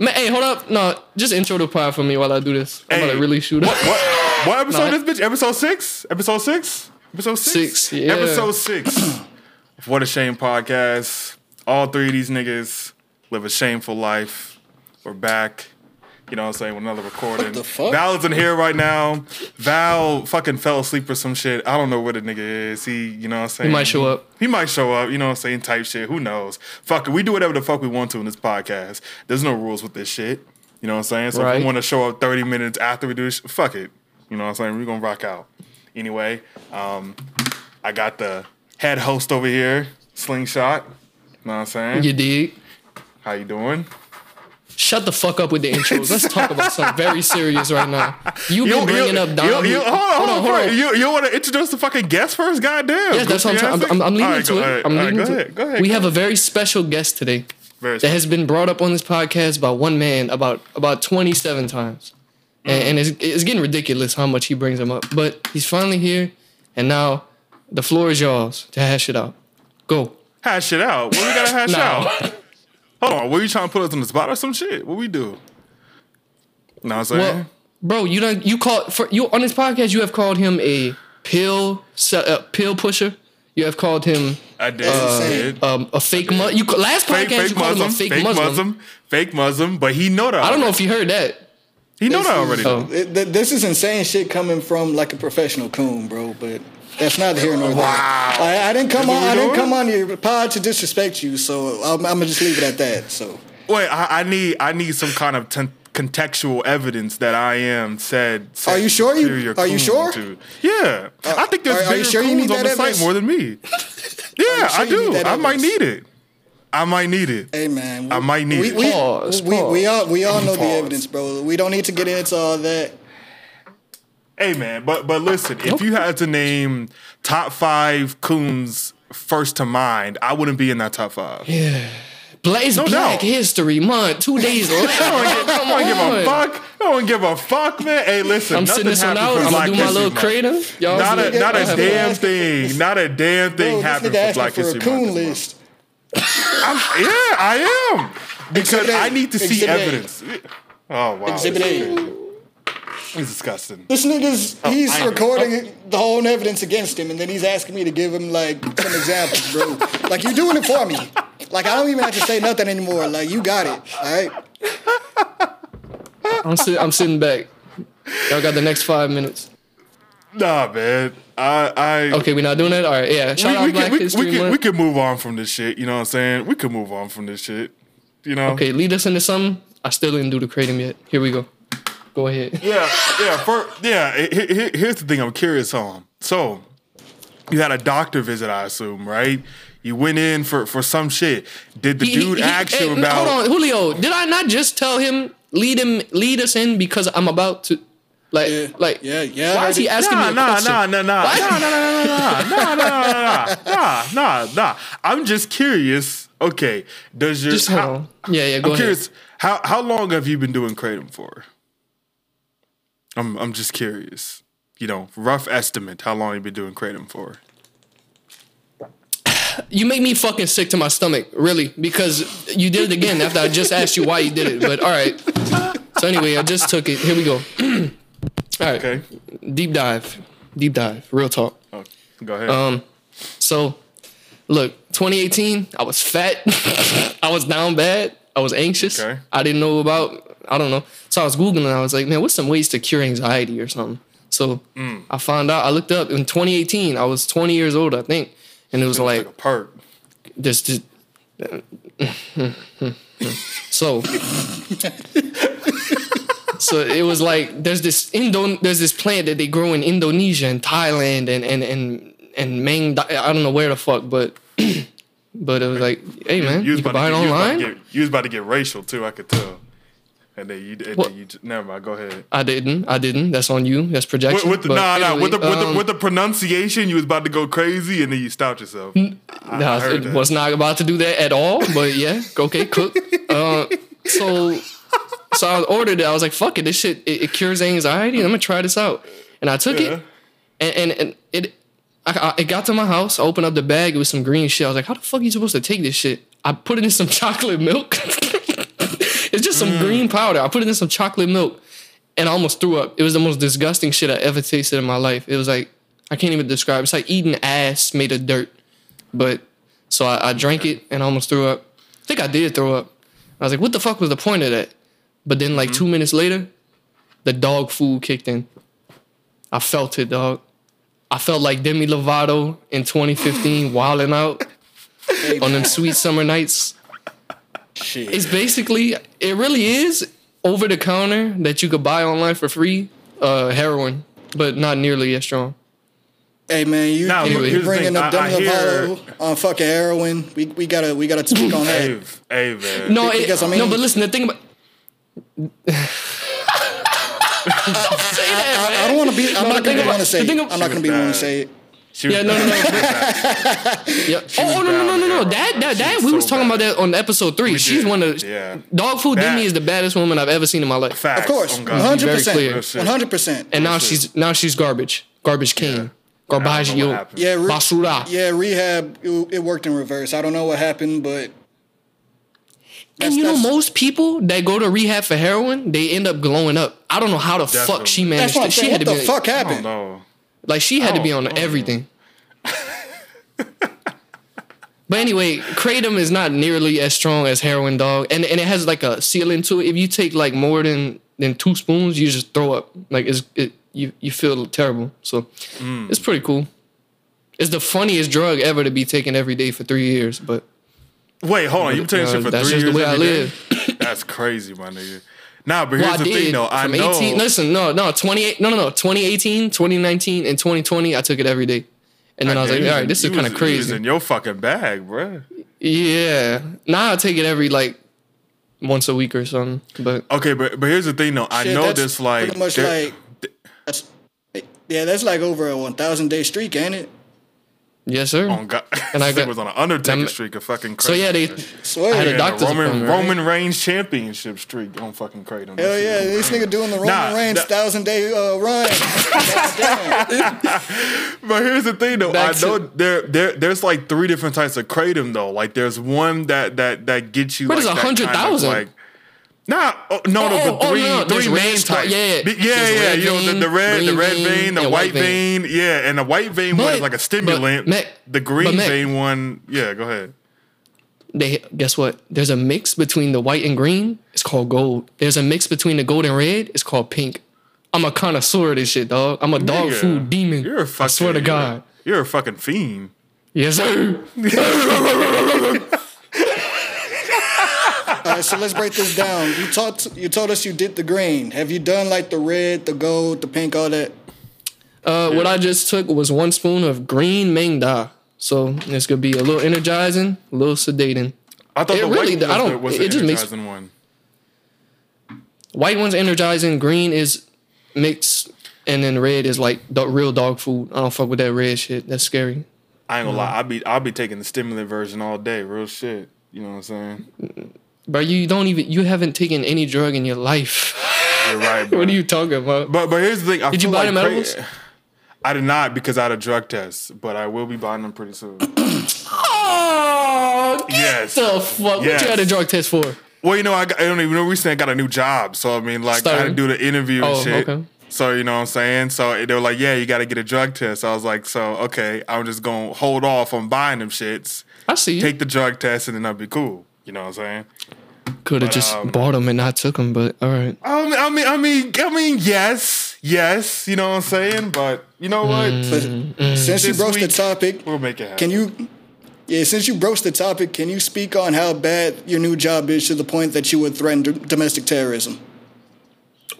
Man, hey, hold up. No, just intro the pod for me while I do this. I'm about Hey, to really shoot up. What what episode Nah. is this bitch? Episode six? Episode six? Episode six? Six, yeah. Episode six. of what a shame podcast. All three of these niggas live a shameful life. We're back. You know what I'm saying? With another recording. the fuck? Val isn't here right now. Val fucking fell asleep or some shit. I don't know where the nigga is. He, you know what I'm saying? He might show up. He might show up, you know what I'm saying? Type shit. Who knows? Fuck it. We do whatever the fuck we want to in this podcast. There's no rules with this shit. You know what I'm saying? So if Right. we want to show up 30 minutes after we do this, fuck it. You know what I'm saying? We're gonna rock out. Anyway, um, I got the head host over here, Slingshot. You know what I'm saying? You dig? How you doing? Shut the fuck up with the intros. Let's talk about something very serious right now. You've been bringing up Dom. You, you, hold on, hold on, hold on. You, you want to introduce the fucking guest first? Goddamn. Yeah, that's what I'm trying. I'm, I'm, I'm leading into it. I'm leading go into ahead, it. Go ahead. We go have a very special guest today Very that has been brought up on this podcast by one man about about 27 times, and, mm. and it's, it's getting ridiculous how much he brings him up. But he's finally here, and now the floor is yours to hash it out. Go. hash it out. What we gotta hash out? Hold on, were you trying to put us on the spot or some shit? What we do? Know what I'm saying? Well, bro, you don't you call for you on this podcast. You have called him a pill se- uh, pill pusher. You have called him I did. uh, did. um, a fake Muslim. You last fake, podcast you fake called him a fake, fake Muslim. Muslim, fake Muslim, but he know that. I don't know if you heard that. he know that This is- already. Oh. It- th- this is insane shit coming from like a professional coon, bro. But that's not here nor there. I, I didn't come on. I didn't come on your pod to disrespect you. So I'm, I'm gonna just leave it at that. So Wait, I, I need, I need some kind of ten, contextual evidence that I am said. said Are you sure you- superior are you sure? to- Yeah, uh, I think there's are- are you bigger sure coons need on that the site more than me. Yeah, sure I do. need that I might need it. I might need it. hey, man, I might need we, it. we, Pause, we, we all we all know the evidence, bro. We don't need to get into all that. Hey man, but but listen, if you had to name top five coons first to mind, I wouldn't be in that top five. Blaze No Black doubt. History Month, two days left. I Come don't give a fuck. I don't give a fuck, man. Hey, listen, I'm sitting this one out. I'm gonna do my little crater. Y'all Not a not a damn thing. Not a damn thing Bro, nigga for Black for History Month. coon month. list. I'm, yeah, I am because Exhibit A. I need to see Exhibit A. evidence. Oh wow, Exhibit A. It's disgusting. This nigga's he's I know. recording the whole evidence against him, and then he's asking me to give him like some examples, bro. like you're doing it for me. Like I don't even have to say nothing anymore. Like you got it. All right. I'm, sit- I'm sitting back. Y'all got the next five minutes. Nah, man. I I Okay, we're not doing that. All right, yeah. Shout we, out we, Black can, we, History we, can, Month. we can move on from this shit. You know what I'm saying? We can move on from this shit. You know? Okay, lead us into something. I still didn't do the kratom yet. Here we go. Go ahead. Yeah, yeah. For, yeah. he- he- here's the thing I'm curious on. So, you had a doctor visit, I assume, right? You went in for, for some shit. Did the He- he- dude he- ask hey, you no, about? Hold on, Julio. Did I not just tell him lead him lead us in because I'm about to like Yeah, like yeah, yeah, Why is he asking Nah, me a nah, question? nah, nah, nah, Why- nah, nah, nah, nah, nah, nah, nah, nah, nah, nah. I'm just curious. Okay, does your Just hold how- on. Yeah, yeah. Go I'm ahead. curious. How how long have you been doing kratom for? I'm I'm just curious. You know, rough estimate. How long you been doing kratom for? You make me fucking sick to my stomach, really, because you did it again after I just asked you why you did it. But all right. So anyway, I just took it. Here we go. all right. Okay, Deep dive. Deep dive. Real talk. oh, go ahead. Um, so look, 2018, I was fat. I was down bad. I was anxious. Okay. I didn't know about, I don't know. So I was Googling and I was like, man, what's some ways to cure anxiety or something? So Mm. I found out, I looked up in 2018, I was 20 years old, I think. And it was like like, a perk. this, this, so so it was like there's this Indo there's this plant that they grow in Indonesia and Thailand and and and and Mang I don't know where the fuck but but it was like hey man you, was can about buy it to you was online get- You was about to get racial too. I could tell. And then you, and What? then you never mind. Go ahead. I didn't I didn't that's on you that's projection with the, but nah, nah, with the, anyway, with, the, um, with the pronunciation, you was about to go crazy, and then you stopped yourself. I, Nah, I heard it that. was not about to do that at all, but yeah, okay, cook. Uh, so, so I ordered it. I was like, "Fuck it, this shit it, it cures anxiety. I'm gonna try this out." And I took Yeah. it, and and, and it, I, I, it got to my house. I opened up the bag. It was some green shit. I was like, "How the fuck are you supposed to take this shit?" I put it in some chocolate milk. it's just some green mm. powder. I put it in some chocolate milk, and I almost threw up. It was the most disgusting shit I ever tasted in my life. It was like I can't even describe. It's like eating ass made of dirt. But so I, I drank it and I almost threw up. I think I did throw up. I was like, what the fuck was the point of that? But then like mm-hmm. two minutes later, the dog food kicked in. I felt it, dog. I felt like Demi Lovato in 2015, wilding out on them sweet summer nights. Shit. It's basically, it really is over the counter that you could buy online for free, uh, heroin, but not nearly as strong. Hey man, you, Now, you, you the bringing up I- I Demi Lovato on fucking heroin. We we gotta we gotta speak on that. Hey, hey, man. No, it, Because, I no, mean- but listen, the thing about. Don't say that, I, I man. don't want to be. I'm No, not gonna be the about- one to say. It. thing I'm not gonna be the one to say it. She was Yeah, no, no, no. bad. Yeah. Oh, oh, no, no, no, no, no. That, that, She that. was We so was talking bad. about that on episode three. We She's did. one of Yeah. dog food. Bad. Demi is the baddest woman I've ever seen in my life. Facts. Of course, on one God. hundred Very percent, clear. one hundred percent. And now That's it. she's now she's garbage. Garbage king. I don't know what Garbaggio. happened. Yeah, re- Basura. yeah, rehab. It, it worked in reverse. I don't know what happened, but And you know, that's- most people that go to rehab for heroin, they end up glowing up. I don't know how the fuck she Definitely. managed that's what I'm to. She had What to the be fuck I don't happened? Like she had to be on don't- I don't everything. but anyway, kratom is not nearly as strong as heroin, dog, and and it has like a ceiling to it. If you take like more than than two spoons, you just throw up. Like it's it you you feel terrible. So Mm. it's pretty cool. It's the funniest drug ever to be taken every day for three years, but Wait, hold on. You been taking Uh, shit for that's three just the years way I live. That's crazy, my nigga. Nah, but here's Well, the did thing, though. I from know. 18. Listen, no, no, 28. No, no, no. 2018, 2019, and 2020. I took it every day, and then I was like, all right, this is kind of was- you was crazy. in your fucking bag, bruh. Yeah. Now I take it every like once a week or something. But Okay, but but here's the thing, though. I Shit, know that's this like pretty much there- like that's yeah, that's like over a one thousand day streak, ain't it? Yes, sir. on God, And I this thing got- was on an Undertaker I'm- streak of fucking so yeah, they. Swear. I had a Yeah, the doctor's Roman appointment, right? Roman Reigns championship streak on fucking Kratom. Hell yeah, this nigga doing the Roman Nah, Reigns that- thousand day uh, run. But here's the thing, though. Back I know to- there, there, there's like three different types of kratom, though. Like, there's one that that that gets you. What like, is that kind of, 100,000? Like, nah, oh, no, Oh, no, oh, the oh, oh three, no, no, three main types. yeah, yeah. Yeah, yeah. You know, the, the red, the red vein, vein, the white vein. vein. yeah, and the white vein one is like a stimulant. Mac- the green but, Mac- vein one, yeah. Go ahead. They guess what? There's a mix between the white and green. It's called gold. There's a mix between the gold and red. It's called pink. I'm a connoisseur of this shit, dog. I'm a dog Nigga, food demon. You're a fucking, I swear to you're a- God. you're a fucking fiend. Yes, sir. All right, so let's break this down. You taught you told us you did the green. Have you done like the red, the gold, the pink, all that? Uh, What I just took was one spoon of green Maeng Da. So it's gonna be a little energizing, a little sedating. I thought It the really- white was I don't- the, was it the just makes- energizing one. White one's energizing, green is mixed, and then red is like the real dog food. I don't fuck with that red shit. That's scary. I ain't gonna lie. I'll be I'll be taking the stimulant version all day. Real shit. You know what I'm saying? But you don't even you haven't taken any drug in your life. You're right. Bro. what are you talking about? But but here's the thing. I Did you buy like them cra- edibles? I did not because I had a drug test, but I will be buying them pretty soon. Oh, Yes. the fuck! What Yes. you had a drug test for? well, you know, I, got, I don't even know. Recently, I got a new job, so I mean, like, I had to do the interview and Oh, shit. okay. So you know what I'm saying? So they were like, "Yeah, you got to get a drug test." I was like, "So okay, I'm just gonna hold off on buying them shits, I see. you. take the drug test, and then I'll be cool." You know what I'm saying? Could have just um, bought them and not took them, but all right. I mean, I mean, I mean, I mean, yes, yes. You know what I'm saying? But you know what? But since you This broached the topic, We'll make it happen. can you? Yeah, since you broached the topic, can you speak on how bad your new job is to the point that you would threaten d- domestic terrorism?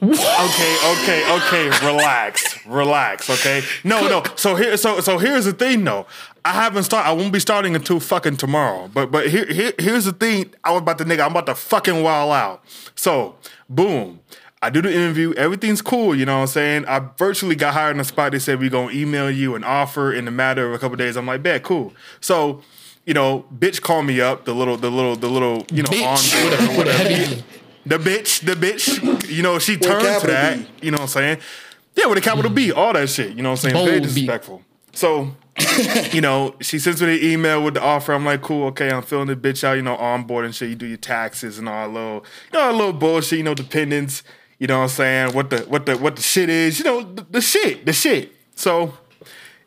Okay, okay, okay. Relax, relax. Okay. No, no. So here, so so here's the thing, though. I haven't start. I won't be starting until fucking tomorrow. But but here, here here's the thing. I was about to nigga. I'm about to fucking wild out. So boom. I do the interview. Everything's cool. You know what I'm saying? I virtually got hired on the spot. They said we gonna email you an offer in the matter of a couple days. I'm like, bet, cool. So. You know, bitch, call me up. The little, the little, the little, you know, Bitch on with a, with a heavy B. the bitch, the bitch, you know, she turned to that. B. You know what I'm saying? Yeah, with a capital B, all that shit. You know what I'm saying? Very Bold B. disrespectful. So you know, she sends me the email with the offer. I'm like, cool, okay, I'm filling the bitch out, you know, on board and shit. You do your taxes and all that little, you know, a little bullshit, you know, dependents, you know what I'm saying? What the what the what the shit is, you know, the, the shit, the shit. So,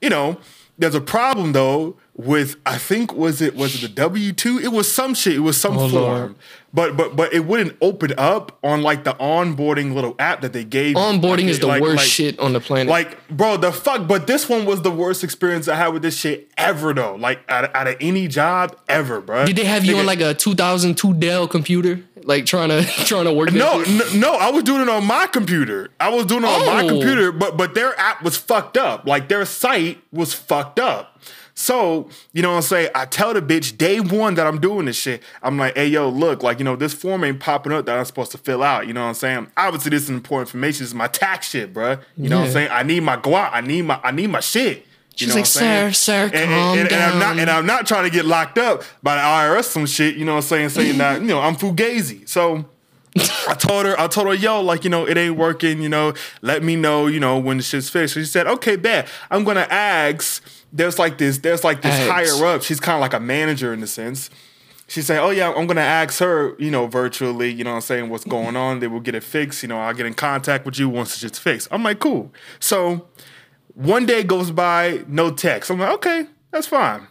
you know, there's a problem though with I think was it was it the W two? It was some shit. It was some Oh, form. Lord. But but but it wouldn't open up on like the onboarding little app that they gave. Onboarding Like, is the like- worst like- shit on the planet. Like, bro, the fuck. But this one was the worst experience I had with this shit ever, though. Like, out of, out of any job ever, bro. Did they have you Nigga, on like a 2002 Dell computer, like trying to trying to work? that No, no, I was doing it on my computer. I was doing it on my Oh. computer, but but their app was fucked up. Like their site was fucked up. So, you know what I'm saying? I tell the bitch day one that I'm doing this shit. I'm like, hey, yo, look, like, you know, this form ain't popping up that I'm supposed to fill out. You know what I'm saying? Obviously, this is important information. This is my tax shit, bruh. You know what I'm saying? I need my guap. I need my I need my shit. You She's like, "Sir, sir, and, calm and, and I'm not down." and I'm not trying to get locked up by the IRS some shit, you know what I'm saying, saying that, you know, I'm fugazi. So I told her, I told her, yo, like, you know, it ain't working, you know, let me know, you know, when the shit's fixed. So she said, okay, bet. I'm gonna ask. There's like this, there's like this Ask. higher up. She's kind of like a manager in a sense. She said, Oh yeah, I'm gonna ask her, you know, virtually, you know what I'm saying, what's going on. They will get it fixed. You know, I'll get in contact with you once it's fixed. I'm like, cool. So one day goes by, no text. I'm like, okay, that's fine.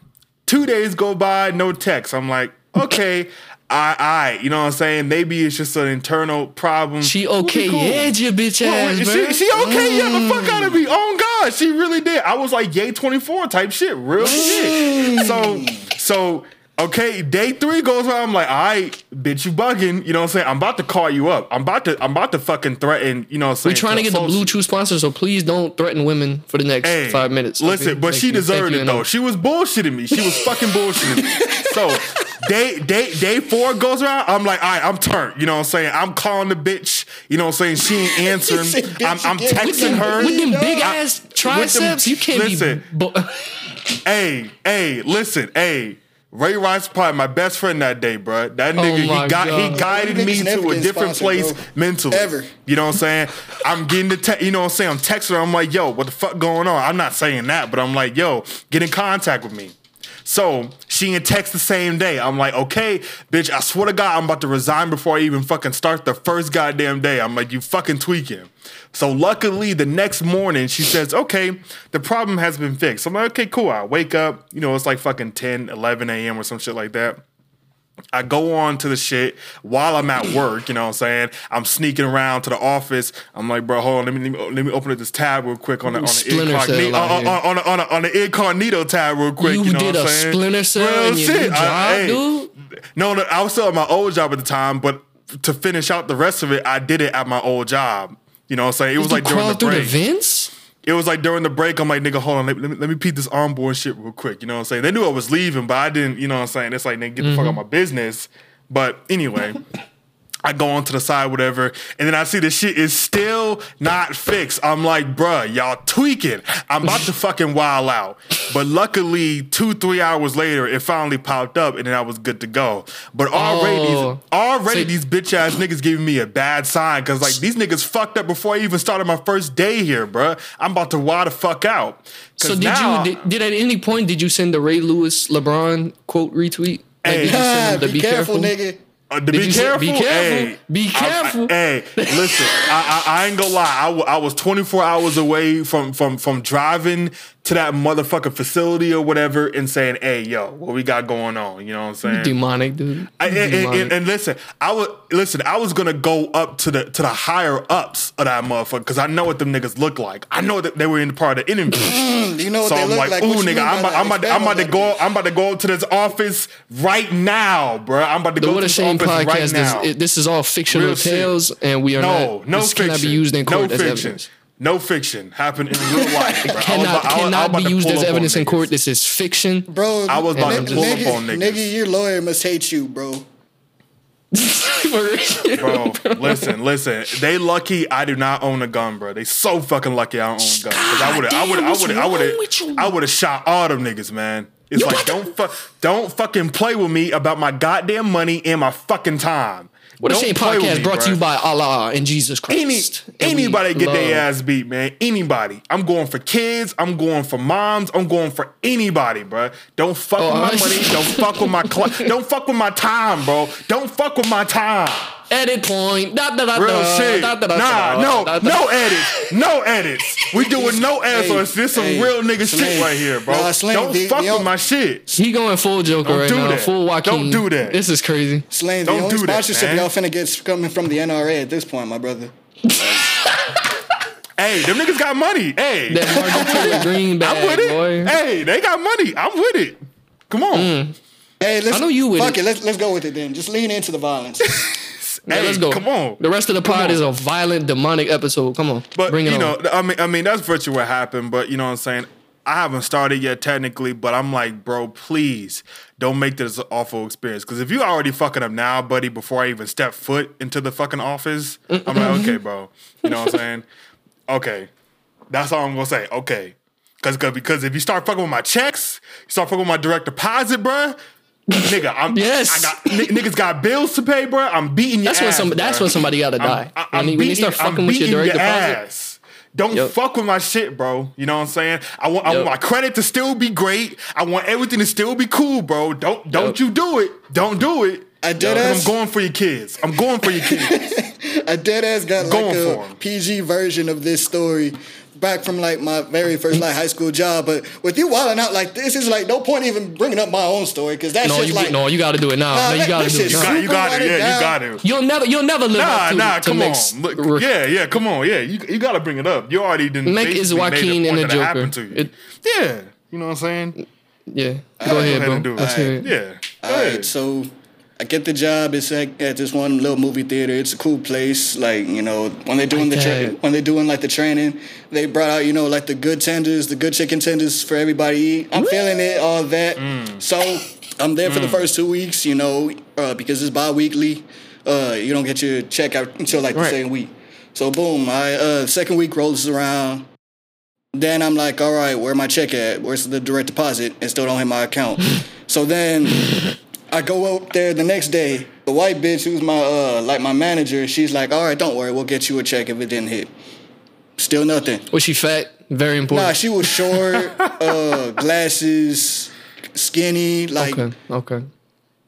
Two days go by, no text. I'm like, okay, I, I, you know what I'm saying? Maybe it's just an internal problem. She okay, cool. yeah, your bitch Well, ass, she, she okay, yeah, the fuck out of me. Oh God, she really did. I was like yay 24 type shit, real shit. So, so okay, day three goes on. I'm like, all right, bitch, you bugging. You know what I'm saying? I'm about to call you up. I'm about to, I'm about to fucking threaten. You know what I'm saying? We're trying to get the. Blue Chew sponsor, so please don't threaten women for the next Hey, five minutes. Listen, okay? but Thank she you. deserved Thank it though. She was bullshitting me. She was fucking bullshitting me. So day day day four goes around. I'm like, all right, I'm turned. You know what I'm saying? I'm calling the bitch. You know what I'm saying? She ain't answering. said, I'm, I'm you texting her. with them big I- ass with them- triceps, you can't listen. be. Bo- Hey, hey, listen, hey. Ray Rice probably my best friend that day, bro. That oh nigga, Oh my he got he God. guided Niggas me never to a get different sponsored, place bro. mentally. Ever. You know what I'm saying? I'm getting the te- you know what I'm saying? I'm texting her. I'm like, yo, what the fuck going on? I'm not saying that, but I'm like, yo, get in contact with me. So she in text the same day. I'm like, okay, bitch, I swear to God, I'm about to resign before I even fucking start the first goddamn day. I'm like, you fucking tweaking. So luckily, the next morning, she says, okay, the problem has been fixed. I'm like, okay, cool. I wake up, you know, it's like fucking 10, 11 a.m. or some shit like that. I go on to the shit while I'm at work, you know what I'm saying? I'm sneaking around to the office. I'm like, bro, hold on, let me let me, let me open up this tab real quick on the on the incognito on, on, on, on, on, the incognito tab real quick. You You, know did what I'm a saying? Splinter Cell in your new job, dude? No, no, I was still at my old job at the time, but to finish out the rest of it, I did it at my old job. You know what I'm saying? It was you like during the through the vents. It was like during the break, I'm like, nigga, hold on, let, let me, let me peep this onboard shit real quick. You know what I'm saying? They knew I was leaving, but I didn't, you know what I'm saying? It's like, nigga, get the fuck out of mm-hmm. my business. But anyway, I go on to the side, whatever, and then I see the shit is still not fixed. I'm like, bruh, y'all tweaking. I'm about to fucking wild out. But luckily, two, three hours later, it finally popped up, and then I was good to go. But already, Oh. already So- these bitch ass niggas giving me a bad sign because like these niggas fucked up before I even started my first day here, bruh. I'm about to wild the fuck out. So did now- you did, did at any point did you send the Ray Lewis LeBron quote retweet? Like, Hey. did you send him ah, the be, careful, nigga. Uh, to be you say- careful, be careful? Hey, Be I- I- careful. hey, listen, I, I, I ain't gonna lie. I, I was 24 hours away from from from driving to that motherfucking facility or whatever and saying, "Hey, yo, what we got going on?" You know what I'm saying? Demonic, dude. I, and, Demonic. and- and listen, I would listen. I was gonna go up to the to the higher ups of that motherfucker because I know what them niggas look like. I know that they were in the part of the interview. You know what so they I'm look like, like. ooh, nigga, I'm about, I'm, about, I'm about to go. I'm about to go to this office right now, bro. I'm about to go to this office podcast. right This, now. it- this is all fictional tales, and we are no, not. no this fiction. cannot be used in court no as fiction. evidence. No fiction happened in real life. bro. Was Cannot about- was- cannot be used as evidence in court. This is fiction. Bro, I was about to nigga, pull up on niggas. nigga, your lawyer must hate you, bro. Bro, listen, listen. They lucky I do not own a gun, bro. They so fucking lucky I don't own a gun. Cause I would I would, I would, I would with you? have, I would have shot all them niggas, man. It's like don't fuck, don't fucking play with me about my goddamn money and my fucking time. What a Don't Shame podcast me, brought to you by Allah and Jesus Any Christ. We anybody get their ass beat, man. Anybody. I'm going for kids. I'm going for moms. I'm going for anybody, bro. Don't fuck Oh, with my I- money. Don't fuck with my cl- Don't fuck with my time, bro. Don't fuck with my time. Edit point. Da, da, da, Real da, shit. da, da, da, Nah, da, no, da, da. no edits. No edits. We doing no edits. Hey, on this. This some hey, real nigga shit right here, bro. Nah, Slim, Don't the- fuck the with my shit. He going full Joker Don't right do now. that. Full Joaquin. Don't do that. This is crazy. Slane, the Don't only do that, sponsorship man. y'all finna get coming from the NRA at this point, my brother. Hey, them niggas got money. Hey, That Martin Taylor Green I'm with it. boy. Hey, they got money. I'm with it. Come on. Mm. Hey, let's I know you with fuck it. it. Let's let's go with it then. Just lean into the violence. Hey, let's go. Come on. The rest of the pod is a violent, demonic episode. Come on. But Bring it you on. know, I mean, I mean, that's virtually what happened. But you know what I'm saying. I haven't started yet technically, but I'm like, bro, please don't make this an awful experience. Because if you already fucking up now, buddy, before I even step foot into the fucking office, I'm like, okay, bro. You know what I'm saying? Okay, that's all I'm gonna say. Okay, because because if you start fucking with my checks, you start fucking with my direct deposit, bruh. Nigga, I'm Yes. I got n- niggas got bills to pay, bro. I'm beating your That's when ass, some. That's bruh. when somebody got to die. I- when, they, when they start beating- fucking with your beating direct deposit. ass. Don't Yep. fuck with my shit, bro. You know what I'm saying? I want, I want my credit to still be great. I want everything to still be cool, bro. Don't don't Yep. you do it. Don't do it. I did 'Cause ask- I'm going for your kids. I'm going for your kids. a dead ass got like Going a. PG version of this story back from like my very first like high school job. But with you wilding out like this, it's like no point even bringing up my own story because that's No, just you like no, you got to do it now. Nah, no, you got to do it shit's now. got, you got Super it. Yeah, watered you got down. it. You'll never, you'll never live Nah, up to, nah, to come Mick's on. Look, re- yeah, yeah, come on. Yeah, you, you got to bring it up. You already didn't. Mick is Joaquin and the Joker. It- yeah, you know what I'm saying. Yeah, go Go ahead, ahead bro. and do it. Let's hear it. Yeah, go All ahead. right, so I get the job. It's at, at this one little movie theater. It's a cool place. Like you know, when they're doing Like the tra- when they're doing like the training, they brought out you know like the good tenders, the good chicken tenders for everybody to eat. I'm feeling it, all that. Mm. So I'm there for the first two weeks. You know, uh, because it's bi-weekly. Uh, you don't get your check out until like the Right. second week. So boom, I uh, second week rolls around. Then I'm like, all right, where my check at? Where's the direct deposit? It still don't hit my account. so then I go up there the next day. The white bitch who's my uh like my manager, she's like, all right, don't worry, we'll get you a check if it didn't hit. Still nothing. Was she fat? Very important. Nah, she was short, uh, glasses, skinny. Like, okay, okay.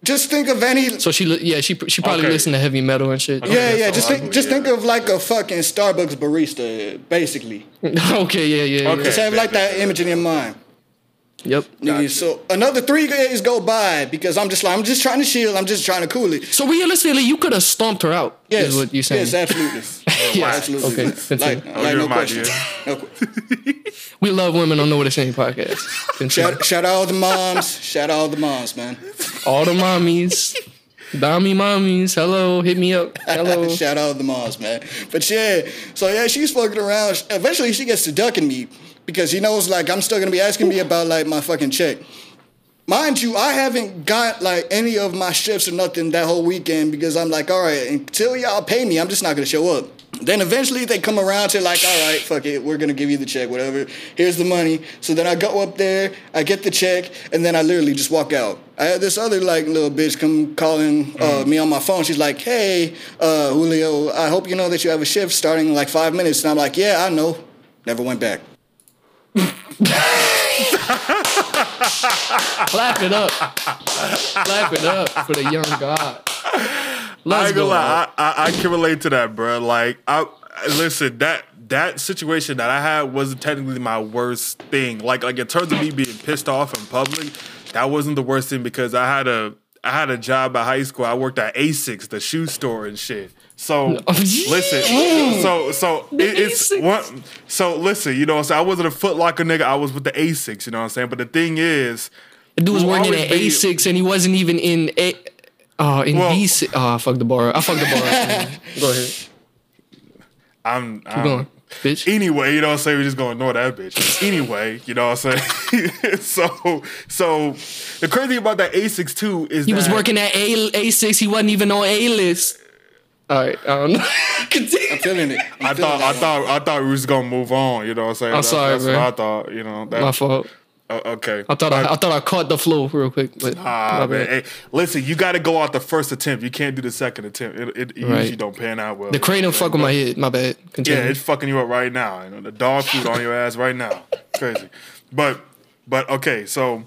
just think of any. So she, li- yeah, she, she probably Okay. listened to heavy metal and shit. Yeah, Okay, yeah. so Just think, ugly, just yeah. think of like a fucking Starbucks barista, basically. okay, yeah, yeah. Okay. yeah. Just have like that image in your mind. Yep. Nigga, so another three days go by because I'm just like I'm just trying to chill. I'm just trying to cool it. So realistically, you could have stomped her out. Yes, Is what you're saying? Yes, absolutely. Oh, yes. absolutely. Okay. Like, like no question. No We love women on the What a Shame podcast. Shout, shout out all the moms. Shout out all the moms, man. All the mommies, Dami mommies. Hello, hit me up. Hello. shout out the moms, man. But yeah, so yeah, she's fucking around. Eventually, she gets to ducking me because he knows like I'm still gonna be asking me about like my fucking check. Mind you, I haven't got like any of my shifts or nothing that whole weekend because I'm like, all right, until y'all pay me, I'm just not gonna show up. Then eventually they come around to like, all right, fuck it, we're gonna give you the check, whatever. Here's the money. So then I go up there, I get the check, and then I literally just walk out. I had this other like little bitch come calling uh, me on my phone. She's like, hey, uh, Julio, I hope you know that you have a shift starting in like five minutes. And I'm like, yeah, I know. Never went back. Clap it up. Clap it up for the young god. I Let's ain't go. lie, I, I, I can relate to that, bro. Like, I listen that that situation that I had wasn't technically my worst thing. Like, like in terms of me being pissed off in public, that wasn't the worst thing because I had a I had a job at high school. I worked at Asics, the shoe store and shit. So listen, so so it, it's Asics. one. So listen, you know, what I'm saying I wasn't a Foot Locker nigga. I was with the Asics. You know what I'm saying? But the thing is, The dude was working at A6 and he wasn't even in A. Uh, in Well- B6. Oh, I fucked the bar. I fucked the bar. Go ahead. I'm, I'm Keep going, bitch. Anyway, you know what I'm saying? We're just gonna ignore that bitch. Anyway, you know what I'm saying? so so the crazy thing about that A6 too is He was working at A A6. He wasn't even on A list. All right. I don't Feeling it. I'm I feeling thought I that one. thought I thought we was gonna move on, you know what I'm saying? I'm sorry, that's bro. what I thought, you know. That, My fault. Oh, okay. I thought I, I thought I caught the flow real quick, but Ah, man. Hey, listen, you got to go out the first attempt. You can't do the second attempt. It, it, it Right. usually don't pan out well. The crane don't fuck with my head. My bad. Yeah, it's fucking you up right now. You know, the dog food on your ass right now. Crazy. But but okay, so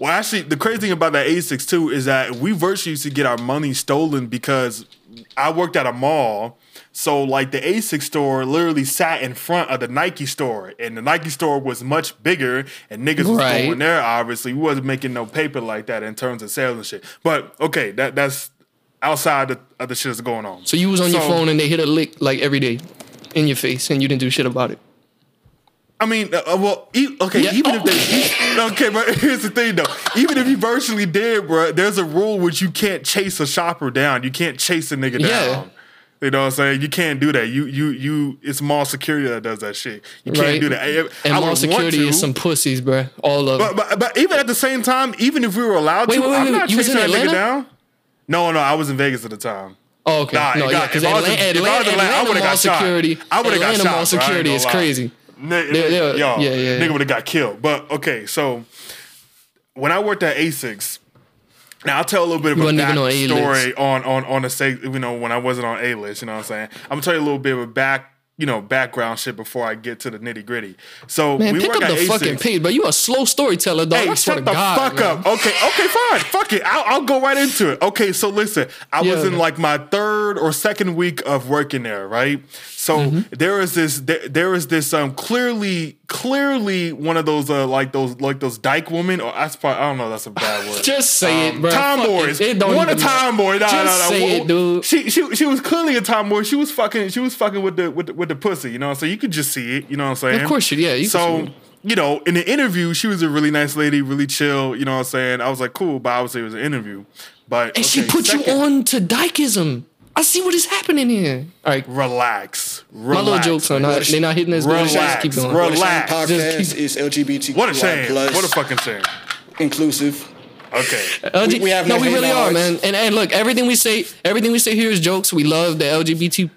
well actually the crazy thing about that Asics too is that we virtually used to get our money stolen because I worked at a mall. So like the Asics store literally sat in front of the Nike store, and the Nike store was much bigger, and niggas was Right. going there. Obviously, we wasn't making no paper like that in terms of sales and shit. But okay, that that's outside of, of the shit that's going on. so you was on your phone and they hit a lick like every day in your face, and you didn't do shit about it. I mean, uh, uh, well, e- okay, Yeah. even if they, okay, but here's the thing though. Even if you virtually did, bro, there's a rule which you can't chase a shopper down. You can't chase a nigga Yeah. down. You know what I'm saying? You can't do that. You, you, you. It's mall security that does that shit. You can't Right. do that. I, And I mall security to, is some pussies, bro. All of But, but but even at the same time, even if we were allowed Wait, to, wait, wait, I'm not you was chasing in that nigga down. No, no, I was in Vegas at the time. Oh, okay. Nah, no, yeah, I- because if I was in- Atlanta, I Atlanta, Atlanta, I Atlanta would've mall got shot. security. I would've got Atlanta shot, mall. I ain't security is crazy. N- They're- they're- yo, yeah, yeah. nigga would have got killed. But okay, so when I worked at Asics, now I'll tell a little bit of You a on A-list. on on on the say you know when I wasn't on A list. You know what I'm saying? I'm gonna tell you a little bit of a back you know background shit before I get to the nitty gritty. So Man, we pick work up at the fucking Asics. page, but you a slow storyteller, dog. Hey, I shut the God, fuck man. up. Okay, okay, fine. Fuck it. I'll, I'll go right into it. Okay, so listen, I was in like my third or second week of working there, right? So Mm-hmm. there is this, there, there is this, um, clearly, clearly one of those, uh, like those, like those dyke women, or that's probably, I don't know, that's a bad word. Just say it, bro. Tomboys. It, it don't What a tomboy. Nah, Just nah, nah. say it, dude. She, she, she was clearly a tomboy. She was fucking, she was fucking with the, with the, with the pussy, you know? So you could just see it, you know what I'm saying? Of course you- yeah, you so, you know, in the interview, she was a really nice lady, really chill, you know what I'm saying? I was like, cool, but obviously it was an interview. But, And she put second- you on to Dykism. I see what is happening here. All right, Relax. my little jokes are not, they're not hitting as good Relax. just keep going. Relax. What podcast Just is LGBTQI What a shame. plus What a fucking shame. inclusive. Okay. LG- We- we have no, no we hate really are, man. And and look, everything we say, everything we say here is jokes. We love the LGBTQ.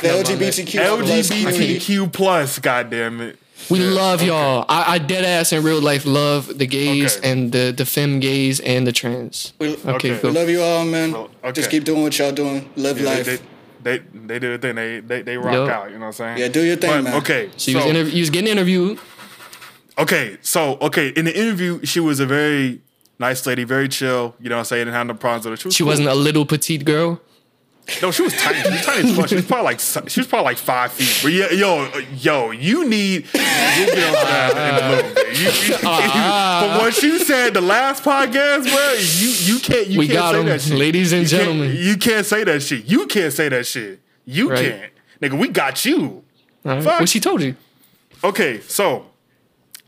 The LGBTQ. LGBTQ plus, goddamn it. We love y'all. I, I dead ass in real life love the gays Okay. and the the femme gays and the trans. We- Okay, Okay. cool. Love you all, man. Oh, okay. Just keep doing what y'all doing. Live Yeah, life. They, they, they, they do their thing. They, they, they rock Yup. out. You know what I'm saying? Yeah, do your thing, But, man. Okay. She so, was interv- you was getting interviewed. okay. So, okay. In the interview, she was a very nice lady, very chill. You know what I'm saying? Didn't have no problems with her. She was She cool. wasn't a little petite girl. No, she was tiny. She was tiny as fuck. She was probably like she was probably like five feet. But yeah, yo, yo, you need. We'll get on that in a little bit. You, you, Ah. but what you said the last podcast, bro, you you can't you We can't got say 'em, that shit, ladies and You can't- gentlemen. You can't say that shit. You can't say that shit. You Right. can't, nigga. We got you. Right. Fuck. What she told you? Okay, so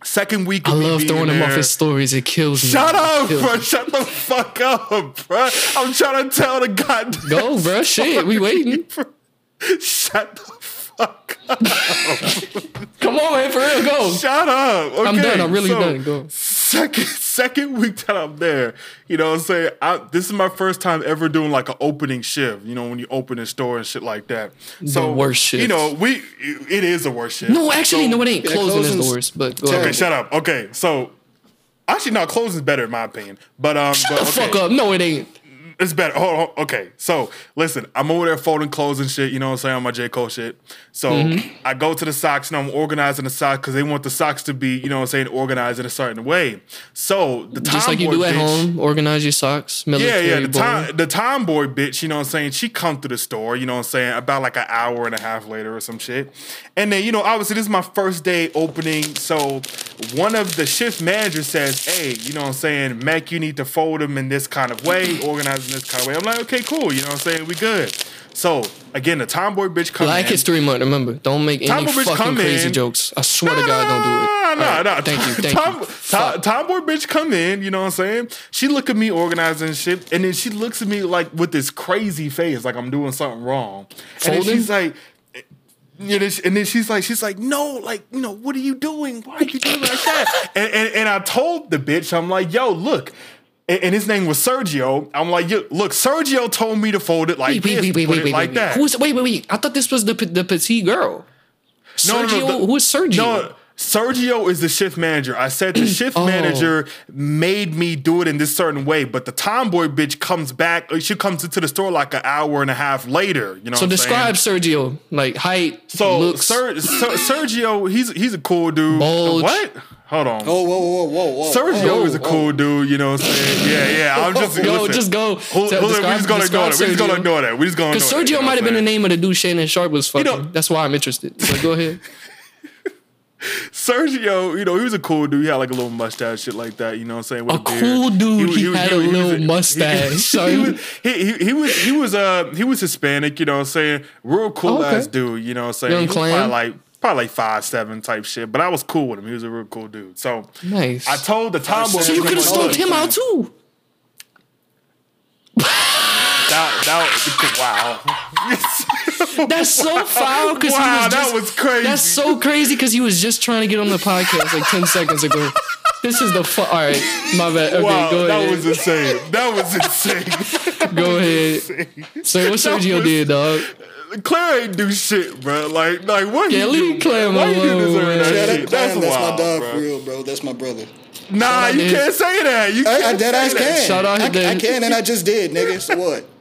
second week. I love throwing him off his stories. It kills me. Shut up, kills bro. me. Shut the fuck up, bro. I'm trying to tell the goddamn. Go, bro. Shit, we waiting. Shut the fuck up. Come on, man. For real, go. Shut up. Okay, I'm done. I'm really so, done. Go. Second second week that I'm there, you know what I'm saying? I, this is my first time ever doing like an opening shift, you know, when you open a store and shit like that. So worst shift. You know, we it is the worst shift. No, actually, So- no, it ain't. Yeah, Closing is closing's the worst. But go. Okay, ahead. shut up. Okay, so actually no, closing is better in my opinion. But um Shut but, the okay. fuck up. No, it ain't. It's better. Hold on. Okay. So listen, I'm over there folding clothes and shit, you know what I'm saying, on my J. Cole shit. So Mm-hmm. I go to the socks and I'm organizing the socks because they want the socks to be, you know what I'm saying, organized in a certain way. So the Just like you do at bitch- home. Organize your socks. Yeah, Military yeah. The boy. time the tomboy bitch, you know what I'm saying, she come to the store, you know what I'm saying, about like an hour and a half later or some shit. And then, you know, obviously this is my first day opening. So one of the shift managers says, Hey, you know what I'm saying, Mac, you need to fold them in this kind of way, organize them this kind of way. I'm like, okay, cool, you know what I'm saying? We good. So again, the tomboy bitch comes Black in. History Month. Remember, don't make any Tomboy bitch fucking come crazy in. jokes. I swear to God, don't do it. Nah, All nah, nah. Thank you, thank Tom, you. Tom, tomboy bitch come in, you know what I'm saying? She look at me organizing shit, and then she looks at me like with this crazy face, like I'm doing something wrong. And then she's like, eh, you know, and then she's like, she's like, no, like, you know, what are you doing? Why are you doing like that? and, and and I told the bitch, I'm like, yo, look. And his name was Sergio. I'm like, look, Sergio told me to fold it like Wait, this, wait, wait, put wait, it wait, like wait. that. Who's wait, wait, wait? I thought this was the the petite girl. No, no, Sergio, no, the- who is Sergio? No, Sergio is the shift manager. I said the shift Oh. manager made me do it in this certain way, but the tomboy bitch comes back. uh, She comes into the store like an hour and a half later. You know. So what describe saying? Sergio, like height, So looks. Ser, Ser, Sergio, he's he's a cool dude. Bulge. What? Hold on. Oh, whoa, whoa, whoa, whoa. Sergio whoa, is a whoa. cool dude, you know what I'm saying? Yeah, yeah. I'm just Go, listen. just go. Hold, Tell- hold on, we describe- just gonna ignore that. We just gonna ignore that. We just gonna Because ignore that, Sergio you know might have been the name of the dude Shannon Sharpe was fucking. know- That's why I'm interested. So go ahead. Saying? Sergio, you know, he was a cool dude. He had like a little mustache, shit like that. You know what I'm saying? With A beard. cool dude, he had a was- little he- mustache, He, son. was, he, he, he was he was uh he was Hispanic. You know what I'm saying? Real cool Oh, okay. ass dude. You know what I'm saying? Young He clan? probably like probably like five seven type shit. But I was cool with him. He was a real cool dude. So Nice. I told the tomboy. so you could have Hold scoped on. him out too. that that wow. That's so foul because Wow, he was that was crazy. That's so crazy because he was just trying to get on the podcast like ten seconds ago. This is the fu- all right. My bad. Okay, Wow, go that ahead. was insane. That was insane. go ahead. Say what That Sergio was- did, dog. Claire ain't do shit, bro. Like, like what Yeah, leave do? Claire Why you alone, deserve man. that Yeah, shit? that, That's, that's, that's wild, my dog bro. for real, bro. That's my brother. Nah, you can't say that. You I, I can't dead ass say that. can. Shout out I, to I Dan. can, and I just did, nigga. So what?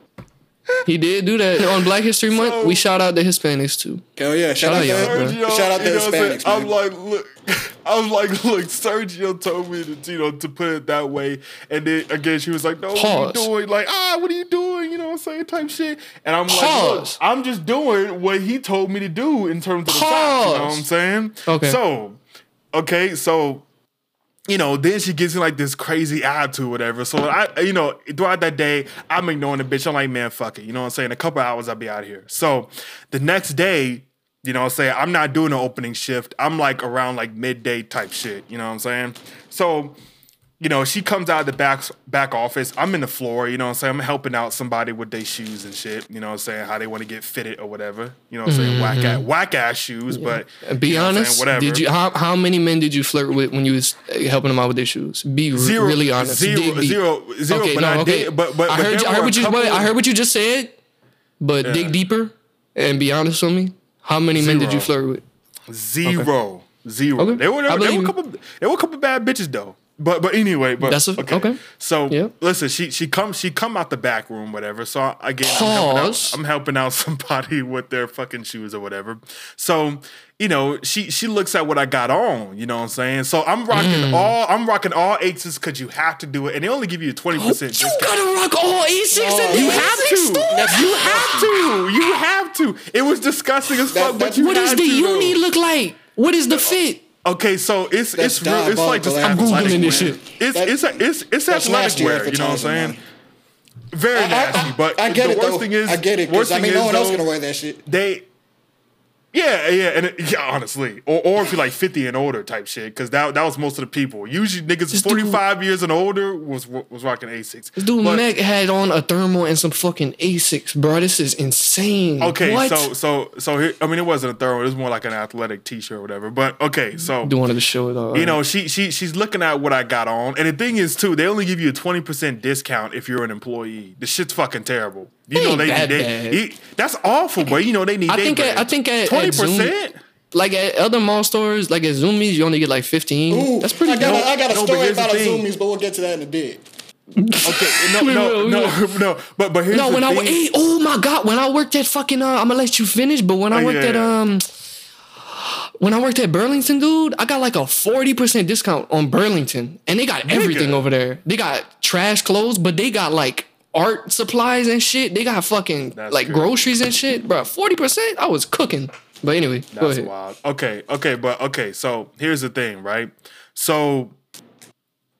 He did do that on Black History Month. So- we shout out the Hispanics too. Hell yeah! Shout, Shout out out to y'all, bro. Sergio, shout out to you know I'm? Hispanics, I'm like, look, I was like, look, Sergio told me to, you know, to put it that way, and then again, she was like, no, Pause. what are you doing? Like, ah, what are you doing? You know what I'm saying? Type shit, and I'm like, look, Pause. I'm just doing what he told me to do in terms of the facts. You know what I'm saying? Okay. So, okay, so you know, then she gives me like this crazy attitude, whatever. So I, you know, throughout that day, I'm ignoring the bitch. I'm like, man, fuck it. You know what I'm saying? A couple hours, I'll be out here. So the next day, you know I'm saying? I'm not doing an opening shift. I'm like around like midday type shit. You know what I'm saying? So, you know, she comes out of the back back office. I'm in the floor, you know what I'm saying? I'm helping out somebody with their shoes and shit, you know what I'm saying? How they want to get fitted or whatever. You know what I'm saying? Whack ass whack ass shoes, but Mm-hmm. be you know what I'm saying? honest, whatever. did you how how many men did you flirt with when you was uh, helping them out with their shoes? Be Zero, really honest. zero, Dig zero, zero, Okay, but no, I okay. did- but- but- I heard you, I heard what you I heard what you just said, but Yeah. dig deeper and be honest with me. How many men did you flirt with? Zero. Zero. Okay. There were there, there were a couple there were a couple bad bitches though. But but anyway, but That's a- okay. So Yep. listen, she she come she come out the back room, whatever. So again, I'm helping, out, I'm helping out somebody with their fucking shoes or whatever. So you know, she she looks at what I got on. You know what I'm saying? So I'm rocking Mm. all I'm rocking all eights because you have to do it, and they only give you a twenty percent You discount. gotta rock all Asics and You have to. You have to. You have to. It was disgusting as That- fuck, but you What does the uni look like? What is the fit? Okay, so it's That's it's real, it's like just. I'm Googling this wear. shit. It's That- it's a, it's it's athletic wear. You know what I'm saying? Very nasty. but I get the it worst though. thing is, I get it Worst I thing mean, no is, one else though, gonna wear that shit. They. Yeah, yeah, and it, yeah, honestly, or or if you're like 50 and older type shit, because that that was most of the people. Usually, niggas 45 years and older was was rocking Asics. This dude But- Mac had on a thermal and some fucking Asics, bro. This is insane. Okay, what? so so so here, I mean, it wasn't a thermal. It was more like an athletic T-shirt or whatever. But okay, so do one of the show though. You know, she she she's looking at what I got on, and the thing is too, they only give you a twenty percent discount if you're an employee. The shit's fucking terrible. You know Ain't they that they, bad. that's awful, but you know they need. I think at, I think at twenty percent. like at other mall stores, like at Zumiez, you only get like fifteen. Ooh, That's pretty I got, good. a, I got a No, story here's the about a thing. Zumiez, but we'll get to that in a bit. Okay, no, no, no, no. But but here's No, the when I thing. hey, oh my god, when I worked at fucking, uh, I'm gonna let you finish. But when I Oh, worked yeah, at um, when I worked at Burlington, dude, I got like a forty percent discount on Burlington, and they got everything over there. They got trash clothes, but they got like art supplies and shit. They got fucking That's like crazy. groceries and shit, bro. Forty percent, I was cooking. But anyway, go That's ahead. wild. Okay, okay, but okay. So here's the thing, right? So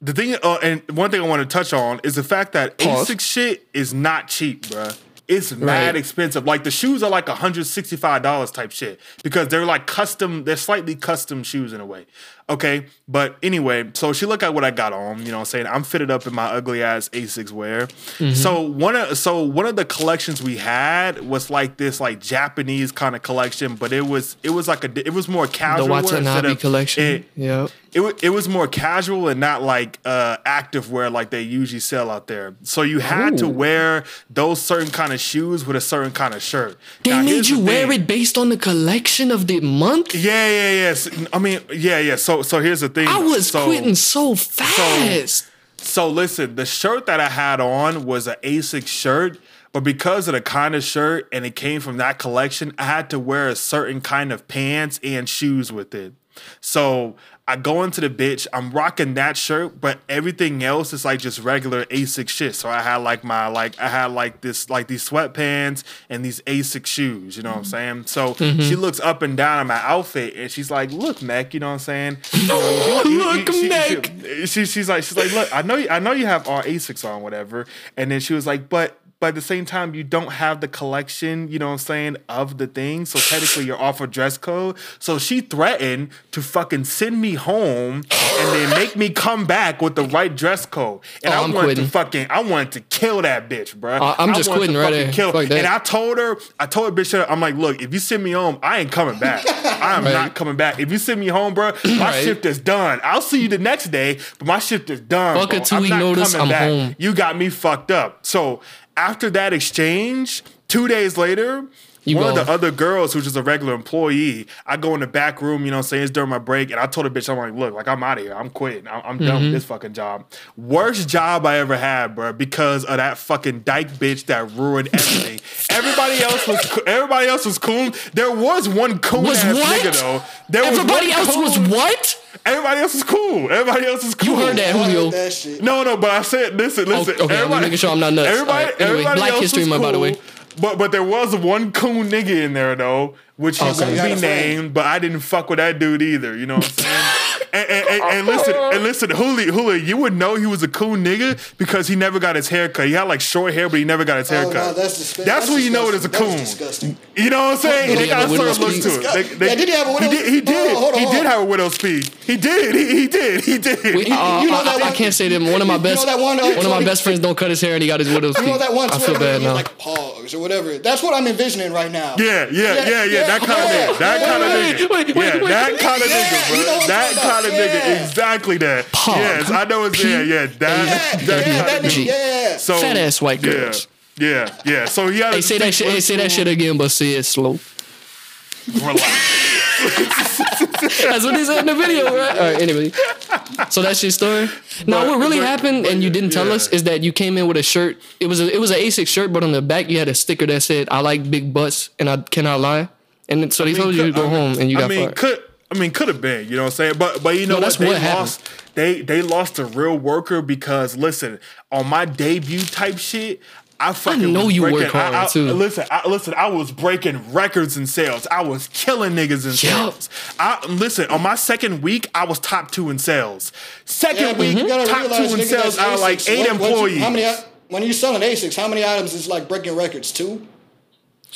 the thing, uh, and one thing I want to touch on is the fact that Pause. Asics shit is not cheap, bruh. It's mad Right. expensive. Like the shoes are like $165 type shit because they're like custom, they're slightly custom shoes in a way. Okay. But anyway, so she look at what I got on, you know what I'm saying? I'm fitted up in my ugly ass Asics wear. Mm-hmm. So one of so one of the collections we had was like this like Japanese kind of collection, but it was it was like a it was more casual instead Watanabe of- collection. it- yep. it, it was more casual and not like uh, active wear like they usually sell out there. So you had to wear those certain kind of shoes with a certain kind of shirt. They Now, made you the wear it based on the collection of the month. Yeah, yeah, yeah. I mean, yeah, yeah. So, so here's the thing. I was so, quitting so fast. So listen, the shirt that I had on was an Asics shirt, but because of the kind of shirt and it came from that collection, I had to wear a certain kind of pants and shoes with it. So I go into the bitch, I'm rocking that shirt, but everything else is like just regular Asics shit. So I had like my like I had like this like these sweatpants and these Asics shoes, you know what I'm mm-hmm. saying? So mm-hmm. she looks up and down at my outfit and she's like, "Look, Mac, you know what I'm saying? Look, Mac. She, she, she's like, she's like, look, I know, you, I know you have all Asics on, whatever. And then she was like, but, but at the same time, you don't have the collection, you know what I'm saying, of the thing. So technically, you're off a dress code. So she threatened to fucking send me home and then make me come back with the right dress code. And Oh, I I'm wanted quitting. to fucking, I wanted to kill that bitch, bro. Uh, I'm just quitting right there. Fuck that. And i told her i told her bitch i'm like, look, if you send me home, I ain't coming back. I am Right. not coming back. If you send me home, bro, my Right. shift is done. I'll see you the next day, but my shift is done. Fuck a two-week notice, I'm home. You got me fucked up. So after that exchange, two days later, You one of the other girls, who's just a regular employee, I go in the back room, you know what I'm saying? It's during my break, and I told the bitch, I'm like, look, like I'm out of here. I'm quitting. I'm, I'm done Mm-hmm. with this fucking job. Worst job I ever had, bro, because of that fucking dyke bitch that ruined everything. everybody else was co- everybody else was cool. There was one cool Was ass what? nigga though. There Everybody was one else was what? Everybody else is cool. Everybody else is cool. You heard that, I heard Julio? that shit. No, no, but I said, listen, listen. okay, I'm everybody, making sure I'm not nuts. Everybody, All right, anyway, everybody Black else History was Month, by the way. But but there was one coon nigga in there though, which he Okay. won't be named, but I didn't fuck with that dude either. You know what I'm saying? and, and, and, and listen, and listen, Huli, Huli, you would know he was a coon nigga because he never got his hair cut. He had like short hair, but he never got his hair Oh, no, that's disgusting. That's That's when you know it is a coon. Disgusting. You know what I'm saying? Did they he got a a widow's certain look peak? to it. They- Yeah, did he have a widow's- He did. He did. Hold on, hold on, he did have a widow's peak. He did. He, he did. He did. We, You- uh, you know I, that I one- can't say that one of my you know best that one, uh, one of my best friends don't cut his hair and he got his widow's You know peak. that one I feel bad now. like pogs or whatever. That's what I'm envisioning right now. Yeah, yeah, yeah, yeah. Yeah, That kind of nigga. That kind of nigga. wait, wait, yeah, wait. that kind of nigga, you bro. That kind of nigga. Yeah. Exactly that. Pog. Yes, I know it's yeah, yeah. That Yeah, that yeah, kind that of nigga, nigga. yeah. So Fat ass white yeah, girls. Yeah, yeah. So he had. Hey, say that shit. Hey, say that shit again, but say it slow. Relax. That's what he said in the video, right? All right, anyway. So that's your story. Now, But- what really but- happened, but and you didn't tell yeah. us, is that you came in with a shirt. It was a it was an Asics shirt, but on the back you had a sticker that said "I like big butts and I cannot lie." And then, so they I mean, told you to go I mean- home, and you got I mean, fired. could I mean could have been, you know what I'm saying? But but you know No, what? that's They what happened. lost they they lost a real worker because listen, on my debut type shit, I fucking know was you work breaking, hard, I, I, too. Listen, I, listen, I was breaking records in sales. I was killing niggas in Yup. sales. I listen, on my second week, I was top two in sales. Second Yeah, week, you gotta top realize, two in sales that's out of like eight What- what you- employees. how many? When you're selling Asics, how many items is like breaking records? Two.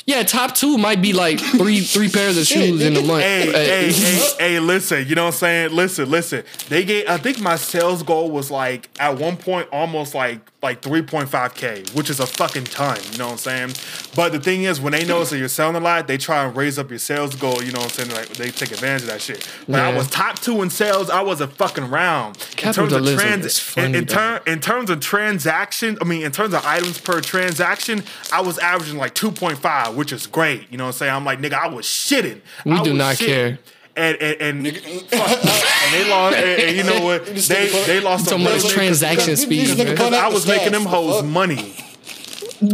Yeah, top two might be like three three pairs of shoes in a month. Hey, uh, Hey, hey, hey, hey, listen, you know what I'm saying? Listen, listen. They get I think my sales goal was like at one point almost like like 3.5k, which is a fucking ton, you know what I'm saying? But the thing is when they notice that you're selling a lot, they try and raise up your sales goal, you know what I'm saying? Like they take advantage of that shit. But I was top 2 in sales, I was a fucking round. In terms of Capitalism trans- is funny, in, in, ter- in terms of transaction, I mean in terms of items per transaction, I was averaging like 2.5, which is great. You know what I'm saying? I'm like, nigga, I was shitting. We I do not shitting. care. And and, and, fuck, and they lost. And, and you know what? They they lost talking some about his money. transaction You- you speed. just nigga man. put Because I was making them stats, hoes money.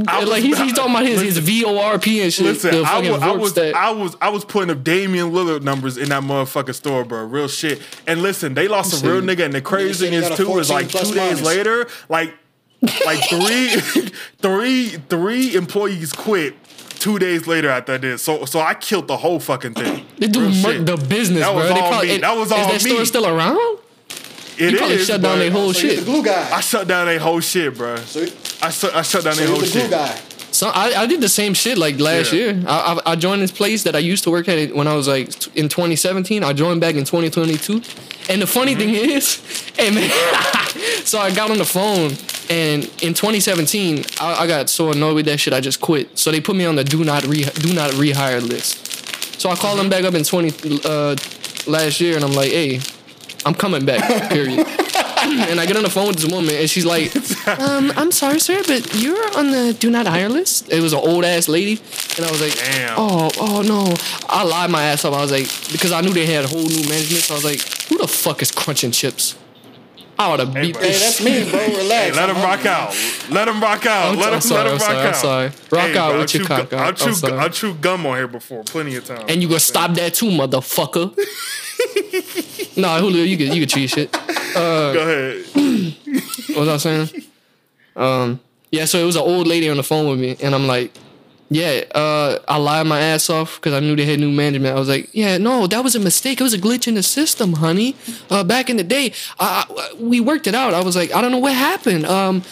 I was- like he's, he's talking about his, his VORP and shit. Listen, I was, I was. I was, I was putting up Damian Lillard numbers in that motherfucking store, bro. Real shit. And listen, they lost a real nigga, and the crazy thing is too is like plus two days minus. later, like, like three, three, three employees quit. Two days later after I did, so so I killed the whole fucking thing. They do Real mur- the business, That bro. was They all probably- me. it- That was all me. Is that me. store still around? It You probably is, shut down their whole So you're the shit. glue guy. I shut down their whole shit, bro. so, I shut, I shut down so their you're whole the glue shit. guy. So I, I did the same shit like last Yeah. year. I, I I joined this place that I used to work at when I was like t- in 2017. I joined back in 2022. And the funny thing Mm-hmm. is, hey man, so I got on the phone and in 2017 I, I got so annoyed with that shit I just quit. So they put me on the do not re do not rehire list. So I called them back up in 20 uh, last year and I'm like, hey, I'm coming back. Period. and I get on the phone with this woman, and she's like, um, "I'm sorry, sir, but you're on the do not hire list." It was an old ass lady, and I was like, Damn. "Oh, oh no!" I lied my ass off. I was like, because I knew they had a whole new management, so I was like, "Who the fuck is crunching chips?" I would have beat bro. Hey, this. that's me, bro. Relax. Let him rock out. Let him rock out. I'm- let him, I'm sorry, let him I'm rock sorry, I'm out. sorry. Rock out bro, with I your chew cock out. I I'm chew, sorry. I chew gum on here before, plenty of times. And you gonna stop that too, motherfucker? nah, Julio, you could you could cheat shit. Go ahead. What was I saying? Um, yeah, so it was an old lady on the phone with me, and I'm like, yeah, uh, I lied my ass off because I knew they had new management. I was like, yeah, no, that was a mistake. It was a glitch in the system, honey. Uh, back in the day, I, I- we worked it out. I was like, I don't know what happened. Um,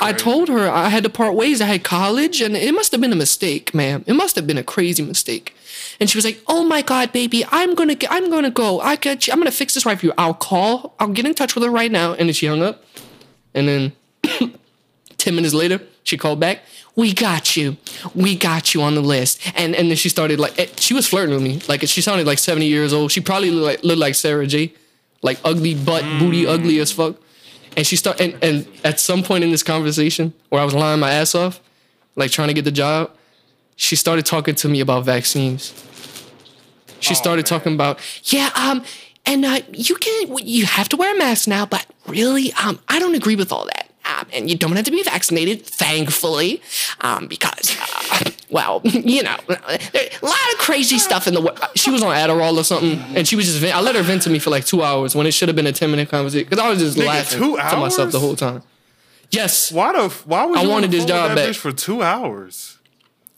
I told her I had to part ways. I had college, and it must have been a mistake, ma'am. It must have been a crazy mistake. And she was like, "Oh my God, baby, I'm gonna, get, I'm gonna go. I you. I'm gonna fix this right for you. I'll call. I'll get in touch with her right now." And then she hung up. And then 10 minutes later, she called back. We got you. We got you on the list. And and then she started like, eh, she was flirting with me. Like, she sounded like 70 years old. She probably looked like, looked like Sarah J. Like, ugly butt, booty, ugly as fuck. And she started, and, and at some point in this conversation where I was lying my ass off, like trying to get the job, she started talking to me about vaccines. She started man. talking about, yeah, um, and uh, you can, you have to wear a mask now, but really, um, I don't agree with all that. Um, and you don't have to be vaccinated, thankfully, um, because, uh, well, you know, a lot of crazy stuff in the world. She was on Adderall or something, and she was just, vent- I let her vent to me for like two hours when it should have been a 10 minute conversation, because I was just Nigga, laughing two to myself the whole time. Yes, Why the? f- Why was I you wanted this job back. for two hours?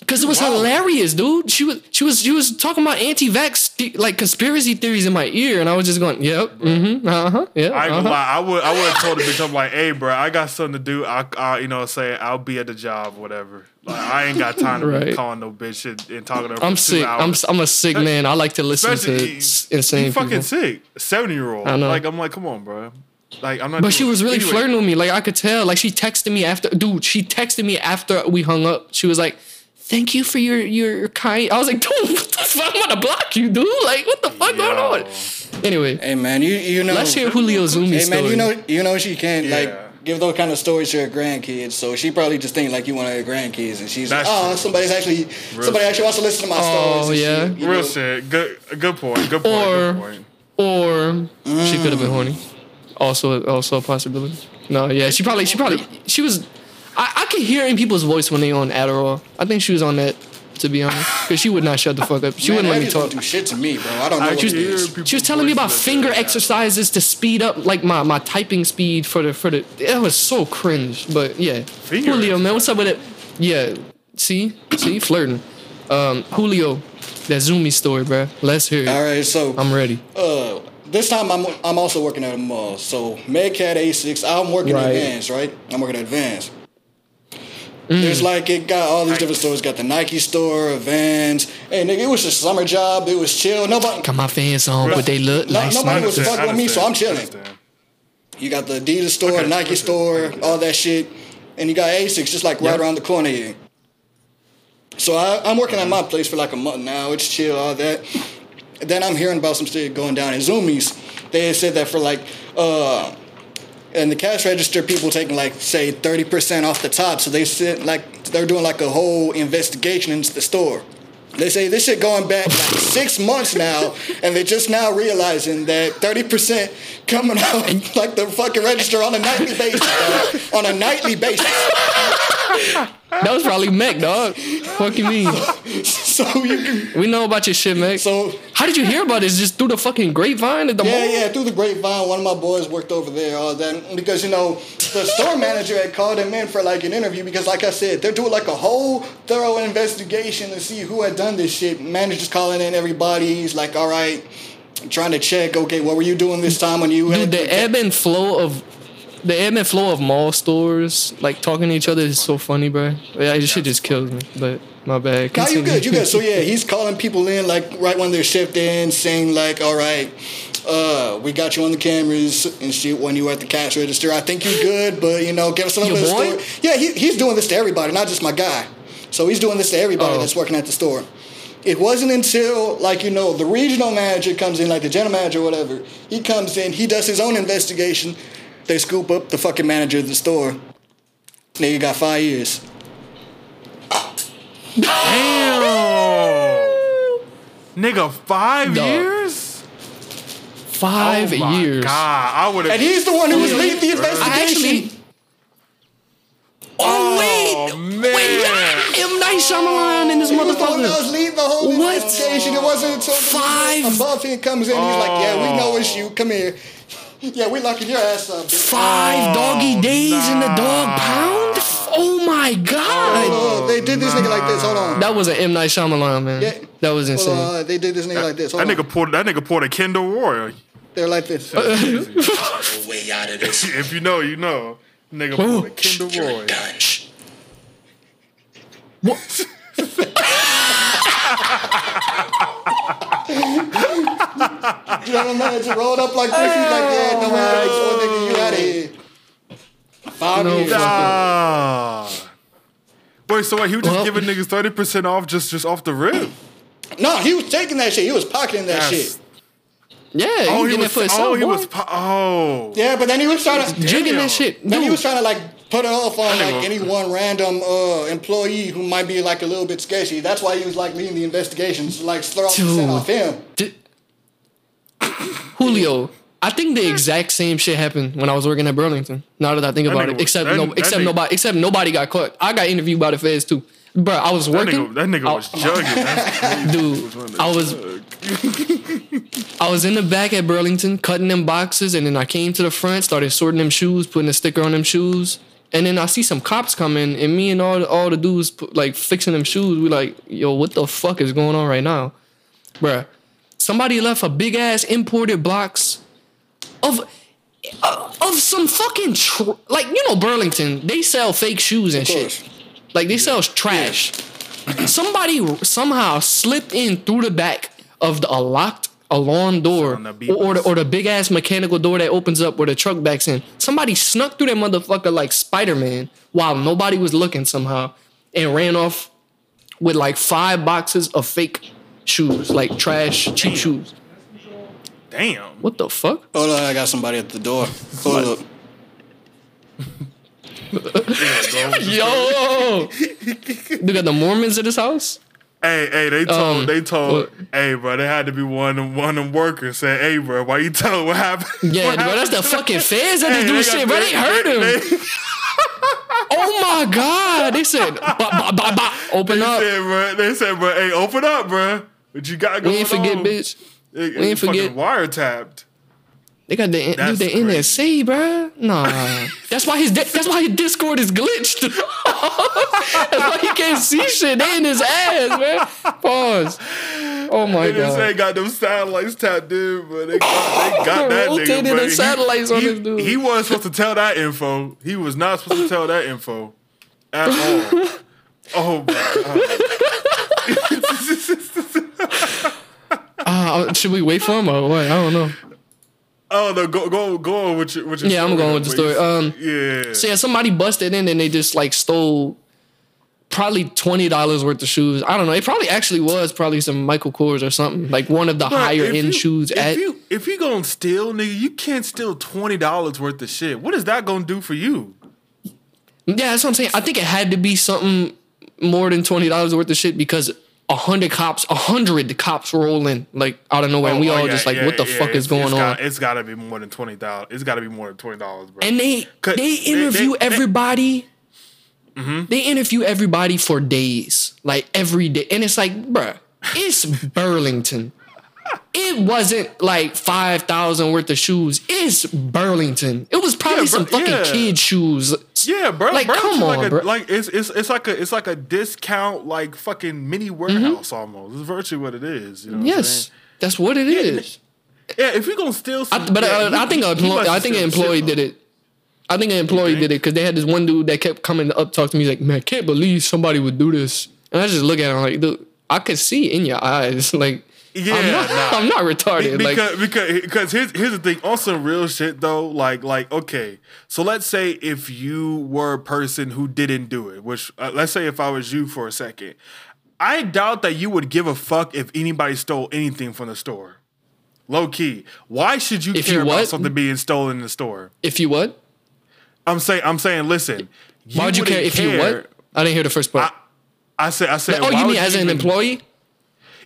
Because it was Wow. hilarious, dude. She was she was she was talking about anti-vax like conspiracy theories in my ear, and I was just going, "Yep, mm-hmm, uh huh, yeah." I uh-huh. lie. I would. I would have told the bitch. I'm like, hey, bro, I got something to do. I, I you know, say I'll be at the job, whatever. Like, I ain't got time to be calling no bitch and, and talking to her. I'm sick. I'm I'm a sick man. I like to listen Especially, to insane you fucking people. sick. Seventy year old. I know. Like I'm like, come on, bro. Like I'm not. But she was really anyway, flirting with me. Like I could tell. Like she texted me after, dude. She texted me after we hung up. She was like, "Thank you for your your kind." I was like, "Dude, what the fuck? I'm gonna block you, dude. Like, what the fuck going on?" Anyway, Hey man, you you know. let's hear Julio Zumiez Hey story. man, you know you know she can't Yeah. like give those kind of stories to her grandkids, so she probably just think like you one of her grandkids, and she's That's like, oh, true. somebody's actually somebody actually wants to listen to my Oh, stories. and yeah. shit, you Real know. shit. Good. Good point. Good point. Or- good point. or she could have been mm. horny. Also, also a possibility. No, yeah, she probably, she probably, she was. I, I could hear in people's voice when they on Adderall. I think she was on that, to be honest, because she would not shut the fuck up. She Man, wouldn't let me talk. do shit to me, bro. I don't know I what can it hear is. people's She was telling me about finger that- exercises to speed up like my, my typing speed for the for the. It was so cringe, but yeah. Finger Julio, man, what's up with it? Yeah, see, see, flirting. Um, Julio, that Zumiez story, bro. Let's hear it. All right, so I'm ready. uh, this time I'm I'm also working at a mall. So Medcat A6, I'm working Right. advanced, right? I'm working advanced. Mm. There's like it got all these different stores. Got the Nike store, Vans. Hey, nigga, it was a summer job. It was chill. Nobody. Got my fans on, but they look No- nice. nobody was fucking with me, so I'm understand, chilling. You got the Adidas store, Okay, Nike okay, store, all that shit, and you got Asics just like right Yep. around the corner here. So I, I'm working at my place for like a month now. It's chill, all that. And then I'm hearing about some shit going down in Zumiez. They said that for like, uh, and the cash register people taking like say 30% off the top. So they said like they're doing like a whole investigation into the store. They say this shit going back like six months now, and they're just now realizing that 30% coming out like the fucking register on a nightly basis. dog. on a nightly basis. That was probably Mac, dog. Fuck you mean? So you can We know about your shit, Mac. so How did you hear about this? Just through the fucking grapevine at the Yeah, mall? yeah, through the grapevine, one of my boys worked over there, uh, all that. Because, you know, the store manager had called him in for like an interview because, like I said, they're doing like a whole thorough investigation to see who had done this shit. Manager's calling in everybody. He's like, all right, I'm trying to check, okay, what were you doing this time when you Dude, had the ebb and flow of the ebb and flow of mall stores, like talking to each other, is so funny, bro. Yeah, this shit just kills me. But my bad. No, you Continue. good, you good. So yeah, he's calling people in like right when they're shift in, saying like, "All right, uh, we got you on the cameras and shit when you were at the cash register. I think you're good, but you know, give us a little Your bit of boy? story." Yeah, he, he's doing this to everybody, not just my guy. So he's doing this to everybody Oh. that's working at the store. it wasn't until like you know the regional manager comes in, like the general manager, or whatever. He comes in, he does his own investigation. They scoop up the fucking manager of the store. Nigga got five years. Damn. Nigga, five Dog. years? Five oh my years. God, I would have. And he's the one who was leading the I investigation. Actually. Oh, wait, Oh, man. wait, M Night Shyamalan in this He was the one that was motherfucker. leading the whole What? investigation. It wasn't until the Five- nigga above him comes in. He's like, "Yeah, we know it's Oh. you. Come here. Yeah, we locking your ass up." bitch." Five oh, doggy days in the dog pound. Oh my god, oh, oh, they did this nigga like this. Hold on. that was an M Night Shyamalan man. Yeah. That was Hold insane. on. They did this nigga like this. Hold That on. nigga poured. That nigga poured a Kindle Royal. They're like this. No way out of this. If you know, you know. Nigga poured a Kindle You're Royal. done. General manager rolled up like this. He's like, "Yeah, no man, oh, nigga, you out of here." Five No years. Ah. Wait, so what? He was just Well- giving niggas thirty percent off just just off the rip. No, he was taking that shit. He was pocketing that That's- shit. Yeah, Oh, you he getting was. it for Oh, yourself, he boy. was. po- Oh. Yeah, but then he was trying to. jigging that shit. Then he was trying to like put it off on like any one random uh, employee who might be like a little bit sketchy. That's why he was like leading the investigations, like throw off, Dude. off him. Di- Julio, I think the exact same shit happened when I was working at Burlington. Now that I think That about nigga it, was- except that- no, that except nigga- nobody, except nobody got caught. I got interviewed by the feds too, bro. I was That working. nigga, that nigga I- was jugging. Dude, I was I was in the back at Burlington cutting them boxes, and then I came to the front, started sorting them shoes, putting a sticker on them shoes, and then I see some cops coming, and me and all the, all the dudes like fixing them shoes. We like, yo, what the fuck is going on right now, bruh? Somebody left a big ass imported box of uh, of some fucking tr- like you know Burlington. They sell fake shoes and shit. Like they sell trash. Somebody somehow slipped in through the back of the a locked alarm door, the or, or the or the big ass mechanical door that opens up where the truck backs in. Somebody snuck through that motherfucker like Spider Man while nobody was looking somehow, and ran off with like five boxes of fake shoes, like trash cheap shoes. Damn. What the fuck? Hold on, I got somebody at the door. Hold up. Yo, you got the Mormons at this house. Hey, hey, they told, Um, they told, what? hey, bro, they had to be one of them, one of them workers saying, hey, bro, why you telling what happened? Yeah, What bro, that's the fucking feds that Hey, just do they shit, bro. They heard him. They, Oh my god! They said, bah, bah, bah, bah, open they up. said, bro, they said, bro, hey, open up, bro. What you got We going ain't forget, on? bitch. They, We ain't forget. wiretapped. They got the That's dude the NSA, bro. Nah, that's why his that's why his Discord is glitched. that's why he can't see shit. They in his ass, man. Pause. Oh my They god. ain't got them satellites tapped in, but they got, they got that nigga. the satellites he, on he, this dude. He wasn't supposed to tell that info. He was not supposed to tell that info at all. oh my god. Uh, should we wait for him or what? I don't know. Oh no, go go go on with your with your Yeah, I'm going with the story. Um, yeah. So yeah, somebody busted in and they just like stole probably twenty dollars worth of shoes. I don't know. It probably actually was probably some Michael Kors or something like one of the Bro, higher end you- shoes If at. you if you gonna steal, nigga, you can't steal twenty dollars worth of shit. What is that gonna do for you? Yeah, that's what I'm saying. I think it had to be something more than twenty dollars worth of shit because a hundred cops, a hundred cops rolling like out of nowhere, and we Oh, oh all yeah, just like, yeah, what the yeah, fuck is going it's on? Gotta, it's gotta be more than twenty dollars. It's gotta be more than twenty dollars, bro. and they they- interview they- they- everybody. Mm-hmm. They interview everybody for days, like every day, and it's like, bruh, it's Burlington. It wasn't like five thousand worth of shoes. It's Burlington. It was probably Yeah, some fucking yeah. kid shoes. Yeah, bro. Like, bro, come like on, a, bro. Like it's it's it's like a it's like a discount like fucking mini warehouse almost. It's virtually what it is. You know what Mm-hmm. Yes, saying? that's what it is. Yeah, if you're gonna steal, some, I, but yeah, uh, he- I think he I think an employee shit, did it. I think an employee did it because they had this one dude that kept coming up talk to me like, man, I can't believe somebody would do this. And I just look at him like, dude, I could see in your eyes, like, Yeah, I'm not, nah. I'm not retarded. Be- like, because because because here's here's the thing on some real shit though like like okay so let's say if you were a person who didn't do it which uh, let's say if I was you for a second I doubt that you would give a fuck if anybody stole anything from the store. Low key. Why should you If care you about something being stolen in the store? If you what? I'm saying I'm saying listen. Why would you care if you what? I didn't hear the first part. I said I said oh, you mean as an even- employee?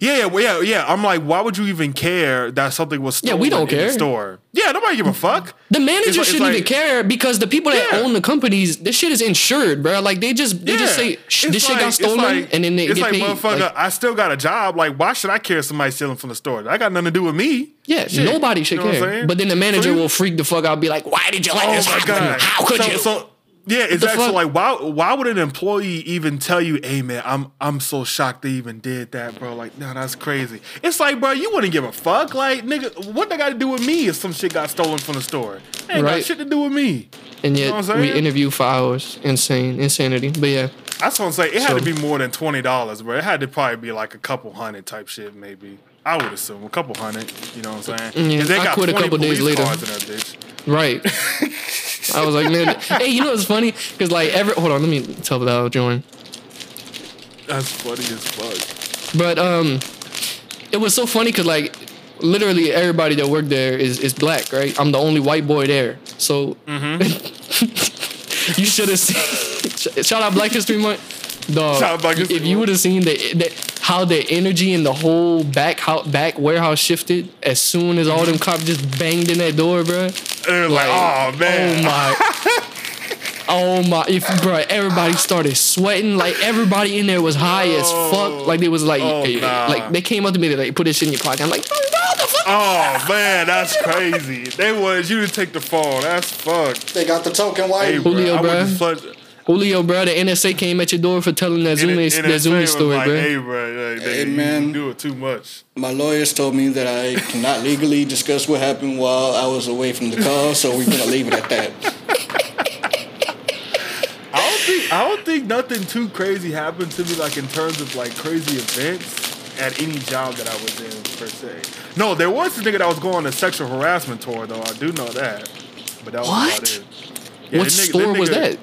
Yeah, yeah, well, yeah, yeah. I'm like, why would you even care that something was stolen Yeah, we don't in care. the store? Yeah, nobody give a fuck. The manager It's like- shouldn't even like- care because the people that Yeah. own the companies, this shit is insured, bro. Like they just they just say this shit got stolen, and then they it's get like, paid. motherfucker, Like, I still got a job. Like, why should I care if somebody's stealing from the store? That got nothing to do with me. yeah, Shit. nobody should You know care. But then the manager So will freak the fuck out, be like, "Why did you let Oh this happen? god! How could so, you?" So yeah, exactly. fuck? Like, why? Why would an employee even tell you, "Hey, man, I'm I'm so shocked they even did that, bro." Like, no, that's crazy. It's like, bro, you wouldn't give a fuck. Like, nigga, what they got to do with me if some shit got stolen from the store? It ain't got Right. shit to do with me. and yet what I'm we interview for hours. Insane, insanity. But yeah, That's what I'm saying. It had So- to be more than twenty dollars, bro. It had to probably be like a couple hundred type shit, maybe. I would assume a couple hundred. You know what I'm saying? Mm, yeah, If they I got quit a 20 couple days later. cars in that bitch. right. I was like, man, hey, you know what's funny? Because like every hold on, let me tell that I'll join. That's funny as fuck. But um, it was so funny because like literally everybody that worked there is is black, right? I'm the only white boy there, so you should have seen. Shout out Black History Month, dog. Shout out Black if you Month. would have seen the, the how the energy in the whole back how, back warehouse shifted as soon as all them cops just banged in that door, bro. They're like, oh man. Oh my. Oh my! If bro, everybody started sweating. Like everybody in there was high as fuck. Like they was like, Oh, eh, nah. like they came up to me. They like put this shit in your pocket. I'm like, oh, what the fuck? Oh man, that's crazy. they wanted you to take the fall. That's fucked. They got the token white. Hey, bro, Julio, I would bruh. Julio, bro, the NSA came at your door for telling that Zumiez, and that it Zumiez was story, like, bro. Hey, bro, like, Hey, they, man. you do it too much. My lawyers told me that I cannot legally discuss what happened while I was away from the call, so we're gonna leave it at that. I don't think I don't think nothing too crazy happened to me, like in terms of like crazy events at any job that I was in per se. No, there was this nigga that was going on a sexual harassment tour though. I do know that, but that was What? about it. Yeah, what this nigga- store this was nigga- that?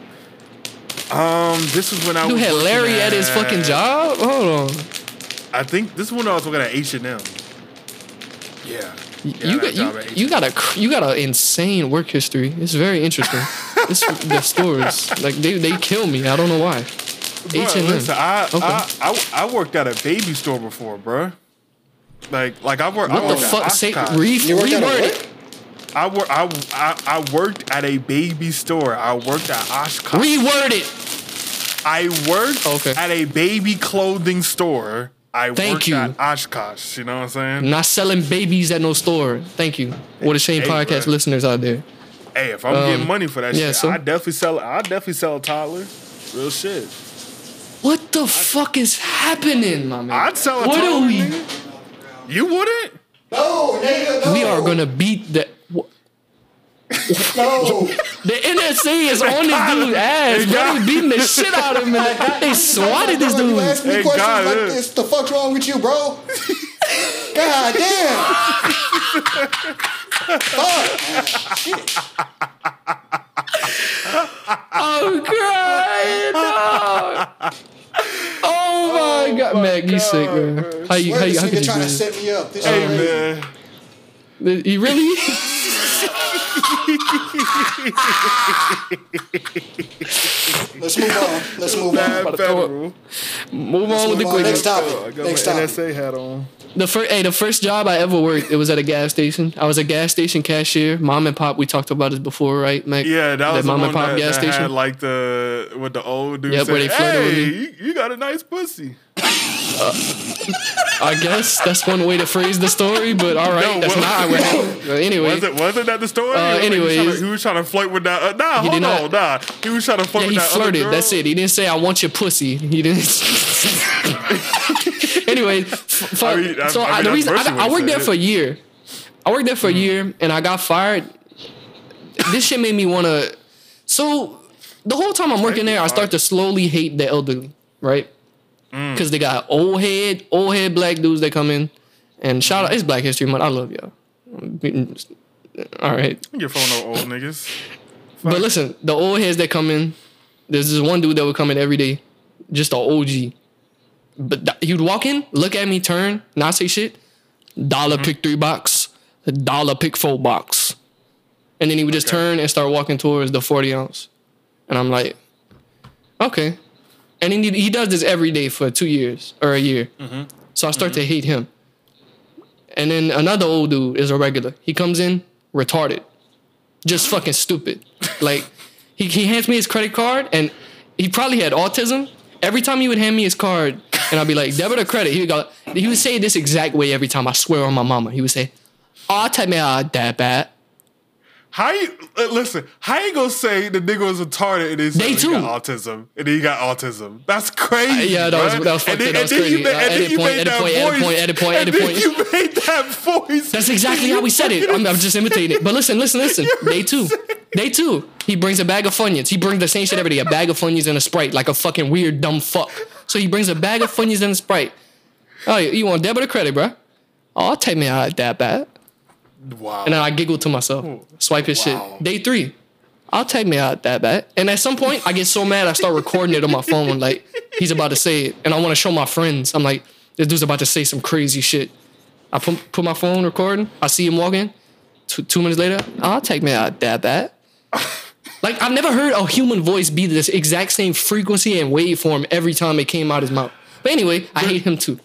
Um, this is when I You was had Larry at his fucking job. Hold on. I think this is when I was working at H and M. Yeah, Yeah, you that got job at you, you got a you got an insane work history. It's very interesting. this, the stores like they they kill me. I don't know why. H and listen, I, Okay. I, I I worked at a baby store before, bro. Like like I worked. I What the worked at fuck? Say Oshkosh. re- You worked at a reword what? it. I, wor- I, I, I worked at a baby store. I worked at Oshkosh. Reword it. I worked Okay. at a baby clothing store. I Thank worked you. at Oshkosh. You know what I'm saying? Not selling babies at no store. Thank you. What a shame, Hey, podcast bro. listeners out there. Hey, if I'm Um, getting money for that yeah, shit, so- I definitely sell. I definitely sell a toddler. Real shit. What the fuck is happening, my man? I'd sell a What toddler. are we? nigga. You wouldn't? No, nigga, no. We are gonna beat the. Wh- oh. No. The NSA is on this dude's ass, bro. They beating the shit out of him. and They swatted this Bro, You dude. ask me Hey, questions God, like yeah. this. The fuck's wrong with you, bro? God damn. Fuck. Shit. I'm crying. dog. Oh my oh god, Mac, you sick, man. How you? Where How you? this How could nigga you trying to do set me up? This Hey is man. You really? Let's move on. Let's move Bad on. Move on with the move on. Next topic. I got Next my topic. NSA hat on. The first, hey, the first job I ever worked, it was at a gas station. I was a gas station cashier, mom and pop. We talked about this before, right, Mac? Yeah, that was mom and pop that, gas that station. had like the with the old dude. Yep, saying, where they flirted with me." you, you got a nice pussy. I guess that's one way to phrase the story, but all right, No, that's not what happened. Anyway, Was it wasn't that the story? Uh, He was trying to- anyways. he was trying to flirt with that. Uh, nah, He hold on, nah. He was trying to flirt yeah, with he that other flirted. That's it. He didn't say I want your pussy. He didn't. anyway, f- fuck. I mean, so I I, mean, the reason I, I worked there said. for a year. I worked there for Mm-hmm. a year, and I got fired. This shit made me want to. So the whole time I'm working there, I start to slowly hate the elderly, right? Mm. Because they got old head, old head black dudes that come in, and shout out, it's Black History Month. I love y'all. All right, Your phone no old niggas. but listen, the old heads that come in, there's this one dude that would come in every day, just an OG. But th- he would walk in, look at me, turn, not say shit. Dollar pick three box, dollar pick four box, and then he would just Okay. turn and start walking towards the forty ounce, and I'm like, okay. And he, he does this every day for two years or a year. Mm-hmm. So I start to mm-hmm. hate him. And then another old dude is a regular. He comes in retarded, just fucking stupid. Like he, he hands me his credit card and he probably had autism. Every time he would hand me his card and I'd be like debit or credit, he would go. He would say this exact way every time. I swear on my mama. He would say, "Oh, tell me uh, that bad." How you uh, listen? How you gonna say the nigga was retarded and then he got autism and then he got autism? That's crazy. yeah, that was- that was fucked up. That was crazy. made- Uh, edit point, edit that point, edit voice. point, edit point, And edit then point. You made that voice. That's exactly how we said it. I'm, I'm just imitating it. But listen, listen, listen. Day two. Day two. He brings a bag of Funyuns. He brings the same shit every day. A bag of Funyuns and a Sprite. Like a fucking weird, dumb fuck. So he brings a bag of Funyuns and a Sprite. Oh, you want debit or credit, bro? Oh, I'll take me out that bad. Wow. And then I giggle to myself. Swipe his Wow. shit. Day three. I'll take me out that bad. And at some point, I get so mad, I start recording it on my phone. Like, he's about to say it. And I want to show my friends. I'm like, this dude's about to say some crazy shit. I put, put my phone recording. I see him walking. Two, two minutes later, I'll take me out that bad. Like, I've never heard a human voice be this exact same frequency and waveform every time it came out his mouth. But anyway, I hate him too.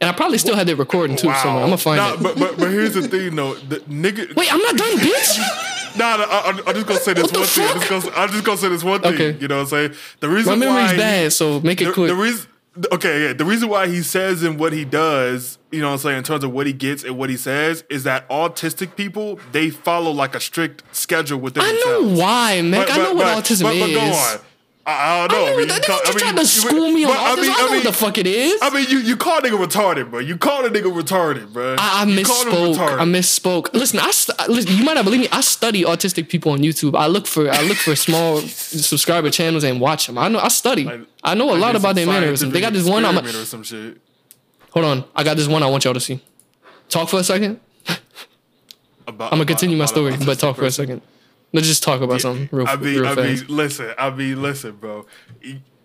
And I probably still had that recording too wow. somewhere. I'm gonna find nah, it. But, but but here's the thing though, the nigga. Wait, I'm not done, bitch. Nah, nah, I, I'm- I'm just gonna say this one thing. I'm just, gonna, I'm just gonna say this one thing. Okay. You know what I'm saying? The reason My memory's why bad, so make it the, quick. the reason. Okay, yeah. The reason why he says and what he does, you know what I'm saying, in terms of what he gets and what he says, is that autistic people, they follow like a strict schedule within I themselves. know why. But- I know but- what but- autism but, is. But go on. I, I don't know. I mean, that. you call- I mean, trying to school me on autism. I, know what the fuck it is. I mean, you, you call a nigga retarded, bro. You call a nigga retarded, bro. I, I You called him misspoke. I misspoke. Listen, I st- listen, you might not believe me. I study autistic people on YouTube. I look for I look for small subscriber channels and watch them. I know I study. Like- I know a lot about their mannerisms. They got this one. I'm some shit. Hold on. I got this one. I want y'all to see. Talk for a second. About, I'm gonna continue my story, about but talk for a second. Let's just talk about something real, I mean, real I fast. mean, listen, I mean, listen, bro.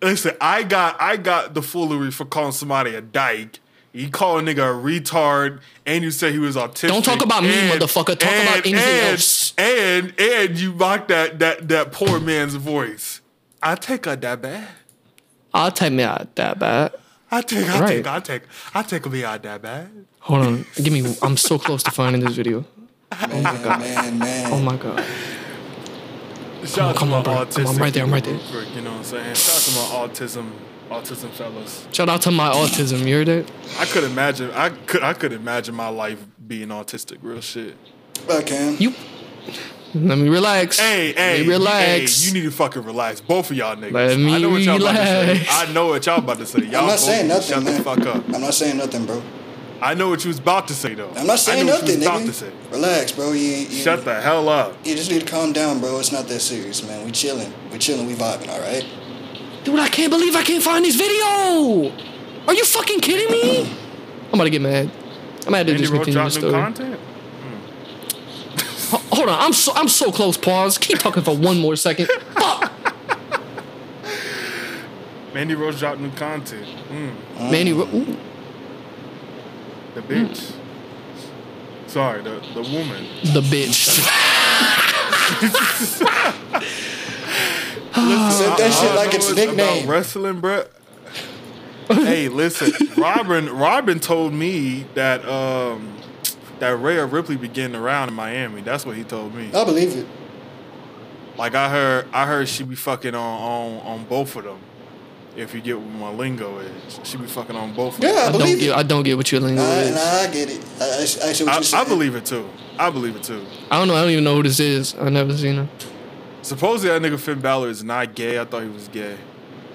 Listen, I got, I got the foolery for calling somebody a dyke. You call a nigga a retard, and you say he was autistic. Don't talk about me, motherfucker. Talk about anything and, else. And and you mock that that that poor man's voice. I take a that bad. I'll take me out that bad. I take, I Right. take, I take, I take me out that bad. Hold on. Give me. I'm so close to finding this video. Man, oh man, man. Oh my god. Shout out come to on, my bro. Come on, autistic right there, I'm right there. real You know what I'm saying? Shout out to my autism, autism fellas. Shout out to my autism. You heard it? I could imagine. I could. I could imagine my life being autistic. Real shit. I can. You. Let me relax. Hey, hey, me relax. Hey, you need to fucking relax. Both of y'all niggas. Let me I know what y'all about to say. relax. I know what y'all about to say. Y'all I'm not both saying nothing, Shut man. the fuck up. I'm not saying nothing, bro. I know what you was about to say though. I'm not saying I know what nothing, you was about to nigga. say. Relax, bro. You, you, Shut the hell up. you just need to calm down, bro. It's not that serious, man. We chilling. We chilling. We vibing, all right? Dude, I can't believe I can't find this video. Are you fucking kidding me? I'm about to get mad. I'm about to Mandy Rose discontinue the dropped new story. content. Ho- Hold on, I'm so I'm so close. Pause. Keep talking for one more second. Fuck, Mandy Rose dropped new content. Mm, Manny. Ro- ooh. the bitch. Sorry, the the woman. the bitch. Said that shit like it's is nickname. About wrestling, bruh. hey, listen, Robin. Robin told me that um that Rhea Ripley be getting around in Miami. That's what he told me. I believe it. Like I heard, I heard she be fucking on on on both of them. If you get what my lingo is, she be fucking on both. Of Yeah, them. I I don't believe get. it. I don't get what you're lingo Nah, is. nah, I get it. I, I, I see what I, you're. I believe it too. I believe it too. I don't know. I don't even know who this is. I never seen her. Supposedly that nigga Finn Balor is not gay. I thought he was gay.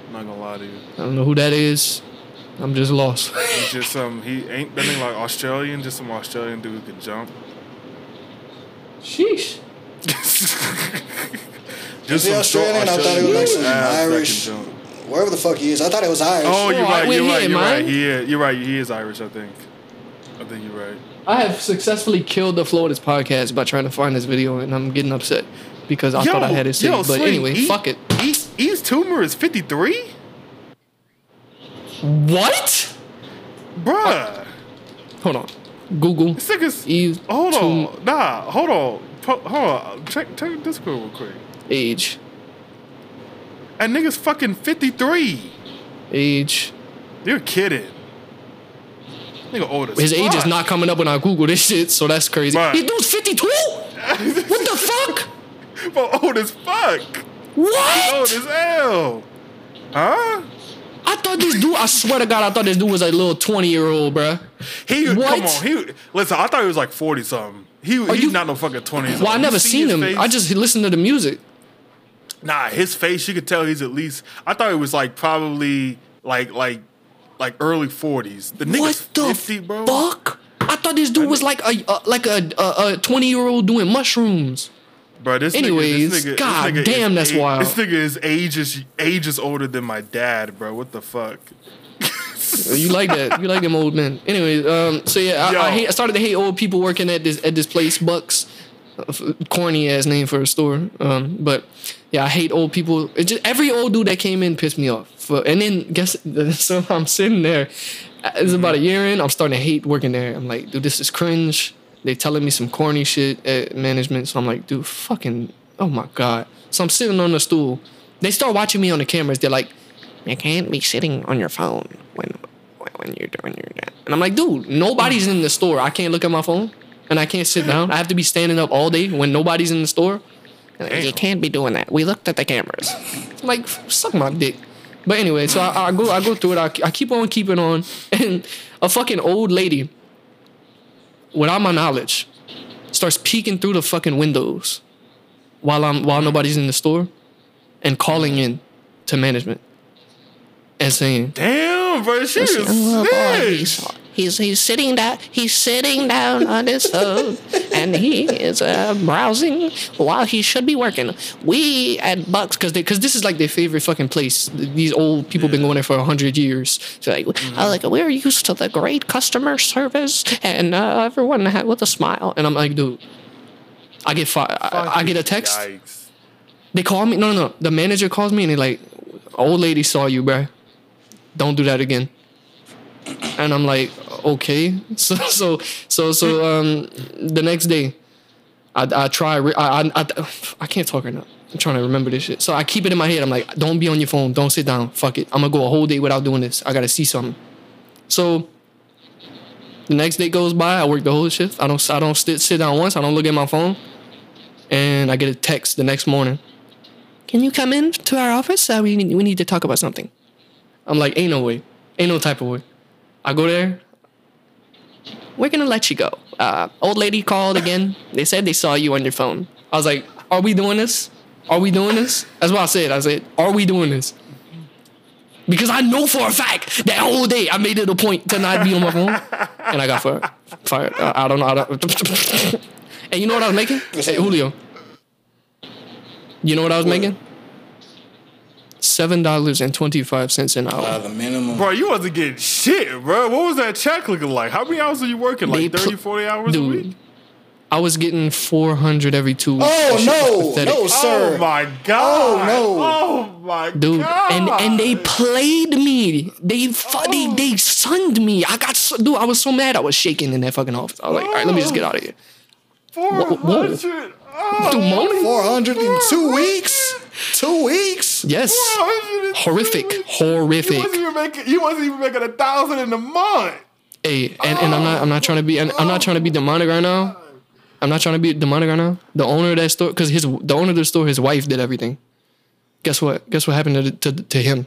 I'm not gonna lie to you. I don't know who that is. I'm just lost. He's just some. He ain't that nigga like Australian. Just some Australian dude who could jump. Sheesh. Just he some short Australian? I thought it was like some ass that can Irish- jump. Wherever the fuck he is. I thought it was Irish. Oh, you're right. You're right. You're right. mine? He is. You're right. He is Irish. I think. I think you're right. I have successfully killed the flow of this podcast by trying to find this video, and I'm getting upset because I thought I had it saved. but Sling, anyway, E- fuck it. E- East Tumor is 53. What? bruh. Hold on. Google. This nigga's. Eve Hold on, nah, hold on, Po- hold on. Check check Discord real quick. age. And nigga's fucking fifty three. Age. You're kidding. Nigga old as fuck His age is not coming up when I Google this shit, so that's crazy. Bruh. He dude's 52? What the fuck? Bro, old as fuck. What? Old as hell. Huh? I thought this dude, I swear to God, I thought this dude was a little 20 year old, bruh. He What? come on. He listen. I thought he was like forty something. He he's you- not no fucking twenty. Well, I never seen him. I just listened to the music. nah. His face. You could tell he's at least. I thought it was like probably like like like early forties. The nigga's What the fifty, bro. fuck? I thought this dude was like a, a like a a 20 year old doing mushrooms. Bro, this Anyways, nigga, this nigga, god this nigga damn, that's a- wild. This nigga is ages ages older than my dad, bro. What the fuck? You like that? You like them old men? Anyways, um, so yeah, I, I, hate, I started to hate old people working at this at this place, Bucks. Uh, Corny ass name for a store, um, but yeah, I hate old people. It just every old dude that came in pissed me off. For, and then guess so I'm sitting there. It's about a year in. I'm starting to hate working there. I'm like, dude, this is cringe. They telling me some corny shit at management. So I'm like, dude, fucking, oh my god. So I'm sitting on the stool. They start watching me on the cameras. They're like, you can't be sitting on your phone when when you're doing your job. and I'm like, dude, nobody's in the store. I can't look at my phone and I can't sit down. I have to be standing up all day when nobody's in the store. Like, you can't be doing that. We looked at the cameras. I'm like, suck my dick. But anyway, so I, I go I go through it. I, I keep on keeping on, and a fucking old lady, without my knowledge, starts peeking through the fucking windows while I'm while nobody's in the store, and calling in to management and saying, Damn, bro, she is boy, he's, he's sitting down. He's sitting down on his phone, and he is uh, browsing while he should be working. we at Bucks because because this is like their favorite fucking place. These old people been going there for a hundred years. So like, Uh, like we're used to the great customer service, and uh, everyone had with a smile. and I'm like, dude, I get fi- I, I get a text. Yikes. They call me. No, no, no. The manager calls me and they like, old lady saw you, bruh. Don't do that again. And I'm like, okay. So so so so um the next day, I I try. I I I, I can't talk right now. I'm trying to remember this shit. So I keep it in my head. I'm like, don't be on your phone. Don't sit down. Fuck it. I'm gonna go a whole day without doing this. I gotta see something. So the next day goes by. I work the whole shift. I don't I don't sit sit down once. I don't look at my phone. And I get a text the next morning. Can you come in to our office? Uh, we need, we need to talk about something. I'm like, ain't no way, ain't no type of way. I go there. We're gonna let you go. Uh, old lady called again. They said they saw you on your phone. I was like, are we doing this? Are we doing this? That's what I said. I said, are we doing this? Because I know for a fact that whole day I made it a point to not be on my phone, and I got fired. Fired. Uh, I don't know. I don't. and you know what I was making? Hey, Julio. You know what I was making? Seven dollars and twenty five cents an hour. Uh, the minimum. Bro, you wasn't getting shit, bro. What was that check looking like? How many hours are you working? Like They pl- 30, 40 hours a week? I was getting four hundred every two weeks. Oh That shit was no, pathetic. no, sir. Oh my god. Oh no. Oh my Dude, god. and and they played me. They fu- they they sunned me. I got so, dude. I was so mad. I was shaking in that fucking office. I was like, all right, let me just get out of here. Four whoa. hundred. Oh, Dude, moaning? Four hundred in two weeks. Two weeks. Yes, 402. horrific, You horrific. wasn't even making. You wasn't even making a thousand in a month. Hey, and, and I'm not I'm not trying to be I'm not trying to be demonic right now. I'm not trying to be demonic right now. The owner of that store, because his the owner of the store, his wife did everything. Guess what? Guess what happened to to, to him?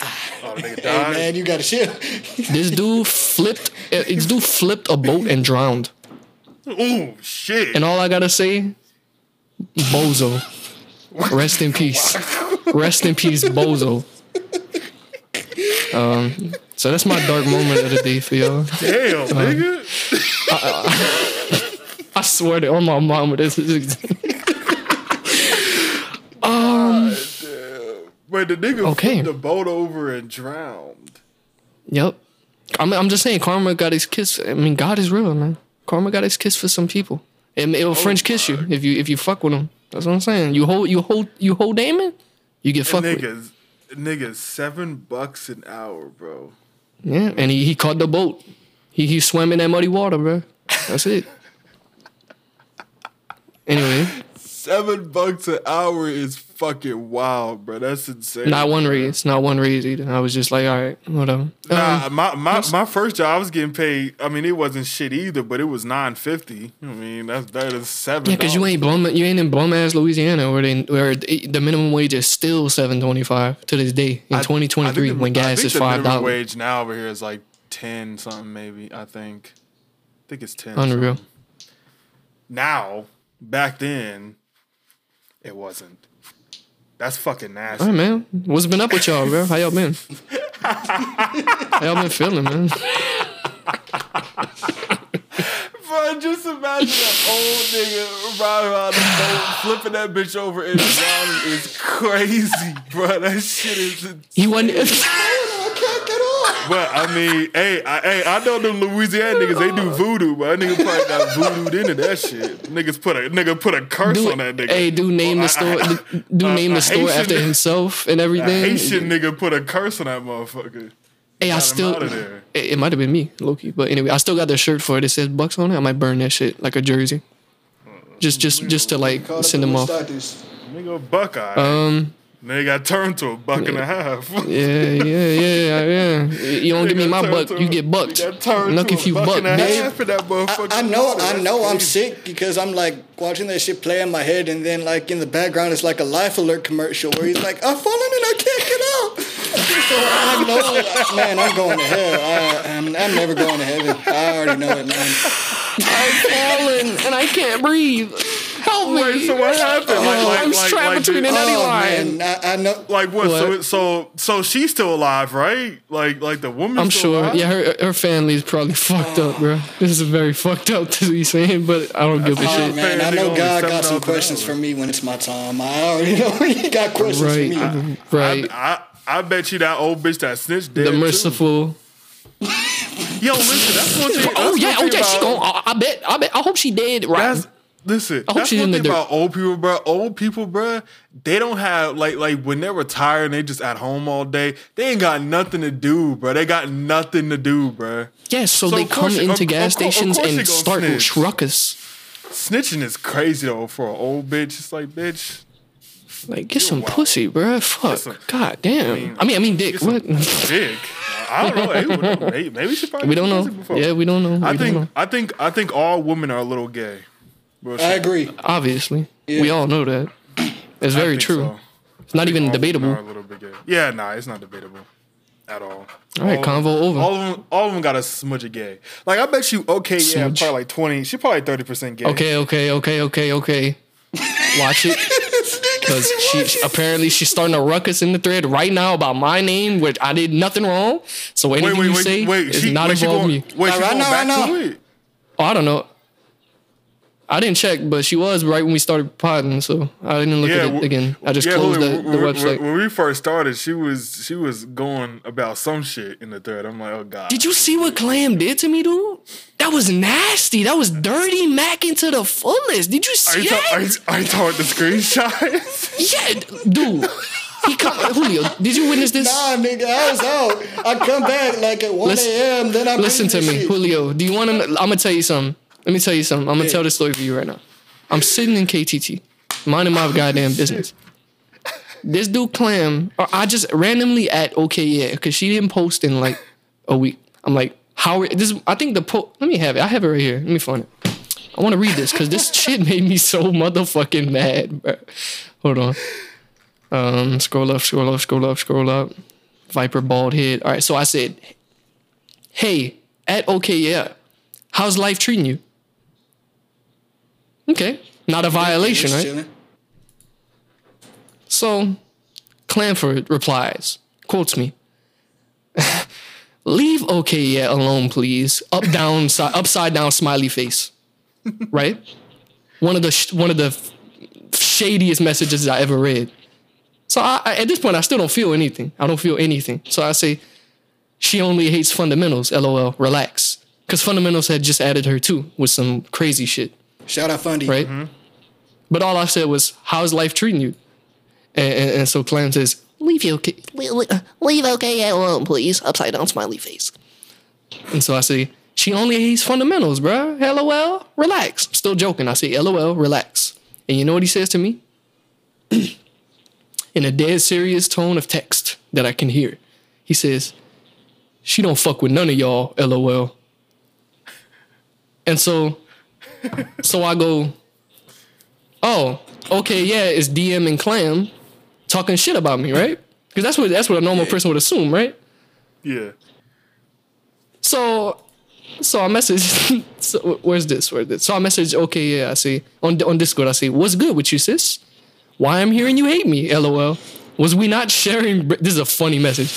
Oh, the nigga Hey man, you gotta shit. This dude flipped. uh, This dude flipped a boat and drowned. Oh shit. And all I gotta say, Bozo. Rest in peace. Rest in peace, Bozo. Um, so that's my dark moment of the day for y'all. Damn, nigga. I swear to on my mama, this is Wait, the nigga Okay. flipped the boat over and drowned. Yep. I'm, I'm just saying, karma got his kiss. I mean, God is real, man. Karma got his kiss for some people. It, it'll French kiss you if you if you fuck with him. That's what I'm saying. You hold you hold you hold Damon, you get fucked with. Niggas, niggas, seven bucks an hour, bro. Yeah, and he, he caught the boat. He he swam in that muddy water, bro. That's it. Anyway, Seven bucks an hour is fucking wild, bro. That's insane. not one raise, not one raise either. I was just like, all right, whatever. Nah, Um, my, my, my first job I was getting paid. I mean, it wasn't shit either, but it was nine fifty. I mean, that's better than seven. yeah, cause you ain't bum, you ain't in bum ass Louisiana where they where the minimum wage is still seven twenty five to this day in twenty twenty three twenty twenty I three think the- when gas is five dollars. Wage now over here is like ten something, maybe. I think. I think it's ten. Unreal. something. Now, back then, it wasn't. That's fucking nasty. All right, man. What's been up with y'all, bro? How y'all been? How y'all been feeling, man? Bro, just imagine that old nigga riding around the boat, flipping that bitch over and drowning is crazy, bro. That shit is. He wasn't. I can't get off. But I mean, hey, I, hey, I know them Louisiana niggas. They do voodoo, but that nigga probably got voodooed into that shit. Niggas put a nigga put a curse do, on that nigga. hey, do name Well, the store. I- do- do a- name a the store after nigga- himself and A everything. Haitian nigga put a curse on that motherfucker. Hey, I Got him still. there. It, it might have been me, Loki. But anyway, I still got the shirt for it. It says Bucks on it. I might burn that shit like a jersey. Just, just, just to like send in them off. Nigga Buckeye. Um. Nigga got turned to a buck and a half. Yeah, yeah, yeah, yeah. You don't give me my buck, you get bucked. Look if you buck, bitch. For that motherfucker. I, I know, I That's know, I'm sick because I'm like watching that shit play in my head, and then like in the background, it's like a life alert commercial where he's like, "I've fallen and I can't get up." So I know, man, I'm going to hell. I, I'm, I'm never going to heaven. I already know it, man. I'm falling and I can't breathe. Help me. Wait, so what happened? Oh, like, Oh, like, I'm like, strapped like, between an eddy Oh line. man, I, I know. Like what? So, What? so, so she's still alive, right? Like, like the woman. I'm still sure. alive? Yeah, her her family's probably fucked up, bro. This is very fucked up to be saying, but I don't give a Oh shit. man, I know God got some questions for me when it's my time. I already know he got questions Right, for me. right. I, I, I bet you that old bitch that snitched dead. The too. merciful. Yo, listen, that's one thing. Oh yeah, oh yeah. She gon' I, I bet. I bet. I hope she did. Right. That's listen. hope That's she's one thing about old people, bro. Old people, bro. They don't have like like when they're retired and they just at home all day. They ain't got nothing to do, bro. They got nothing to do, bro. Yes. So, So they come she- into of- gas of cour- of stations and start snitch. ruckus. Snitching is crazy though for an old bitch. It's like, bitch, Like, get some wild. pussy, bro. Fuck. some- God damn. I mean, I mean, dick. get some What? dick. I don't know. Hey, we don't know. Maybe, maybe she probably we don't know. before. Yeah, we don't know. I don't think know. I think I think all women are a little gay. Real I agree. Obviously, Yeah. we all know that. It's very true. so. It's not even debatable. a little bit gay. Yeah, nah, it's not debatable at all. All right, of convo them, over. All of them, all of them got a smudge of gay. Like I bet you, okay, yeah, Smudge. probably like twenty. She probably thirty percent gay. Okay, okay, okay, okay, okay. Watch it. Because she, she- apparently she's starting a ruckus in the thread right now about my name, which I did nothing wrong. So anything wait, you wait, say wait. is She, not wait, she involving going, me. wait, she Right going now, back right to now. it. Oh, I don't know. I didn't check, but she was right when we started podding, so I didn't look at it w- again. I just yeah, closed when- the, the when- when- website. When we first started, she was she was going about some shit in the thread. I'm like, oh god. Did you see what Clam did to me, dude? That was nasty. That was dirty macking to the fullest. Did you see I ta- that? are, you, are you the screenshot? yeah, dude. He come, Julio, did you witness this? Nah, nigga, I was out. I come back like at 1 Listen- a.m. Then I Listen to me, shit. Julio. Do you want to? I'm gonna tell you something. Let me tell you something. I'm gonna tell this story for you right now. I'm sitting in KTT, minding my goddamn business. This dude Clam, or I just randomly at okay yeah, because she didn't post in like a week. I'm like, how this? I think the po. Let me have it. I have it right here. Let me find it. I want to read this because this shit made me so motherfucking mad. Bro. Hold on. Um, scroll up, scroll up, scroll up, scroll up. Viper bald head. All right, so I said, "Hey, at okay, yeah, how's life treating you?" Okay, not a violation, right? chilling. So, Clanford replies, quotes me, "Leave okay, yeah, alone, please. Up down, si- upside down, smiley face." right? One of the sh- one of the f- shadiest messages I ever read. So I, I, at this point, I still don't feel anything. I don't feel anything. So I say, she only hates fundamentals. LOL. Relax. Because fundamentals had just added her too with some crazy shit, Shout out Fundy. right? Mm-hmm. But all I said was, "How's life treating you?" And, and, and so Clam says, leave you okay, leave, uh, leave okay alone, please. Upside down smiley face. And so I say, she only hates fundamentals, bruh. LOL, relax. I'm still joking. I say, LOL, relax. And you know what he says to me? In a dead serious tone of text that I can hear. He says, she don't fuck with none of y'all, LOL. And so, so I go, oh, okay, yeah, it's DM and Clam talking shit about me, right? Because that's what that's what a normal person would assume, right? Yeah. So, so I message. So where's this? Where's this? So I message. Okay, yeah, I see on on Discord. I see what's good with you, sis. Why I'm hearing you hate me? LOL. Was we not sharing? br- This is a funny message.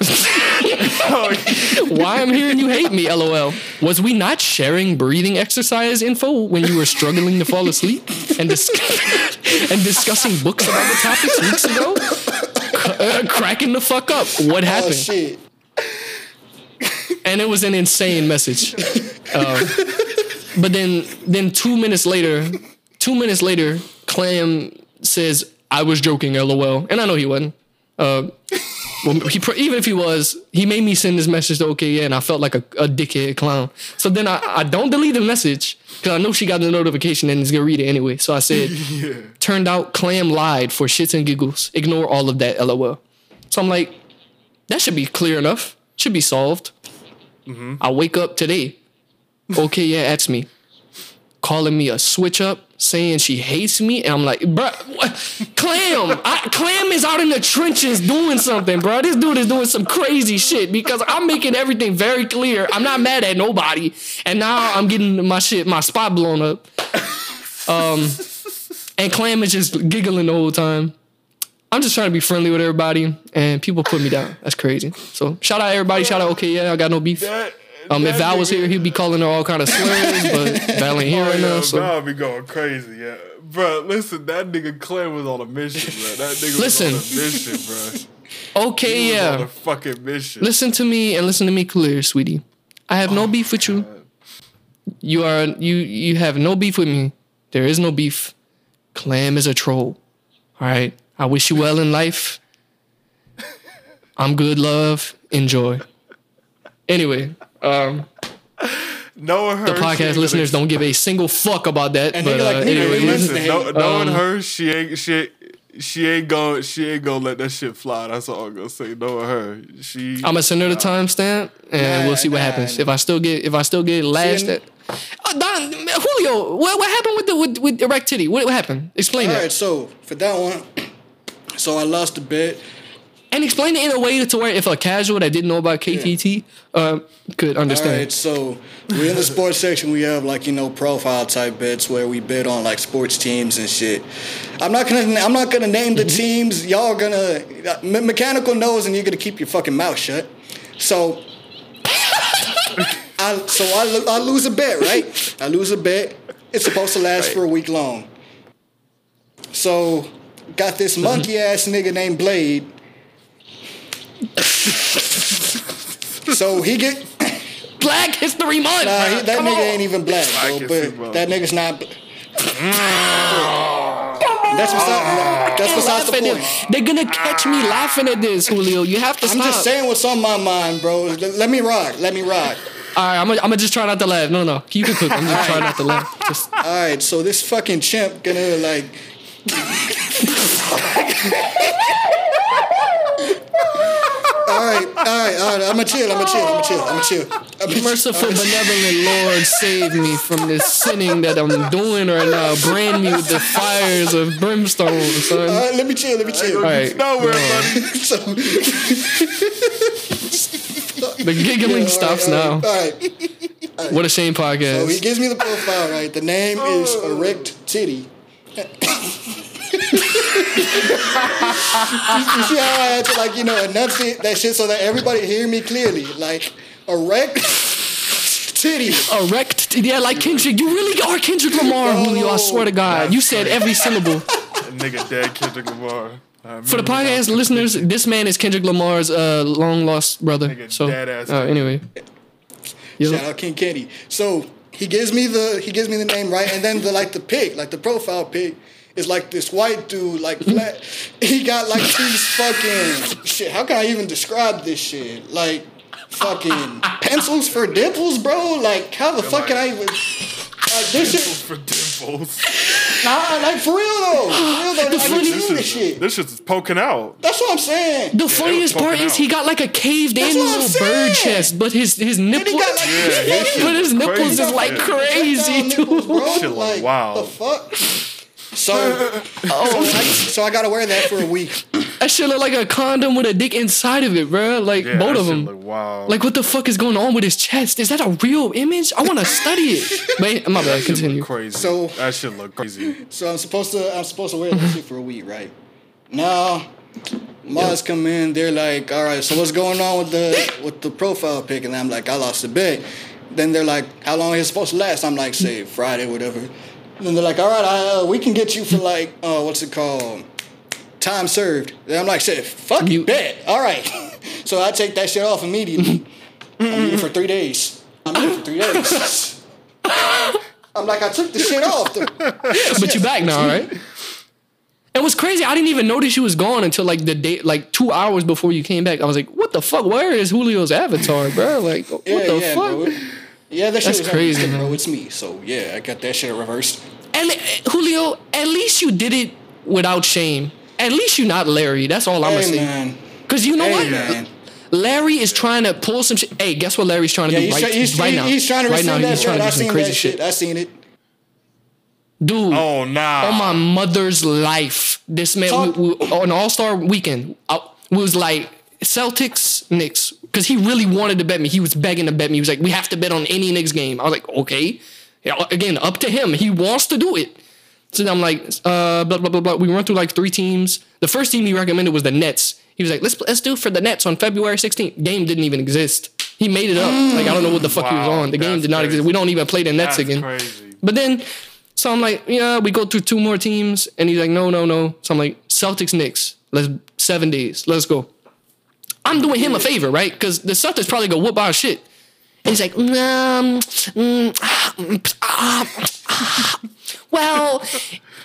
Why I'm hearing you hate me? LOL. Was we not sharing breathing exercise info when you were struggling to fall asleep and dis- and discussing books about the topics weeks ago? C- uh, cracking the fuck up. What Oh happened? shit. and it was an insane message. Um, but then, then two minutes later, two minutes later, Clam says, "I was joking, lol," and I know he wasn't. Uh, well, he pr- even if he was, he made me send this message to OK, yeah, and I felt like a, a dickhead clown. So then I, I don't delete the message because I know she got the notification and is gonna read it anyway. So I said, turned out Clam lied for shits and giggles. Ignore all of that, lol. So I'm like, that should be clear enough. Should be solved. Mm-hmm. I wake up today. Okay, yeah, that's me. Calling me a switch up, saying she hates me, and I'm like, what? Clam, I, Clam is out in the trenches doing something, bro. This dude is doing some crazy shit because I'm making everything very clear. I'm not mad at nobody, and now I'm getting my shit, my spot blown up. Um, and Clam is just giggling the whole time. I'm just trying to be friendly with everybody, and people put me down. That's crazy. So shout out everybody. Shout out. Okay, yeah, I got no beef. That, Um, if Val was here, he'd be calling her all kind of slurs, but Val ain't here Oh, right yeah, now. So Val be going crazy, yeah. Bro, listen, that nigga Clem was on a mission, bro. That nigga Listen. was on a mission, bro. okay, He was on yeah. a fucking mission. Listen to me and listen to me clear, sweetie. I have no beef with you. You are you you have no beef with me. There is no beef. Clam is a troll. All right. I wish you well in life. I'm good, love. Enjoy. Anyway, um, Knowing her, the podcast gonna- listeners don't give a single fuck about that. And but nigga like uh, anyway, Listen, Listen, know, knowing um, her, she ain't she ain't, she ain't going she ain't gonna let that shit fly. That's all I'm gonna say. Knowing her, she I'm gonna send her the timestamp, and Nah, we'll see what nah, happens. nah. If I still get, if I still get lashed at, oh, Don Julio, what, what happened with the with, with erect titty? What, what happened? Explain All that, right, so for that one, so I lost a bet. And explain it in a way to where if a casual that didn't know about KTT uh, could understand. right, so we're in the sports section. We have like you know profile type bets where we bet on like sports teams and shit. I'm not gonna I'm not gonna name the teams. Y'all gonna me- mechanical knows, and you're gonna keep your fucking mouth shut. So. I, so I, I lose a bet, right? I lose a bet. It's supposed to last for a week long. So, got this monkey ass nigga named Blade. So he get Black History Month. Nah, he, that Come nigga on. ain't even black, I bro. can But see, that nigga's not. bl- that's beside, that's besides the point. They're gonna catch me laughing at this, Julio. You have to stop. I'm stop. just saying what's on my mind, bro. Let, let me rock. Let me rock. All right, I'm gonna, I'm gonna just try not to laugh. No, no, you can cook. I'm just trying not to laugh. Just, All right, so this fucking chimp gonna like. all right, all right, all right. I'ma chill. I'ma chill. I'ma chill. I'ma chill. I'ma chill. Merciful, benevolent Lord, save me from this sinning that I'm doing right now. Brand me with the fires of brimstone, All son. right, let me chill. Let me chill. All right, nowhere, buddy. So, the giggling all stops right, now. All right. What a shame podcast. So he gives me the profile, right? The name is oh. Erect Titty. you see how I had to like, you know, enunciate that shit so that everybody hear me clearly. Like erect titty. Erect, yeah, like Kendrick. You really are Kendrick Lamar, Julio. I swear to God, you said every syllable. nigga dead Kendrick Lamar. I For the podcast listeners, this man is Kendrick Lamar's uh, long lost brother. Nigga, So, dead ass. uh, anyway, Yo. Shout out King Kenny. So he gives me the he gives me the name right, and then the like the pic, like the profile pic, is like this white dude, like flat. He got like these fucking shit. How can I even describe this shit? Like fucking pencils for dimples, bro. Like how the fuck can I even? Like this shit. for dimples. Nah, like for real though. For real though. I funny- can see this shit. This shit's poking out. That's what I'm saying. The funniest part poking is out. he got like a caved in That's what I'm little bird chest, but his his And nipple, he got like Yeah, these but his nipples crazy. is like Yeah. crazy, Nipples, dude. bro. Shit look Like, wild. The fuck. So, oh, I, so I gotta wear that for a week. That shit look like a condom with a dick inside of it, bro. Like Yeah, both that of shit them. Look wild. Like what the fuck is going on with his chest? Is that a real image? I want to study it. But my bad. That shit look Continue. crazy. So- that shit look crazy. So I'm supposed to I'm supposed to wear that shit for a week, right? Now, mods come in. They're like, "All right, so what's going on with the with the profile pic?" And I'm like, "I lost a bet." Then they're like, "How long is it supposed to last?" I'm like, "Say Friday, whatever." And then they're like, "All right, I, uh, we can get you for like, uh, what's it called? Time served." Then I'm like, "Say fuck You- you, bet." All right. so I take that shit off immediately. I'm here for three days. I'm here for three days. I'm like, I took the shit off. The, But you back now, right? It was crazy, I didn't even notice you was gone until like the day, like two hours before you came back. I was like, "What the fuck? Where is Julio's avatar, bro? Like, what Yeah, the yeah, fuck?" bro. Yeah, that shit That's was crazy, crazy, bro. It's me. So yeah, I got that shit reversed. And uh, Julio, at least you did it without shame. At least you're not Larry. That's all I'm gonna say. man. Cause you know Hey what? man. Larry is trying to pull some shit. Hey, guess what Larry's trying to Yeah, do right, try- he's, right he- now? he's trying to right now, that he's trying to I do some crazy shit. shit. I seen it. Dude, Oh nah. on my mother's life, this man Talk- we, we, on All Star Weekend I, was like Celtics Knicks because he really wanted to bet me. He was begging to bet me. He was like, "We have to bet on any Knicks game." I was like, "Okay." Yeah, again, up to him. He wants to do it. So I'm like, uh, blah blah blah blah. We run through like three teams. The first team he recommended was the Nets. He was like, "Let's let's do it for the Nets on February 16th." Game didn't even exist. He made it up. Like I don't know what the fuck he was on. The game did not crazy. exist. We don't even play the Nets That's again. crazy. But then, so I'm like, yeah, we go through two more teams, and he's like, no, no, no. So I'm like, Celtics, Knicks. Let's seven days. Let's go. I'm doing him a favor, right? Because the Celtics probably go whoop our shit. And he's like, um, mm, ah, mm, ah, ah. well,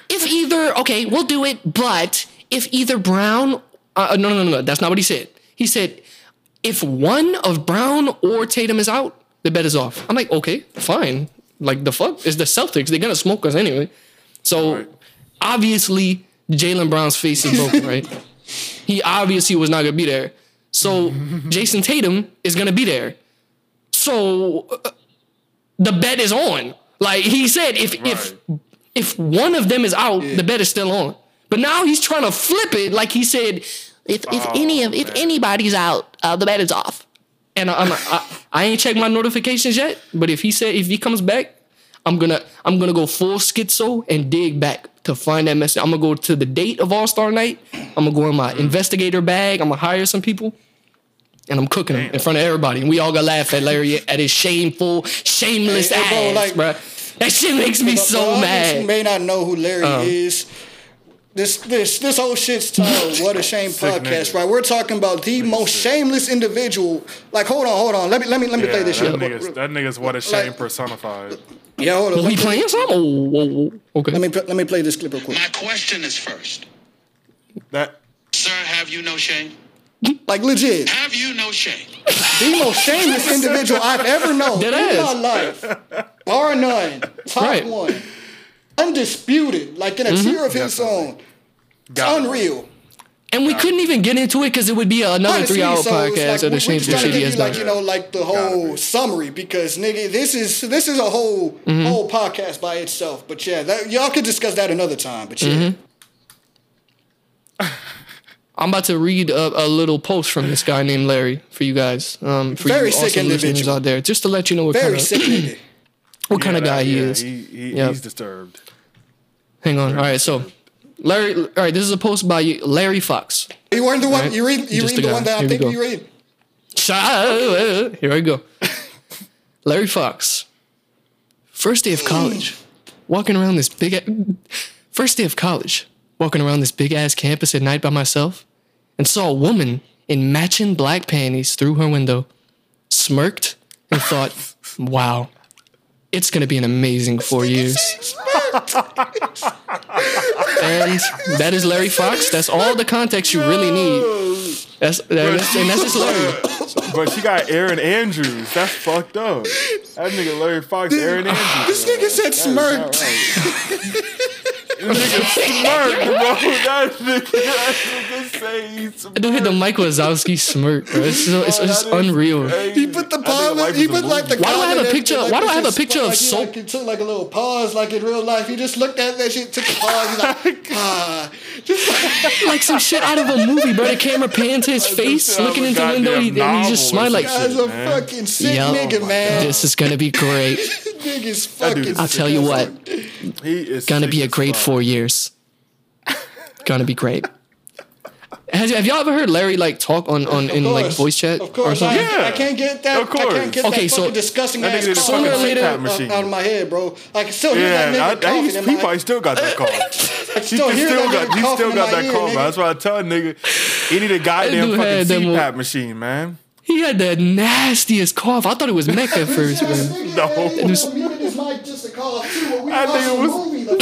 if either, okay, we'll do it, but if either Brown, uh, no, no, no, no, that's not what he said. He said, if one of Brown or Tatum is out, the bet is off. I'm like, okay, fine. Like the fuck is the Celtics? They're gonna smoke us anyway. So Right. obviously Jaylen Brown's face is broken, right? He obviously was not gonna be there. So Jayson Tatum is gonna be there. So uh, the bet is on. Like he said, if if Right. if one of them is out, the bet is still on. But now he's trying to flip it, like he said, If if any of if anybody's out, uh, the bet is off. and I'm, I, I ain't checked my notifications yet. But if he said if he comes back, I'm gonna I'm gonna go full schizo and dig back to find that message. I'm gonna go to the date of All Star Night. I'm gonna go in my investigator bag. I'm gonna hire some people, and I'm cooking them in front of everybody. And we all gonna laugh at Larry at his shameful, shameless Hey, hey, bro, like- bruh. That shit makes me so mad. all those Who mad. may not know who Larry Uh. is. This this this whole shit's titled "What a Shame" podcast, nigga. right? We're talking about the most shameless individual. Like, hold on, hold on. Let me let me let me Yeah, play this that, shit. nigga's, that nigga's what a shame Like- personified. Yeah, hold on. Let he me, playing some? Oh, oh, oh, okay. let me let me play this clip real quick. My question is first. That Sir, have you no shame? Like legit, Have you no shame? the most shameless individual I've ever known Dead in ass. my life, bar none, top Right. Mm-hmm. one, undisputed, like in a tier of his Definitely. own. It's got it. unreal. And we couldn't even get into it because it would be another Honestly, three hour so it's podcast like, of the we- we're shameful trying to shit he give you like you know like the whole be. summary because nigga this is this is a whole Mm-hmm. whole podcast by itself. But yeah, that, y'all could discuss that another time. But yeah, Mm-hmm. I'm about to read a, a little post from this guy named Larry for you guys. Um, for Very you sick awesome listeners individual. out there, just to let you know what very kind of sick nigga. what kind of guy that- he yeah, is. He, he, Yeah. He's disturbed. Hang on. All right, so Larry. All right, this is a post by Larry Fox. You weren't the one. Right. You read. You Just read the guy. one that I Here we think you read. Shut- Here I go. Larry Fox. First day of college, walking around this big. a- First day of college, walking around this big ass campus at night by myself, and saw a woman in matching black panties through her window, smirked, and thought, "Wow, it's gonna be an amazing four years." And that is Larry Fox. That's all the context you really need. That's, that's and that's just Larry. But she got Aaron Andrews. That's fucked up. That nigga Larry Fox, Aaron Andrews. This nigga said smirked. This nigga smirk, bro. That nigga, that nigga say he smirk. Dude hit the Mike Wazowski smirk, bro. It's, so, it's, it's That is unreal. crazy. He put the That nigga pause. life He is a put like the. movie. Why do I have a picture- like why do I have a picture of like he, soap? Like, he took like a little pause, like in real life. He just looked at that shit, took a pause. He's like, ah, just like, Like some shit out of a movie, bro. The camera panned to his face, looking into the window, he, and he just novel smiled like, some shit, a fucking sick Yo, nigga, man. "This is gonna be great. Nigga's fucking. I'll tell you what, He is gonna be a great fuck. Four years. Gonna be great. Has, have y'all ever heard Larry like talk on on in Of like voice chat Of or course, I, something? Yeah. I can't get that. Of I can't course. get Okay, that so- disgusting That ass nigga a cough Sooner or later- out, machine. out of my head, bro. I can still hear Yeah, that nigga I, coughing he's, in he my probably still got that call. I can He still hear still that got, he still got that ear, call, nigga. man. That's why I tell nigga, he need a goddamn fucking them- CPAP machine, man. He had the nastiest cough. I thought it was meth at first, man. No. He was muted his mic just to cough too. When we That nigga was- movie, like,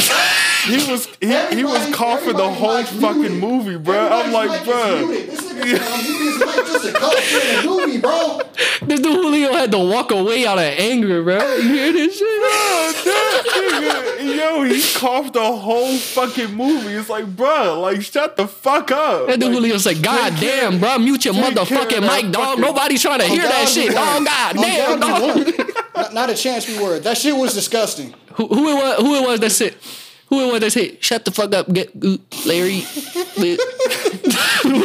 He was he, he was coughing the whole mic fucking muted. movie, bro. I'm like, bro. is. This nigga said, I'm muting his mic just a cough during the movie, bro. This dude Julio had to walk away out of anger, bro. You hear this shit? Yo, he coughed the whole fucking movie. It's like, bro, like shut the fuck up. That dude Like, Julio's like, God take care- damn, bro, mute your motherfucking of that mic, dog. fucking- Nobody's trying to hear that shit, we dog. weren't. God On damn, dog. weren't. Not, not a chance we were. That shit was disgusting. Who, who it was? Who it was that said? Who it was that said? Shut the fuck up, get uh, Larry. who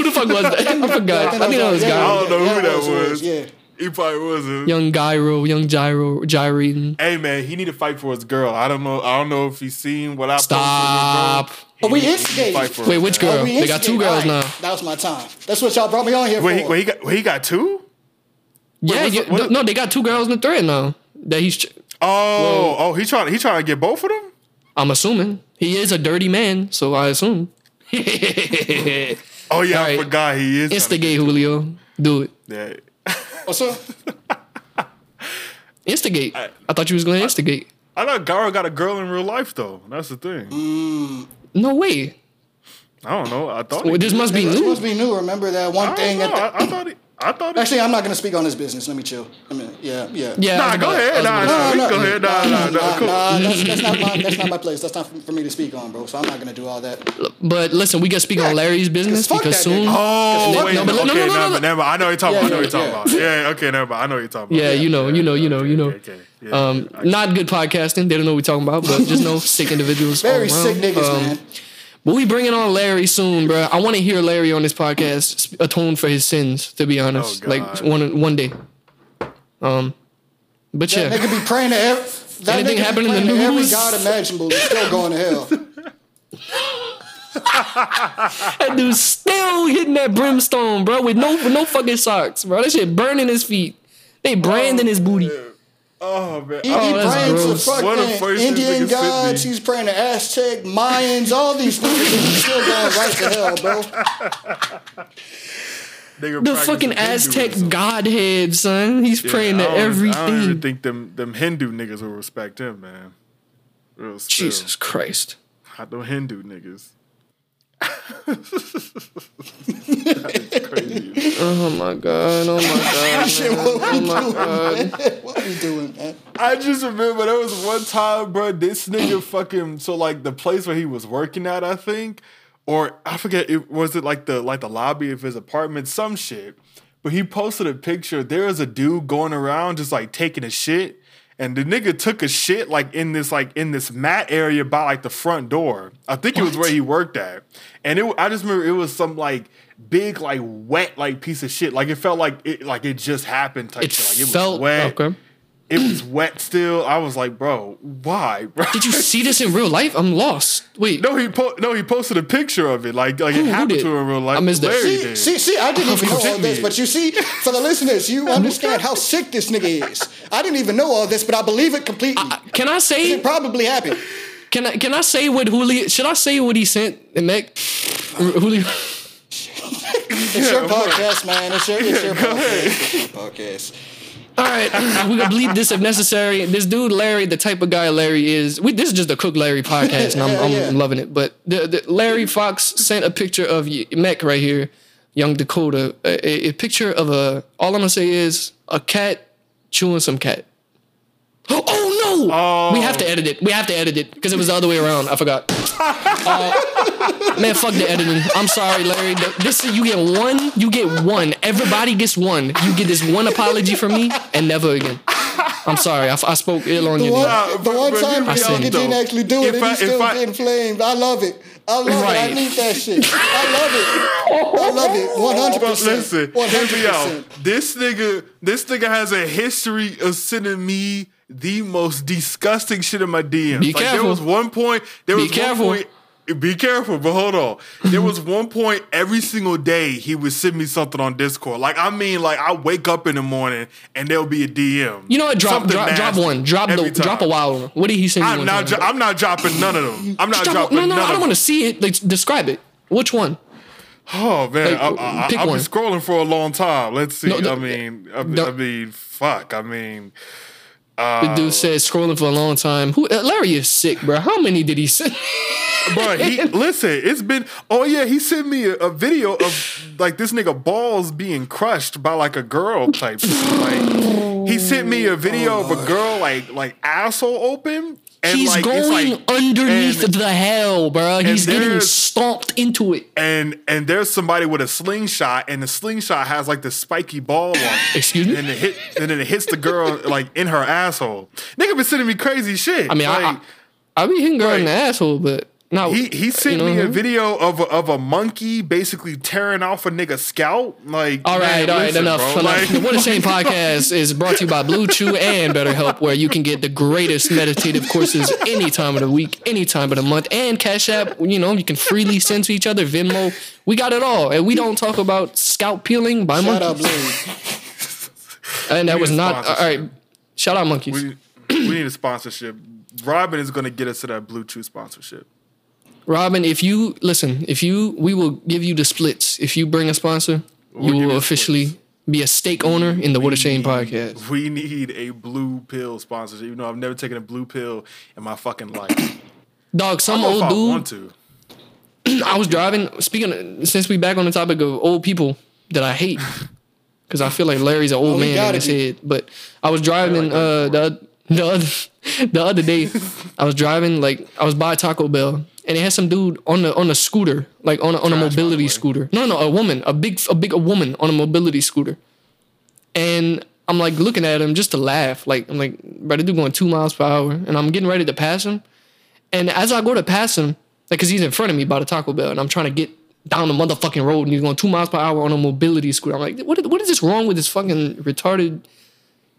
the fuck was that? I forgot. I think that was I don't know who that was, was. yeah. He probably wasn't. Young Gyro, young Gyro, Gyrating. Hey man, he need to fight for his girl. I don't know. I don't know if he's seen what I Stop. posted. Oh, we He need to instigated. Wait, which girl. girl? Oh, we They got two girls All right. now. That was my time. That's what y'all brought me on here Wait, he, for. wait, he got wait, he got two? Yeah, what's you, the- no, they got two girls in the thread now. That he's. Oh, oh, he trying he trying to get both of them? I'm assuming he is a dirty man, so I assume. Oh yeah, All I right. forgot he is. Instigate, Julio. Do it. get- Yeah. What's up? Instigate. I thought you was going to instigate. I thought Gara got a girl in real life though. That's the thing. No way. I don't know. I thought. Well, he this must be This new. must be new. Remember that one I thing? don't know. At the, I, I thought. He, I thought. He, actually, I'm not going to speak on his business. Let me chill. I mean, yeah, yeah. Yeah. Nah, go ahead. was Nah, nah, no, go ahead. Nah, nah, nah. Cool. Nah, that's, that's not my that's not my place. That's not for me to speak on, bro. So I'm not gonna do all that. But listen, we can speak on Larry's business fuck because that nigga. soon. Oh wait, no, no, but okay, no, no, no, never, no, no. never. mind. I know what you're talking Yeah, about. I know you're yeah, talking about. Yeah, okay, never. mind. I know what you're talking about. Yeah, you know, you know, you know, you know. Okay, okay. Um, not good podcasting. They don't know what we're talking about, but just know sick individuals. Very sick niggas, Um, man. But we bringing on Larry soon, bro. I want to hear Larry on this podcast s- atone for his sins. To be honest, Oh, like one one day. Um, but That yeah, nigga be praying to every. That Anything nigga happen in the praying to every god imaginable. is still going to hell. that dude's still hitting that brimstone, bro, with no with no fucking socks, bro. That shit burning his feet. They branding his booty. Oh man. He, Oh, that's praying gross. to What a fucking first Indian niggas sent gods. He's praying to Aztec, Mayans, all these niggas. and He's still going right to hell, bro. nigga The fucking Aztec Hinduism. godhead, son. He's Yeah, praying to don't- I don't even think them them Hindu niggas will respect him, man. Real still. Jesus Christ. Not them Hindu niggas. That's crazy. Oh my god. Oh my god. Shit, man. what we Oh my doing, god. man? What we doing, man? I just remember there was one time, bro. This nigga fucking so like the place where he was working at, I think, or I forget. It was it like the like the lobby of his apartment, some shit. But he posted a picture. There was a dude going around just like taking a shit, and the nigga took a shit like in this like in this mat area by like the front door. I think it was where he worked at, and it. I just remember it was some like big like wet like piece of shit. Like it felt like it like it just happened type It shit. Like it was felt wet okay. It was wet still. I was like, bro, why, bro? Did you see this in real life? I'm lost. Wait. No, he po- no, he posted a picture of it, like like Who- it happened did? to him in real life. I missed that. Larry See, did. see, see, I didn't even know all this, but you see, for the listeners, you understand how sick this nigga is. I didn't even know all this, but I believe it completely. Can I say it probably happened. can I can I say what Julio should I say what he sent and Nick? Julio It's your podcast, man. It's your, it's your go podcast. It's your podcast. All right, we gonna bleep this if necessary. This dude Larry, the type of guy Larry is. We, this is just a Cook Larry podcast, and I'm, I'm Yeah. loving it. But the, the Larry Fox sent a picture of Mech right here, young Dakota. A, a- a picture of a. All I'm gonna say is a cat chewing some cat. Oh no! We have to edit it. We have to edit it because it was the other way around. I forgot. Uh, man, fuck the editing. I'm sorry, Larry. The- This you get one. You get one. Everybody gets one. You get this one apology from me, and never again. I'm sorry. I, I spoke ill on The you. one, dude. the one but time hear me you out, nigga didn't actually do it, If and I- he's still I- getting flamed. I love it. I love it. I need that shit. I love it. I love it. One hundred But percent. listen, One hear hundred me out. percent. This nigga, this nigga has a history of sending me the most disgusting shit in my DMs. Be like, There was one point. There Be was careful. one point. Be careful, but hold on. There was one point every single day he would send me something on Discord. Like I mean, like I wake up in the morning and there'll be a DM. You know what? Drop, Something drop, drop one. Drop the, time. drop a wild one. What did he send? I'm not. dro- I'm not dropping none of them. I'm not Drop- dropping no, no, none I don't want to see it. Like, describe it. Which one? Oh man, Like, I, I, pick I've one. been scrolling for a long time. Let's see. No, the- I mean, I, the- I mean, fuck. I mean, The dude um, said scrolling for a long time. Who? Larry is sick, bro. How many did he send? bro. He listen. It's been. Oh yeah, he sent me a, a video of like this nigga balls being crushed by like a girl type. Like he sent me a video of a oh, girl like like asshole open. And He's like, going like- underneath and- the hell, bro. He's getting stomped into it. and and there's somebody with a slingshot, and the slingshot has like the spiky ball on it. Excuse me? And it hit, and then it hits the girl like in her asshole. Nigga been sending me crazy shit. I mean, like, I, I, I be hitting girl in the asshole, but no. he he sent you know me what I a video of a, of a monkey basically tearing off a nigga scalp. Like, All right, man, all right, listen, enough. bro. enough. Like- the What a Shame podcast is brought to you by BlueChew and BetterHelp, where you can get the greatest meditative courses any time of the week, any time of the month, and Cash App. You know, you can freely send to each other. Venmo, we got it all, and we don't talk about scalp peeling by Shout out monkeys. Blue. And that We was not all right. Shout out monkeys. we, we need a sponsorship. Robin is going to get us to that BlueChew sponsorship. Robin, if you listen, if you, we will give you the splits. If you bring a sponsor, We'll you will the officially be a stake owner in the What a Shame podcast. We need a blue pill sponsorship. You know, I've never taken a blue pill in my fucking life. Dog, I some don't know if old I want dude. to. I was driving. Speaking, of, since we back on the topic of old people that I hate, because I feel like Larry's an old we man in gotta his be. head. But I was driving uh, the the other, the other day. I was driving like I was by Taco Bell, and it had some dude on the on a scooter, like on a, on a Trash, mobility scooter. No, no, a woman, a big a big a woman on a mobility scooter, and. I'm like looking at him just to laugh. Like I'm like, bro, the dude going two miles per hour, and I'm getting ready to pass him. And as I go to pass him, like, cause he's in front of me by the Taco Bell, and I'm trying to get down the motherfucking road, and he's going two miles per hour on a mobility scooter. I'm like, what? What is this wrong with this fucking retarded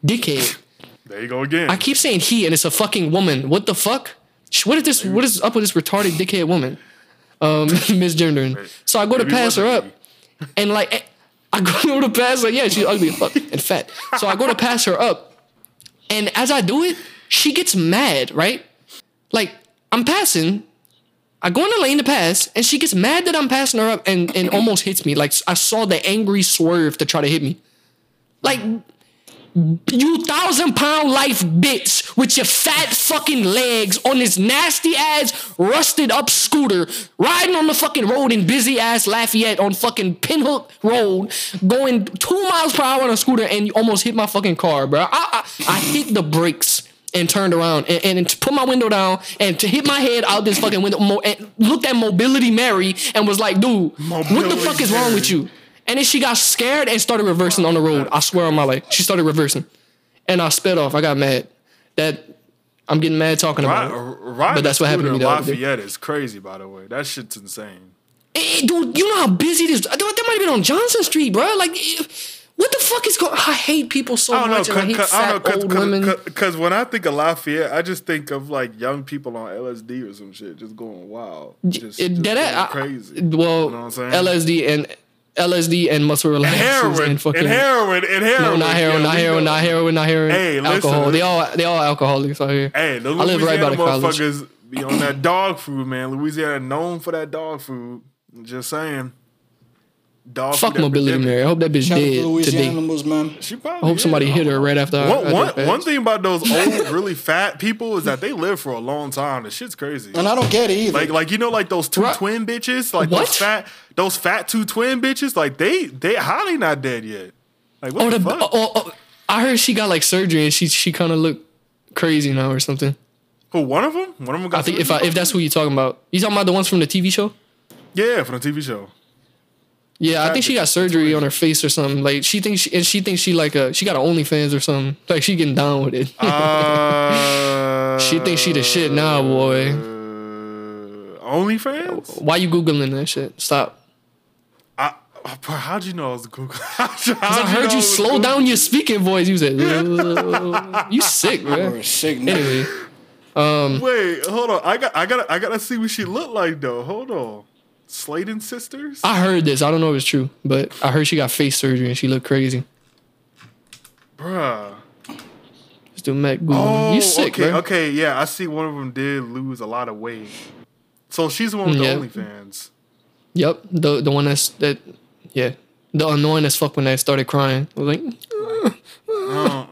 dickhead? There you go again. I keep saying he, and it's a fucking woman. What the fuck? What is this? What is up with this retarded dickhead woman? Um, misgendering. So I go to pass her up, and like, eh, I go to pass her. Yeah, she's ugly fuck and fat. So I go to pass her up, and as I do it, she gets mad. Right? Like I'm passing. I go in the lane to pass, and she gets mad that I'm passing her up, and and almost hits me. Like I saw the angry swerve to try to hit me. Like you thousand pound life bitch with your fat fucking legs on this nasty ass rusted up scooter riding on the fucking road in busy ass Lafayette on fucking Pinhook Road going two miles per hour on a scooter and you almost hit my fucking car, bro. I, I, I hit the brakes and turned around and, and to put my window down and to hit my head out this fucking window mo- and looked at Mobility Mary and was like, dude, what the fuck is wrong with you? And then she got scared and started reversing on the road. I swear on my life. She started reversing. And I sped off. I got mad. That I'm getting mad talking about Ri- it. But that's what happened to me the. Lafayette is crazy, by the way. That shit's insane. Hey, dude, you know how busy this That might have been on Johnson Street, bro. Like eh, what the fuck is going I hate people so I don't know, much I hate cause, fat I don't know, old cause, women. cause, when I think of Lafayette, I just think of like young people on LSD or some shit, just going wild, just, It- just that- going I- crazy. well, You know what I'm saying? LSD and LSD and muscle relaxers and heroin, and fucking and heroin, and heroin. No, not heroin, yeah, not we heroin, not heroin, not heroin. Hey, listen. They all they all alcoholics out here. Hey, the I live right by the college. motherfuckers be on that dog food, man. Louisiana known for that dog food. Just saying. Dog. Fuck food mobility epidemic. Mary. I hope that bitch Shout to dead Louisiana today. animals, man. She probably. I hope somebody hit her right after. One, I, one, one thing about those old, really fat people is that they live for a long time. The shit's crazy. And I don't get it either. Like, like you know, like those two Right. twin bitches, like What? those fat, those fat two twin bitches. Like they, they, how they not dead yet? Like what Oh, the, the, fuck? oh, oh, I heard she got like surgery and she she kind of looked crazy now or something. Who? One of them? One of them got. I think if I if that's who you're talking about, you talking about the ones from the TV show? yeah, from the TV show. Yeah, I think she got surgery on her face or something. Like she thinks she, and she thinks she like a she got an OnlyFans or something. Like she getting down with it. Uh, she thinks she the shit now, boy. uh, OnlyFans? Why you googling that shit? Stop. I, how'd you know I was Google? How'd I heard you slow down your speaking voice. You said, "Uh, "You sick, We're bro." a sick nigga. Anyway, Wait, hold on. I got, I got, I gotta see what she looked like though. Hold on. Slaton sisters. I heard this. I don't know if it's true, but I heard she got face surgery and she looked crazy. Bruh. Just do Mac Google. Oh, you sick, okay, bro? okay, yeah. I see one of them did lose a lot of weight. So she's the one with Yeah. the OnlyFans. Yep, the the one that's that, yeah, the annoying as fuck when I started crying. I was like, don't, I uh, uh,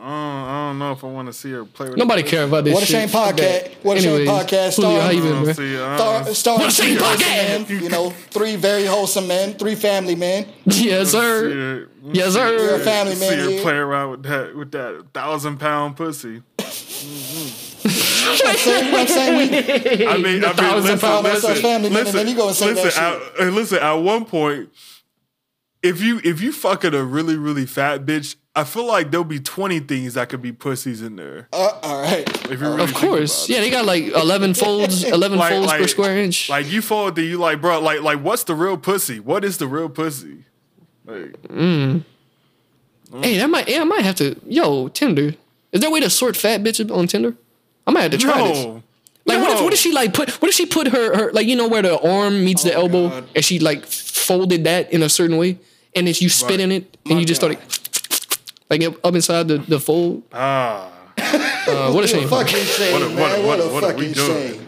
don't, know if I want to see her play with nobody care about this What a shit. shame Fuck podcast. What a shame Anyways, podcast. Julio, how you Starring, been, I bro? don't see, star, don't- What a shame podcast. men. You know, three very wholesome men, three family men. Yes, sir. her- Yes, You're a sir. family see man. her here. play around with that with that thousand pound pussy. I'm saying, I'm saying we, I mean, I mean, thousand listen, pound listen, family man, and listen, then you gonna say that listen. At, uh, listen, at one point, if you if you fucking a really really fat bitch, I feel like there'll be twenty things that could be pussies in there. uh, all right. If you really Of course, yeah, they got like eleven folds, eleven Like- folds per square inch. Like you fold that you like, bro. Like like what's the real pussy? What is the real pussy? Like mm hey, that might, yeah, I might have to. Yo, Tinder, is there a way to sort fat bitches on Tinder? I might have to try this. no. Like, what if what if she like put what if she put her her like you know where the arm meets the elbow God. and she like folded that in a certain way and then you spit Right. in it and you just God. started like up up inside the the fold. Ah. Uh, what a shame. Fucking shame, What a- man. what a- What, what a- a what are we fucking doing? shame.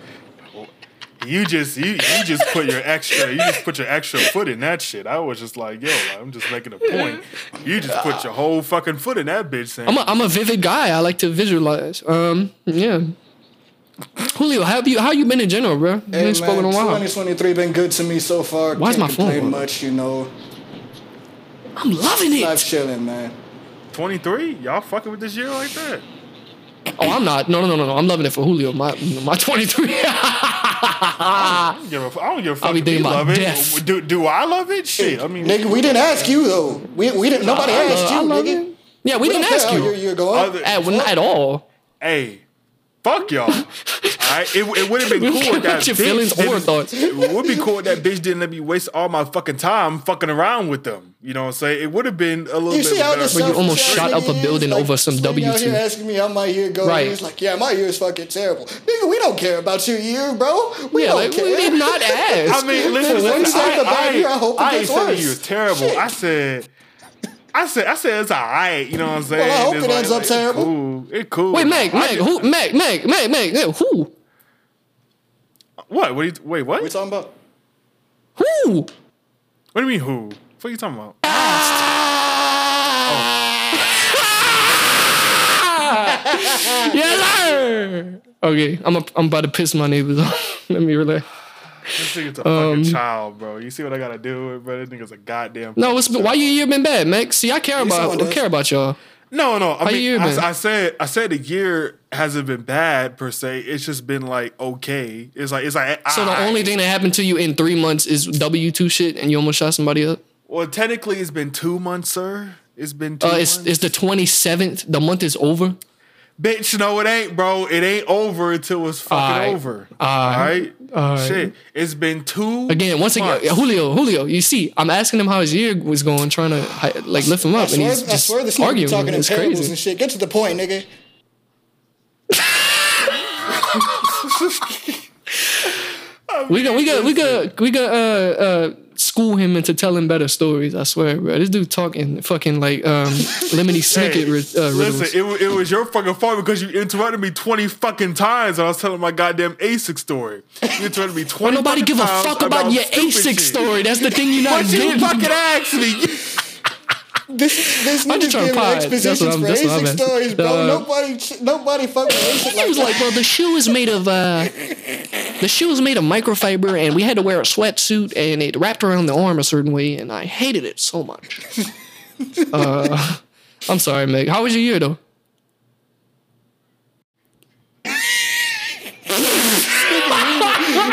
You just you you just put your extra you just put your extra foot in that shit. I was just like, yo, like, I'm just making a point. You just put your whole fucking foot in that bitch saying I'm a, I'm a vivid guy. I like to visualize. Um, yeah. Julio, how have you how you been in general, bro? You Hey, ain't spoken in a while. 2023 been good to me so far. Why's Can't my phone complain much, you know. I'm loving it. Life it. chilling, man. 23? Y'all fucking with this year like that? Oh, I'm not. No, no, no, no, no. I'm loving it for Julio. My my 23. I don't give a, I don't give a fuck I'll be if thinking you about love death. it. Do, do I love it? Shit. I mean, Nigga, we didn't ask you though. We, we didn't. Nobody I asked love- you, I nigga. it. Yeah, we, We didn't ask you. you're, you're going. Other- At, well, not at all. hey, fuck y'all. Alright, it, it would have been cool don't if that your bitch feelings or thoughts. It would be cool if that bitch didn't let me waste all my fucking time fucking around with them. You know what I'm saying? It would have been a little You bit see how better. this But you almost shot up a building is? over some sitting W2. here asking me how my year goes. Right. He's like, yeah, my year is fucking terrible. Nigga, we don't care about your year, bro. We Yeah, don't like care. we did not ask. I mean, listen, When you listen say I, bad I, year, I hope it I ain't gets saying worse. you was terrible. Shit. I said, I said, I said it's alright. You know what I'm saying? Well, I hope It's it ends up it's terrible. Cool. It cool. Wait, Meg, I Meg, who? Meg, Meg, Meg, Meg, Meg, who? What? What? Are you, wait, what? We talking about? Who? What do you mean who? What are you talking about? yes, sir. Okay, I'm a, I'm about to piss my neighbors off. Let me relax. This nigga's a Um, fucking child, bro. You see what I gotta do with, bro? This nigga's a goddamn. No, what's why you year been bad, Meg? See, I care about someone I does. care about y'all. No, no. I How mean, I? I said, I said the year hasn't been bad per se. It's just been like okay. It's like it's like. So the alright. only thing that happened to you in three months is W two shit, and you almost shot somebody up. Well, technically, it's been two months, sir. It's been two Uh, months. it's it's the twenty seventh. The month is over. Bitch, no, it ain't, bro. It ain't over until it's fucking Alright. over. Alright. Alright? Alright. Shit. It's been two. Again, once again. Julio, Julio. You see, I'm asking him how his year was going, trying to like lift him I up, and swear, he's I just swear this nigga arguing. talking in It's parables crazy. and shit. Get to the point, nigga. We got, we got, we got, we got uh, uh, school him into telling better stories. I swear, bro. This dude talking fucking like um lemony snicket ri- uh. Listen, it, it was your fucking fault because you interrupted me 20 fucking times and I was telling my goddamn Asics story. You interrupted me 20 Well, nobody give a fuck about, your stupid Asics shit. story. That's the thing you're not But you fucking asked me. This this I'm just trying to giving pod. That's what I'm- for that's what I'm stories, bro. Uh, nobody nobody fuck with Asics He like was that. like, well, the shoe is made of uh, the shoe is made of microfiber, and we had to wear a sweatsuit, and it wrapped around the arm a certain way, and I hated it so much. uh, I'm sorry, Meg. How was your year though?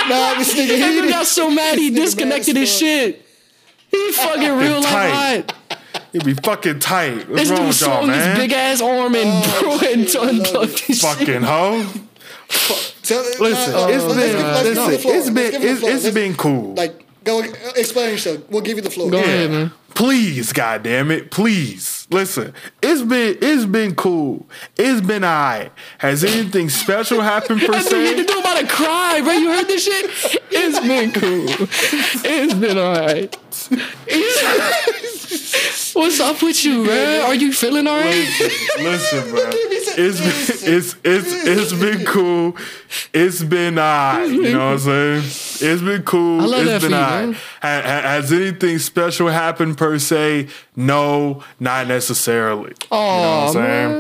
nah, this nigga That he got so mad he disconnected his shit. He fucking real life hot. It'd be fucking tight. What's This wrong dude with y'all, swung his man? big ass arm and bro and unplugged his shit. fucking hoe. Tell, Listen, nah, it's let's been, give- let's give him the listen, floor. it's Let's been, give him it's, floor. it's Let's- been cool. Like, go uh, explain yourself. We'll give you the floor. Go ahead, man. Please, goddamn it, please listen. It's been it's been cool. It's been alright. Has anything special happened for That dude hit the se? about a cry, bro. You heard this shit? It's been cool. It's been alright. What's up with you, man? Are you feeling alright? Listen, bro. It's been it's it's it's been cool. It's been alright. You know what I'm saying? It's been cool. I love It's that been for you, alright. man. Ha- ha- Has anything special happened per se? No, not necessarily. Oh, you know what I'm saying?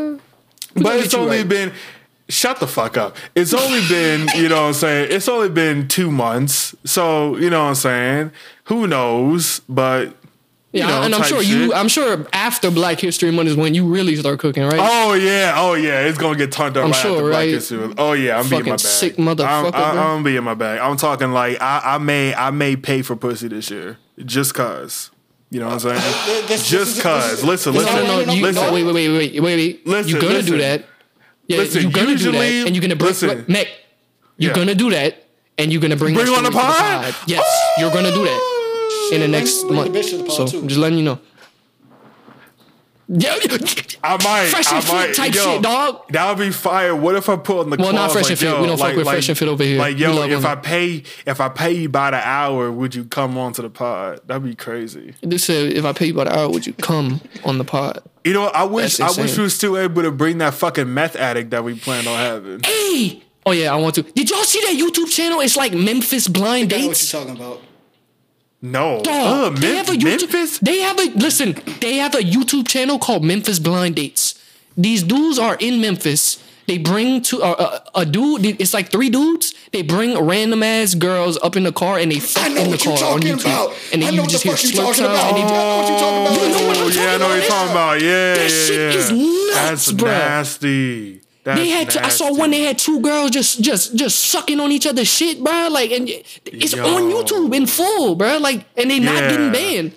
man. But it's only right. been shut the fuck up. It's only been, you know what I'm saying? It's only been two months. So, you know what I'm saying? Who knows? But Yeah, you know, and I'm type sure you. I'm sure after Black History Month is when you really start cooking, right? Oh yeah, oh yeah, it's gonna get turned up I'm right sure, after Black? History Month. Oh yeah, I'm being my bag. sick motherfucker, I'm, bro. I'm, I'm being my bag. I'm talking like I, I may I may pay for pussy this year just cause. You know what I'm saying? This- this just is- cause. this listen, listen, no, no, no. You, listen. no, wait, wait, wait, wait, wait, wait. Listen, you're gonna do that. Yeah, Listen, you're gonna do that, and you're gonna bring listen. Nick. You're Yeah. gonna do that, and you're gonna bring Bring that on the story to pod? Yes, you're gonna do that in the next bring the month. bitch to the so too. I'm just letting you know. Yeah, I might. Fresh I and fit type yo, shit, dog. That would be fire. What if I put on the Well, not fresh like, and fit. yo, We don't fuck like, with like, fresh and fit over here. Like yo, love if I pay if I pay you by the hour, would you come onto the pod? That'd be crazy. This said, if I pay you by the hour, would you come on the pod? You know, I wish I wish we were still able to bring that fucking meth addict that we planned on having. Hey. Oh yeah, I want to. Did y'all see that YouTube channel? It's like Memphis blind I know what dates. you're talking about. No, Dog, Ugh, they Mem- have a YouTube, Memphis. They have a listen. They have a YouTube channel called Memphis Blind Dates. These dudes are in Memphis. They bring to uh, a, a dude. It's like three dudes. They bring random ass girls up in the car and they fuck in the car on YouTube. about. And then you just hear slurp talking sounds. about. And I know what you're talking about. You know what I'm Oh yeah, I know what you're talking about. Yeah, That yeah, shit yeah. is nuts, That's bruh. nasty. That's They had. I saw one. They had two girls just, just, just sucking on each other's shit, bro. Like, and it's Yo. on YouTube in full, bro. Like, and they not Yeah. getting banned.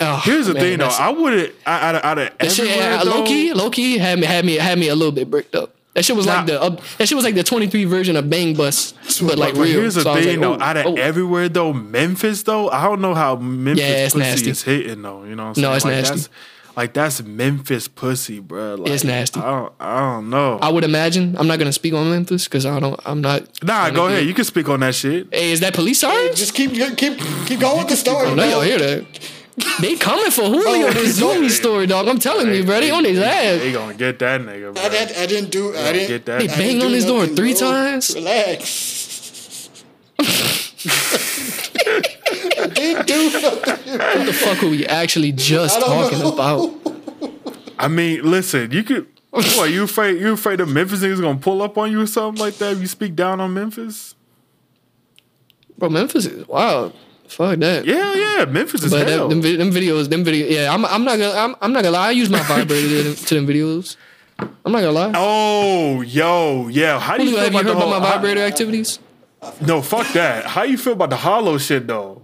Oh, Here's the man, thing, though. I wouldn't. Out of, out of That shit, everywhere, uh, low key, low key had me, had me, had me a little bit bricked up. That shit was like the, uh, that shit was like the 23 version of Bang Bus, but like But real. here's the So thing, like, though. oh, Out of oh. everywhere, though, Memphis, though, I don't know how Memphis Yeah, pussy nasty. is hitting, though. You know what I'm saying? No, it's like, nasty. That's, like that's Memphis pussy, bro. Like, It's nasty. I don't. I don't know. I would imagine. I'm not gonna speak on Memphis because I don't. I'm not. nah, go get- ahead. You can speak on that shit. Hey, is that police sirens? Just keep keep keep going with the story. I know y'all hear that. They coming for Julio. Oh, this Zoomy story, dog. I'm telling you, bro. They on his ass. They gonna get that nigga, bro. I, did, I didn't do. I didn't. get that. They I I banged on his door three bro. times. Relax. I didn't do nothing. What the fuck are we actually just talking know. about? I mean, listen, you could. What you afraid? You afraid the Memphis niggas gonna pull up on you or something like that? If you speak down on Memphis? Bro, Memphis is wild. Fuck that. Yeah, yeah, Memphis is But hell. them, them, them videos, them video, yeah, I'm, I'm not gonna, I'm, I'm not gonna lie. I use my vibrator to, them- to them videos. I'm not gonna lie. oh, yo, yeah. How do you Julio, feel have you about heard the about my how- vibrator activities? no, fuck that. How you feel about the hollow shit though?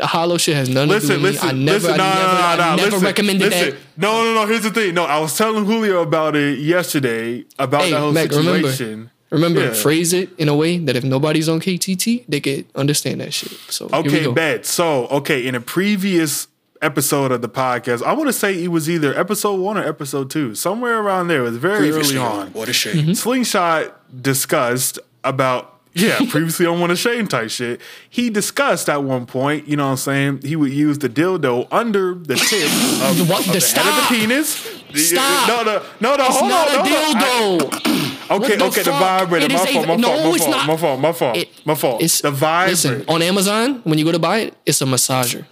The hollow shit has nothing to do Listen, with listen, me. I never, listen, I nah, never, nah, I never listen, recommended listen. that. No, no, no. Here's the thing. No, I was telling Julio about it yesterday about Hey, that whole Mac, remember, situation. remember, Yeah. phrase it in a way that if nobody's on KTT, they could understand that shit. So Okay, go. bet. So, okay, in a previous episode of the podcast, I want to say it was either episode one or episode two, somewhere around there. It was very early on. What a Mm-hmm. shame. Slingshot discussed about Yeah, previously on one of Shane type shit. He discussed at one point, you know what I'm saying, he would use the dildo under the tip of, The what- of the the, head of the penis. Stop. No, no, no, no, It's hold not on. a no, no. I- dildo. Okay, the okay, the vibrator. It My fault, my no, fault, my it's fault, not. my fault, my fault, my fault. The vibrator. Listen, on Amazon, when you go to buy it, it's a massager.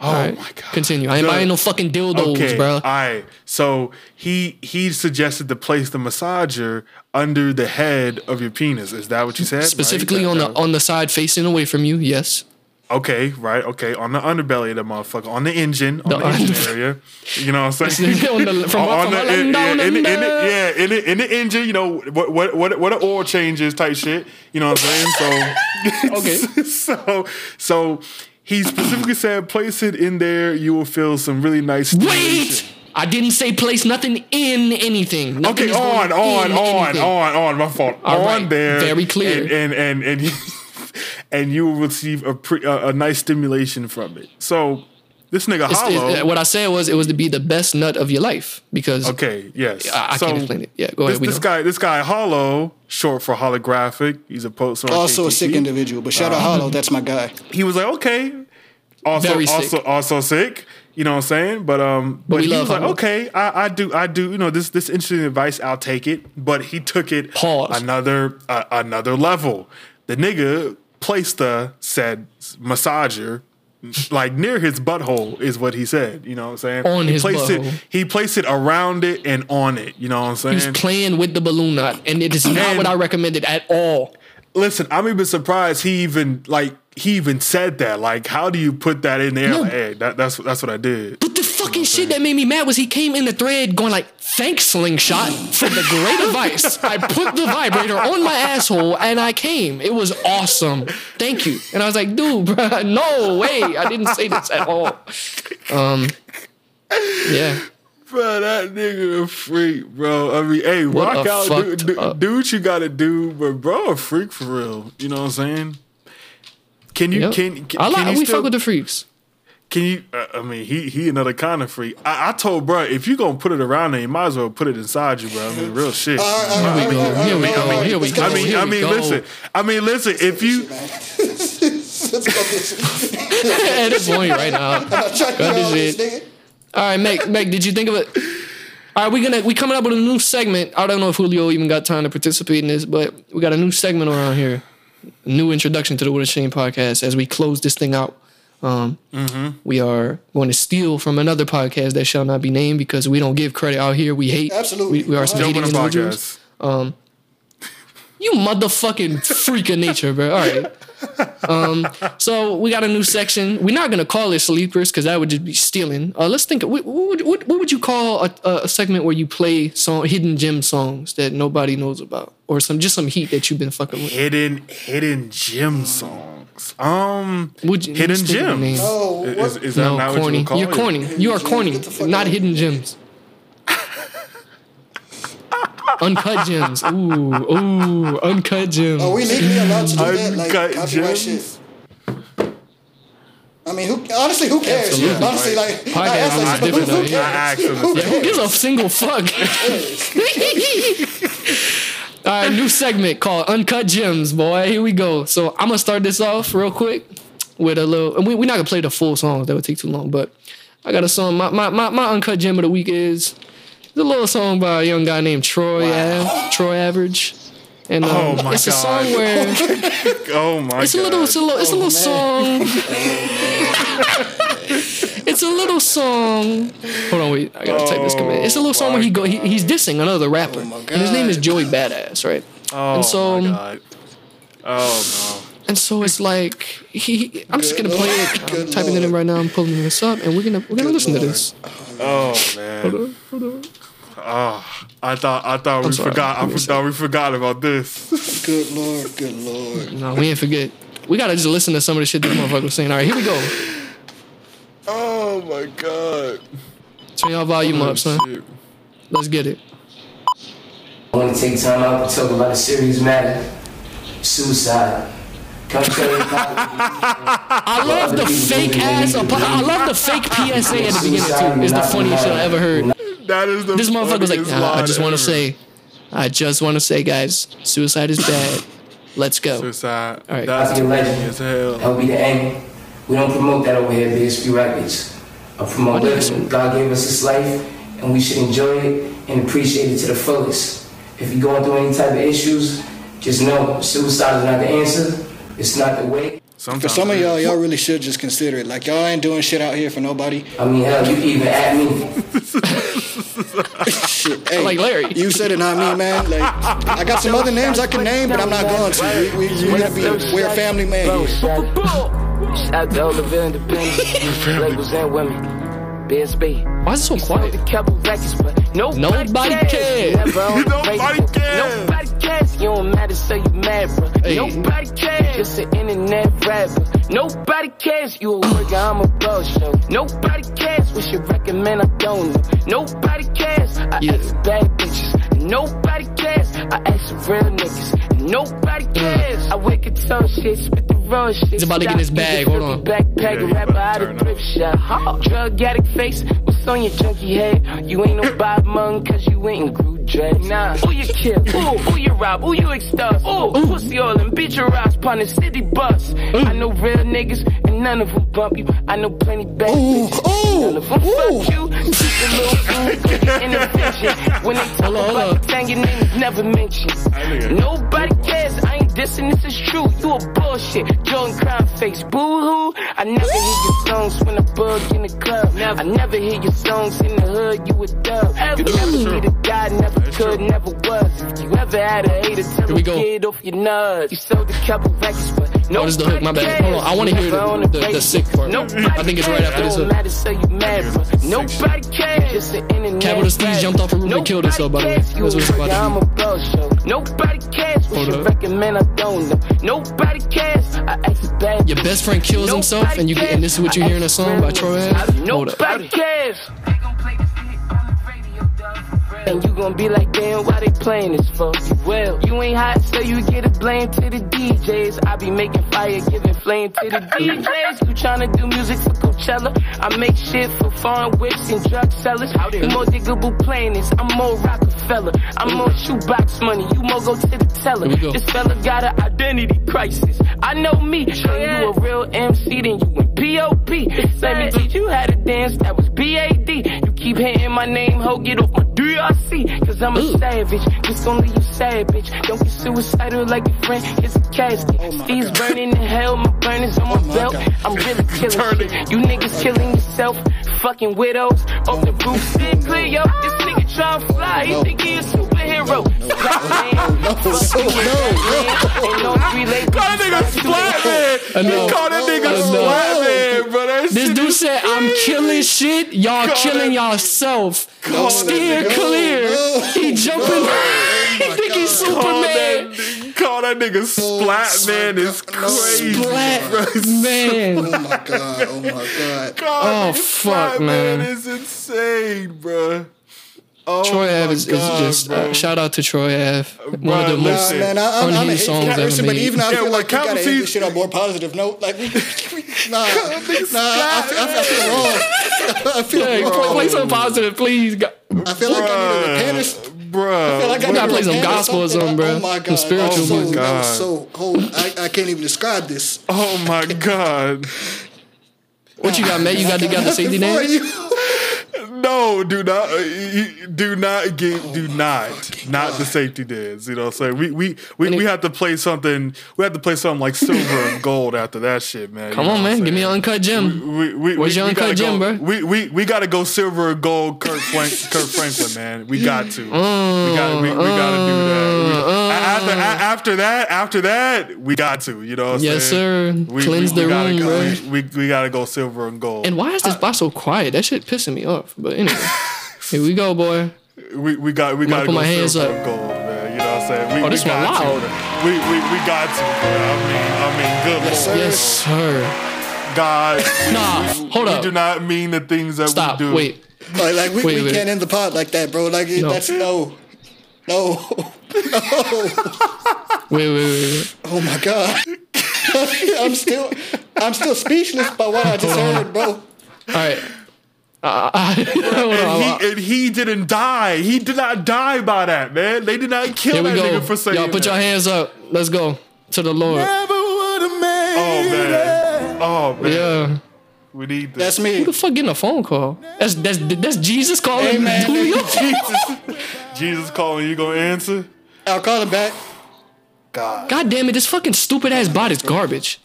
Oh right, my god. Continue. I ain't buying no fucking dildos, Okay, bro. all right. So he he suggested to place the massager under the head of your penis. Is that what you said? Right? Specifically That- on the on the side facing away from you. Yes. Okay, right. Okay, on the underbelly of the motherfucker, on the engine, on The the, engine under- area. You know what I'm saying? On the- from from up and in, down in, in, the- yeah, in the, in the engine. You know what what what what an oil changes type shit. You know what I'm saying? So Okay. so so he specifically said place it in there. You will feel some really nice. Wait. I didn't say place nothing in anything. Nothing Okay, on, on, on, anything. on, on. My fault. All on right, there, very clear. and and and and, you- and you will receive a, pre, a a nice stimulation from it. So this nigga It's- it's- hollow. what I said was it was to be the best nut of your life because okay, yes. I, I so can't explain it. Yeah, go ahead. This, we this know. guy, this guy, hollow, short for holographic. He's a poster. On Also a sick individual, but shout out Uh-huh. Hollow, that's my guy. He was like, okay, also, Very sick. also, also sick. You know what I'm saying? But um, but, we he was like, Hollow. okay, I, I do, I do. You know, this this interesting advice, I'll take it. But he took it Pause. another uh, another level. The nigga placed the said massager like near his butthole is what he said. You know what I'm saying? On he his placed butthole. it. He placed it around it and on it. You know what I'm saying? He was playing with the balloon knot, and it is not what I recommended at all. Listen, I'm even surprised he even like he even said that. Like, how do you put that in there? No. Like, hey, that, that's that's what I did. But the fucking shit that made me mad was he came in the thread going like, "Thanks, slingshot, for the great advice. I put the vibrator on my asshole and I came. It was awesome. Thank you." And I was like, "Dude, bro, no way. I didn't say this at all." Um, yeah. Bro, that nigga a freak, bro. I mean, hey, What rock out, do, do, do what you gotta do, but bro, a freak for real. You know what I'm saying? Can you Yep. can can, I like can we still, fuck with the freaks. Can you? Uh, I mean, he he another kind of freak. I, I told bro, if you gonna put it around there, you might as well put it inside you, bro. I mean, real shit. All right, all right, Here we go. Here we go. Here we go. I mean, I mean, listen. I mean, listen. If you Let's. At this point right now. I'm trying to Cut all this this shit. nigga. All right, Meg. Meg, did you think of it? All right, we gonna we coming up with a new segment. I don't know if Julio even got time to participate in this, but we got a new segment around here. A new introduction to the What a Shame podcast. As we close this thing out, um, we are going to steal from another podcast that shall not be named because we don't give credit out here. We hate. Absolutely. We, we are some Jump hating jump individuals. podcast, You motherfucking freak of nature, bro. All right. Um, so we got a new section. We're not gonna call it sleepers because that would just be stealing. Uh, let's think. What, what, would- what, what would you call a, a a segment where you play song hidden gem songs that nobody knows about, or some just some heat that you've been fucking with? hidden hidden gem songs. Um, Would you- hidden let's think of a name. gems. Oh, is, what? is that No, not what you corny. would call You're it? corny. You are Hidden corny. gems? Get the fuck Not out hidden gems. uncut gems. Ooh, ooh, uncut gems. Are we legally allowed to do that? Like Uncut copyright gems? shit. I mean, who, honestly, who cares? Absolutely. Honestly, like, Podcast I asked is but different who, out who here. I cares? asked. Who the same. Who gives a single fuck? All right, new segment called Uncut Gems, boy. Here we go. So I'm gonna start this off real quick with a little. And we, we're not gonna play the full songs; that would take too long. But I got a song. My my my, my uncut gem of the week is it's a little song by a young guy named Troy Ave, Troy Average, and um, Oh my it's a song God. where Oh my it's a little, it's a little, it's a little song. it's a little song. Hold on, wait. I gotta type this command. It's a little song where he go. He, he's dissing another rapper, oh my and his name is Joey Badass, right? oh and so- my um, god! Oh no. And so it's like he. I'm just gonna play Lord. it. I'm Good typing it in right now. I'm pulling this up, and we're gonna we're gonna Good listen to this. Oh man! Hold on. Oh, I thought I thought we sorry. forgot. I Give me a thought we forgot about this. Good lord, good lord. No, we ain't forget. We gotta just listen to some of the shit this motherfucker was saying. All right, here we go. Oh my god! Turn y'all volume up, oh, son. Shit. Let's get it. I want to take time out to talk about a serious matter. Suicide. Come tell you I love the fake ass. I love the fake PSA at the beginning too. It's the funniest shit I ever heard. That is the This motherfucker was like, nah, I just want to say, I just want to say, guys, suicide is bad. Let's go. Suicide. All right. That's I'll be a legend. as hell. That'll be the aim. We don't promote that over here at BSB Records. I promote living. God gave us this life, and we should enjoy it and appreciate it to the fullest. If you're going through any type of issues, just know suicide is not the answer. It's not the way. Sometimes For some of y'all, y'all really should just consider it. Like y'all ain't doing shit out here for nobody. I mean, hell, you even at me. Shit. Hey, Like Larry. You said it, not me, man. Like I got some other names I can name, but I'm not going to. We, we, we, gotta be, we're a family man here. Shout to all the real independent labels and women. BSB. Why is it so quiet? A couple records, but nobody, Nobody cares. Never Nobody cares. Nobody cares. You don't matter, so you mad, bro. Hey. Nobody cares. Just an internet rapper. Nobody cares. You a worker, I'm a boss show. Nobody cares. What you recommend, I don't know. Nobody cares. I Yeah. ask bad bitches. Nobody cares. I ask real niggas. Nobody cares. I wake and talk shit, spit the raw shit. He's about to get in his bag. Hold on. Backpack Yeah, he rapper about out to of turn thrift shop. Huh? Drug addict face, what's on your junkie head? You ain't no Bob Mung cause you ain't grew dread. Nah, who you kill? Ooh, who you rob? Who you extort? Ooh, mm. pussy all and beat your ass upon the city bus. Mm. I know real niggas and none of them bump you. I know plenty bad Ooh, bitches. ooh, None of them ooh. fuck you. Keep a little food, go get intervention. When they talk hold about on. the thing, your name is never mentioned. nigga. Nobody cares. I ain't dissing. This is true. You a bullshit. Jordan Crown face. Boo hoo. I never hear your songs when I bug in the club. Never. I never hear your songs in the hood. You a dub. You never be the guy. Never could. Never was. If you ever had a hater, tell Here we go. get off your nuts. You sold a couple records, but no. Oh, this is the hook, my bad. Hold on, I wanna hear the- the- the sick part. I think it's right after this hook. Matter, so you mad, bro. Nobody cares. Just an internet Capital Steez jumped off a roof and killed himself, by the way. That's what it's about to I'm be. a bro show. Nobody cares what Hold you up. recommend. I don't know. Nobody cares. I ask bad. Your best friend kills himself, and you get, and this is what you hear in a song by Troy? Hold up. Nobody cares. And you gon' be like, damn, why they playing this for? You will. You ain't hot, so you get a blame to the DJs. I be making fire, giving flame to the DJs. You tryna do music for Coachella? I make shit for foreign whips and drug sellers. You more Digable Planets, I'm more Rockefeller. I'm more shoebox money, you more go to the teller. Here we go. This fella got an identity crisis. I know me, and you a real MC, then you went P.O.P. Let me teach you how to dance, that was B.A.D. You keep hitting my name, ho, get off my D.R.C. Cause I'm a Ooh. savage, just gonna leave you sad, bitch. Don't get suicidal like your friend, it's a casket. Steez burning in hell, my burners on my belt. I'm really killing shit. You niggas killing yourself, fucking widows. Off the roof, sit clear, yo. This nigga tryna fly, he think he a superhero. Ain't no three labels. Call that nigga Splat Man. I. He called that nigga I know. Splat Man, bro. That This shit dude is said, I'm killing shit. Y'all Call killing that- yourself. Call Steer nigga- clear. he jumping. He think he's Call that, Superman. nigga- call that nigga Splat Man is crazy. Splat bro. man. Oh my god! Oh my god! Call Oh, fuck, Splat man. is insane, bro. Oh Troy my Ave is, is just uh, shout out to Troy Ave. One of the Bro, most listen. Nah, man, I, I'm, I'm a unhinged songs ever person, but even I Yeah, feel well, like we gotta Captain end this shit on more positive note. Like we, we nah, nah, I, feel, I feel wrong. I feel Hey, wrong. play, play some positive, please. God. I feel like I need to repent. Or s- Bruh. I feel like I gotta play some gospel or something, bro. Oh my Some oh god! spiritual that was so, music. That was so cold. I, I can't even describe this. Oh my god. What you got, man? You got the, got the safety For net? you. No, do not, uh, do not get, do not, not the safety dance. You know, what I'm saying we we we, we have to play something. We have to play something like silver and gold after that shit, man. Come You know on, man. Give me saying? an uncut gem. We, we, Where's we, your gotta uncut gem, go, bro? We, we we gotta go silver and gold. Kurt Frank, Kirk Franklin, man. We got to. we got we, we gotta do that. We- Uh, after uh, a- after that, after that, we got to. You know, what I'm Yes, saying? sir. We, Cleanse we, the we gotta room, go, bro. We, we, we gotta go silver and gold. And why is this uh, box so quiet? That shit pissing me off. But anyway, here we go, boy. We we got we gonna got to put go my hands silver up. and gold, man. You know what I'm saying? We, Oh, this we one got loud. To, we, we we got to. Man. I mean I mean good Yes, lord, sir. Yes, sir. God. Nah, hold we up. do not mean the things that Stop. we do. Wait. Like, like we, Wait, we wait. can't end the pod like that, bro. Like No. that's no, no. Wait, wait, wait, wait. Oh my god. I'm still, I'm still speechless by what I just heard, bro. All right. Uh, hold. And he, and he didn't die. He did not die by that, man. They did not kill Here we that go. nigga for saying Y'all put that. your hands up. Let's go. to the Lord. Never made Oh man. Oh man. Yeah. We need this. That's me. Who the fuck getting a phone call? That's that's that's Jesus calling Hey, man. Julio. Jesus calling. You gonna answer? I'll call him back. God. God damn it, this fucking stupid ass bot is garbage.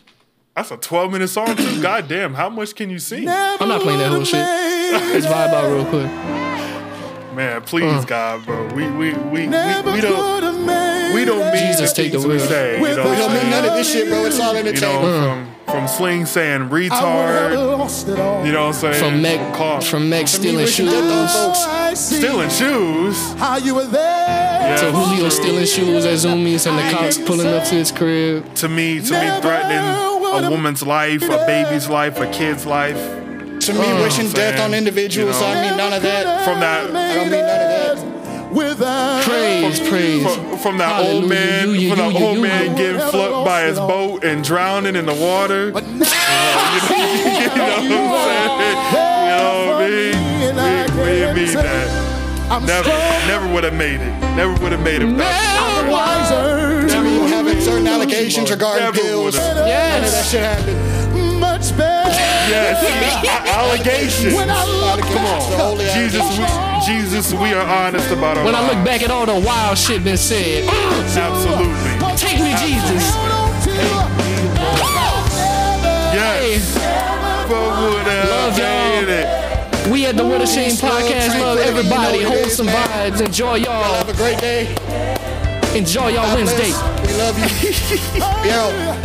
That's a 12 minute song too. God damn. How much can you sing? I'm not playing that whole shit. Let's vibe out real quick. Man, please, Uh. God, bro. We we we we, Never we don't could have made we don't mean Jesus, take the things we say. You know, what We I'm don't mean saying? none of this shit, bro. It's all you entertainment. know, from from Sling saying I would have retard. lost it all. You know what I'm saying? From Meg Call- from Meg stealing wishing death on shoes folks. I see stealing shoes. how you were there. Yeah, to Julio true. stealing shoes at Zumiez and the cops pulling up to his crib. To me, to me, threatening a woman's life, a baby's life, a kid's life. To me, wishing death on individuals, you know. I mean none of that. From that, I don't mean none of that. Without Praise, praise. from, from that old man, You, you, from that you, old you, man you. getting flooded by his boat and drowning in the water. But now you know what I'm saying? You know what I mean? We, we mean that. I'm Never, strong, never would have made it. Never would have made it. I'm wiser, To me, having certain allegations regarding Never pills, would've. none of that Yes. shit happened. much better. Yes, allegations. When I look Come on. Jesus, we, Jesus, we are honest about our When I look back at all the wild shit been said, Absolutely. take me, Jesus. Yes. Love y'all. We at the What a Shame podcast love everybody. You know what it Wholesome is, vibes. Enjoy y'all. Have a great day. Enjoy y'all Wednesday. We love you. Yo.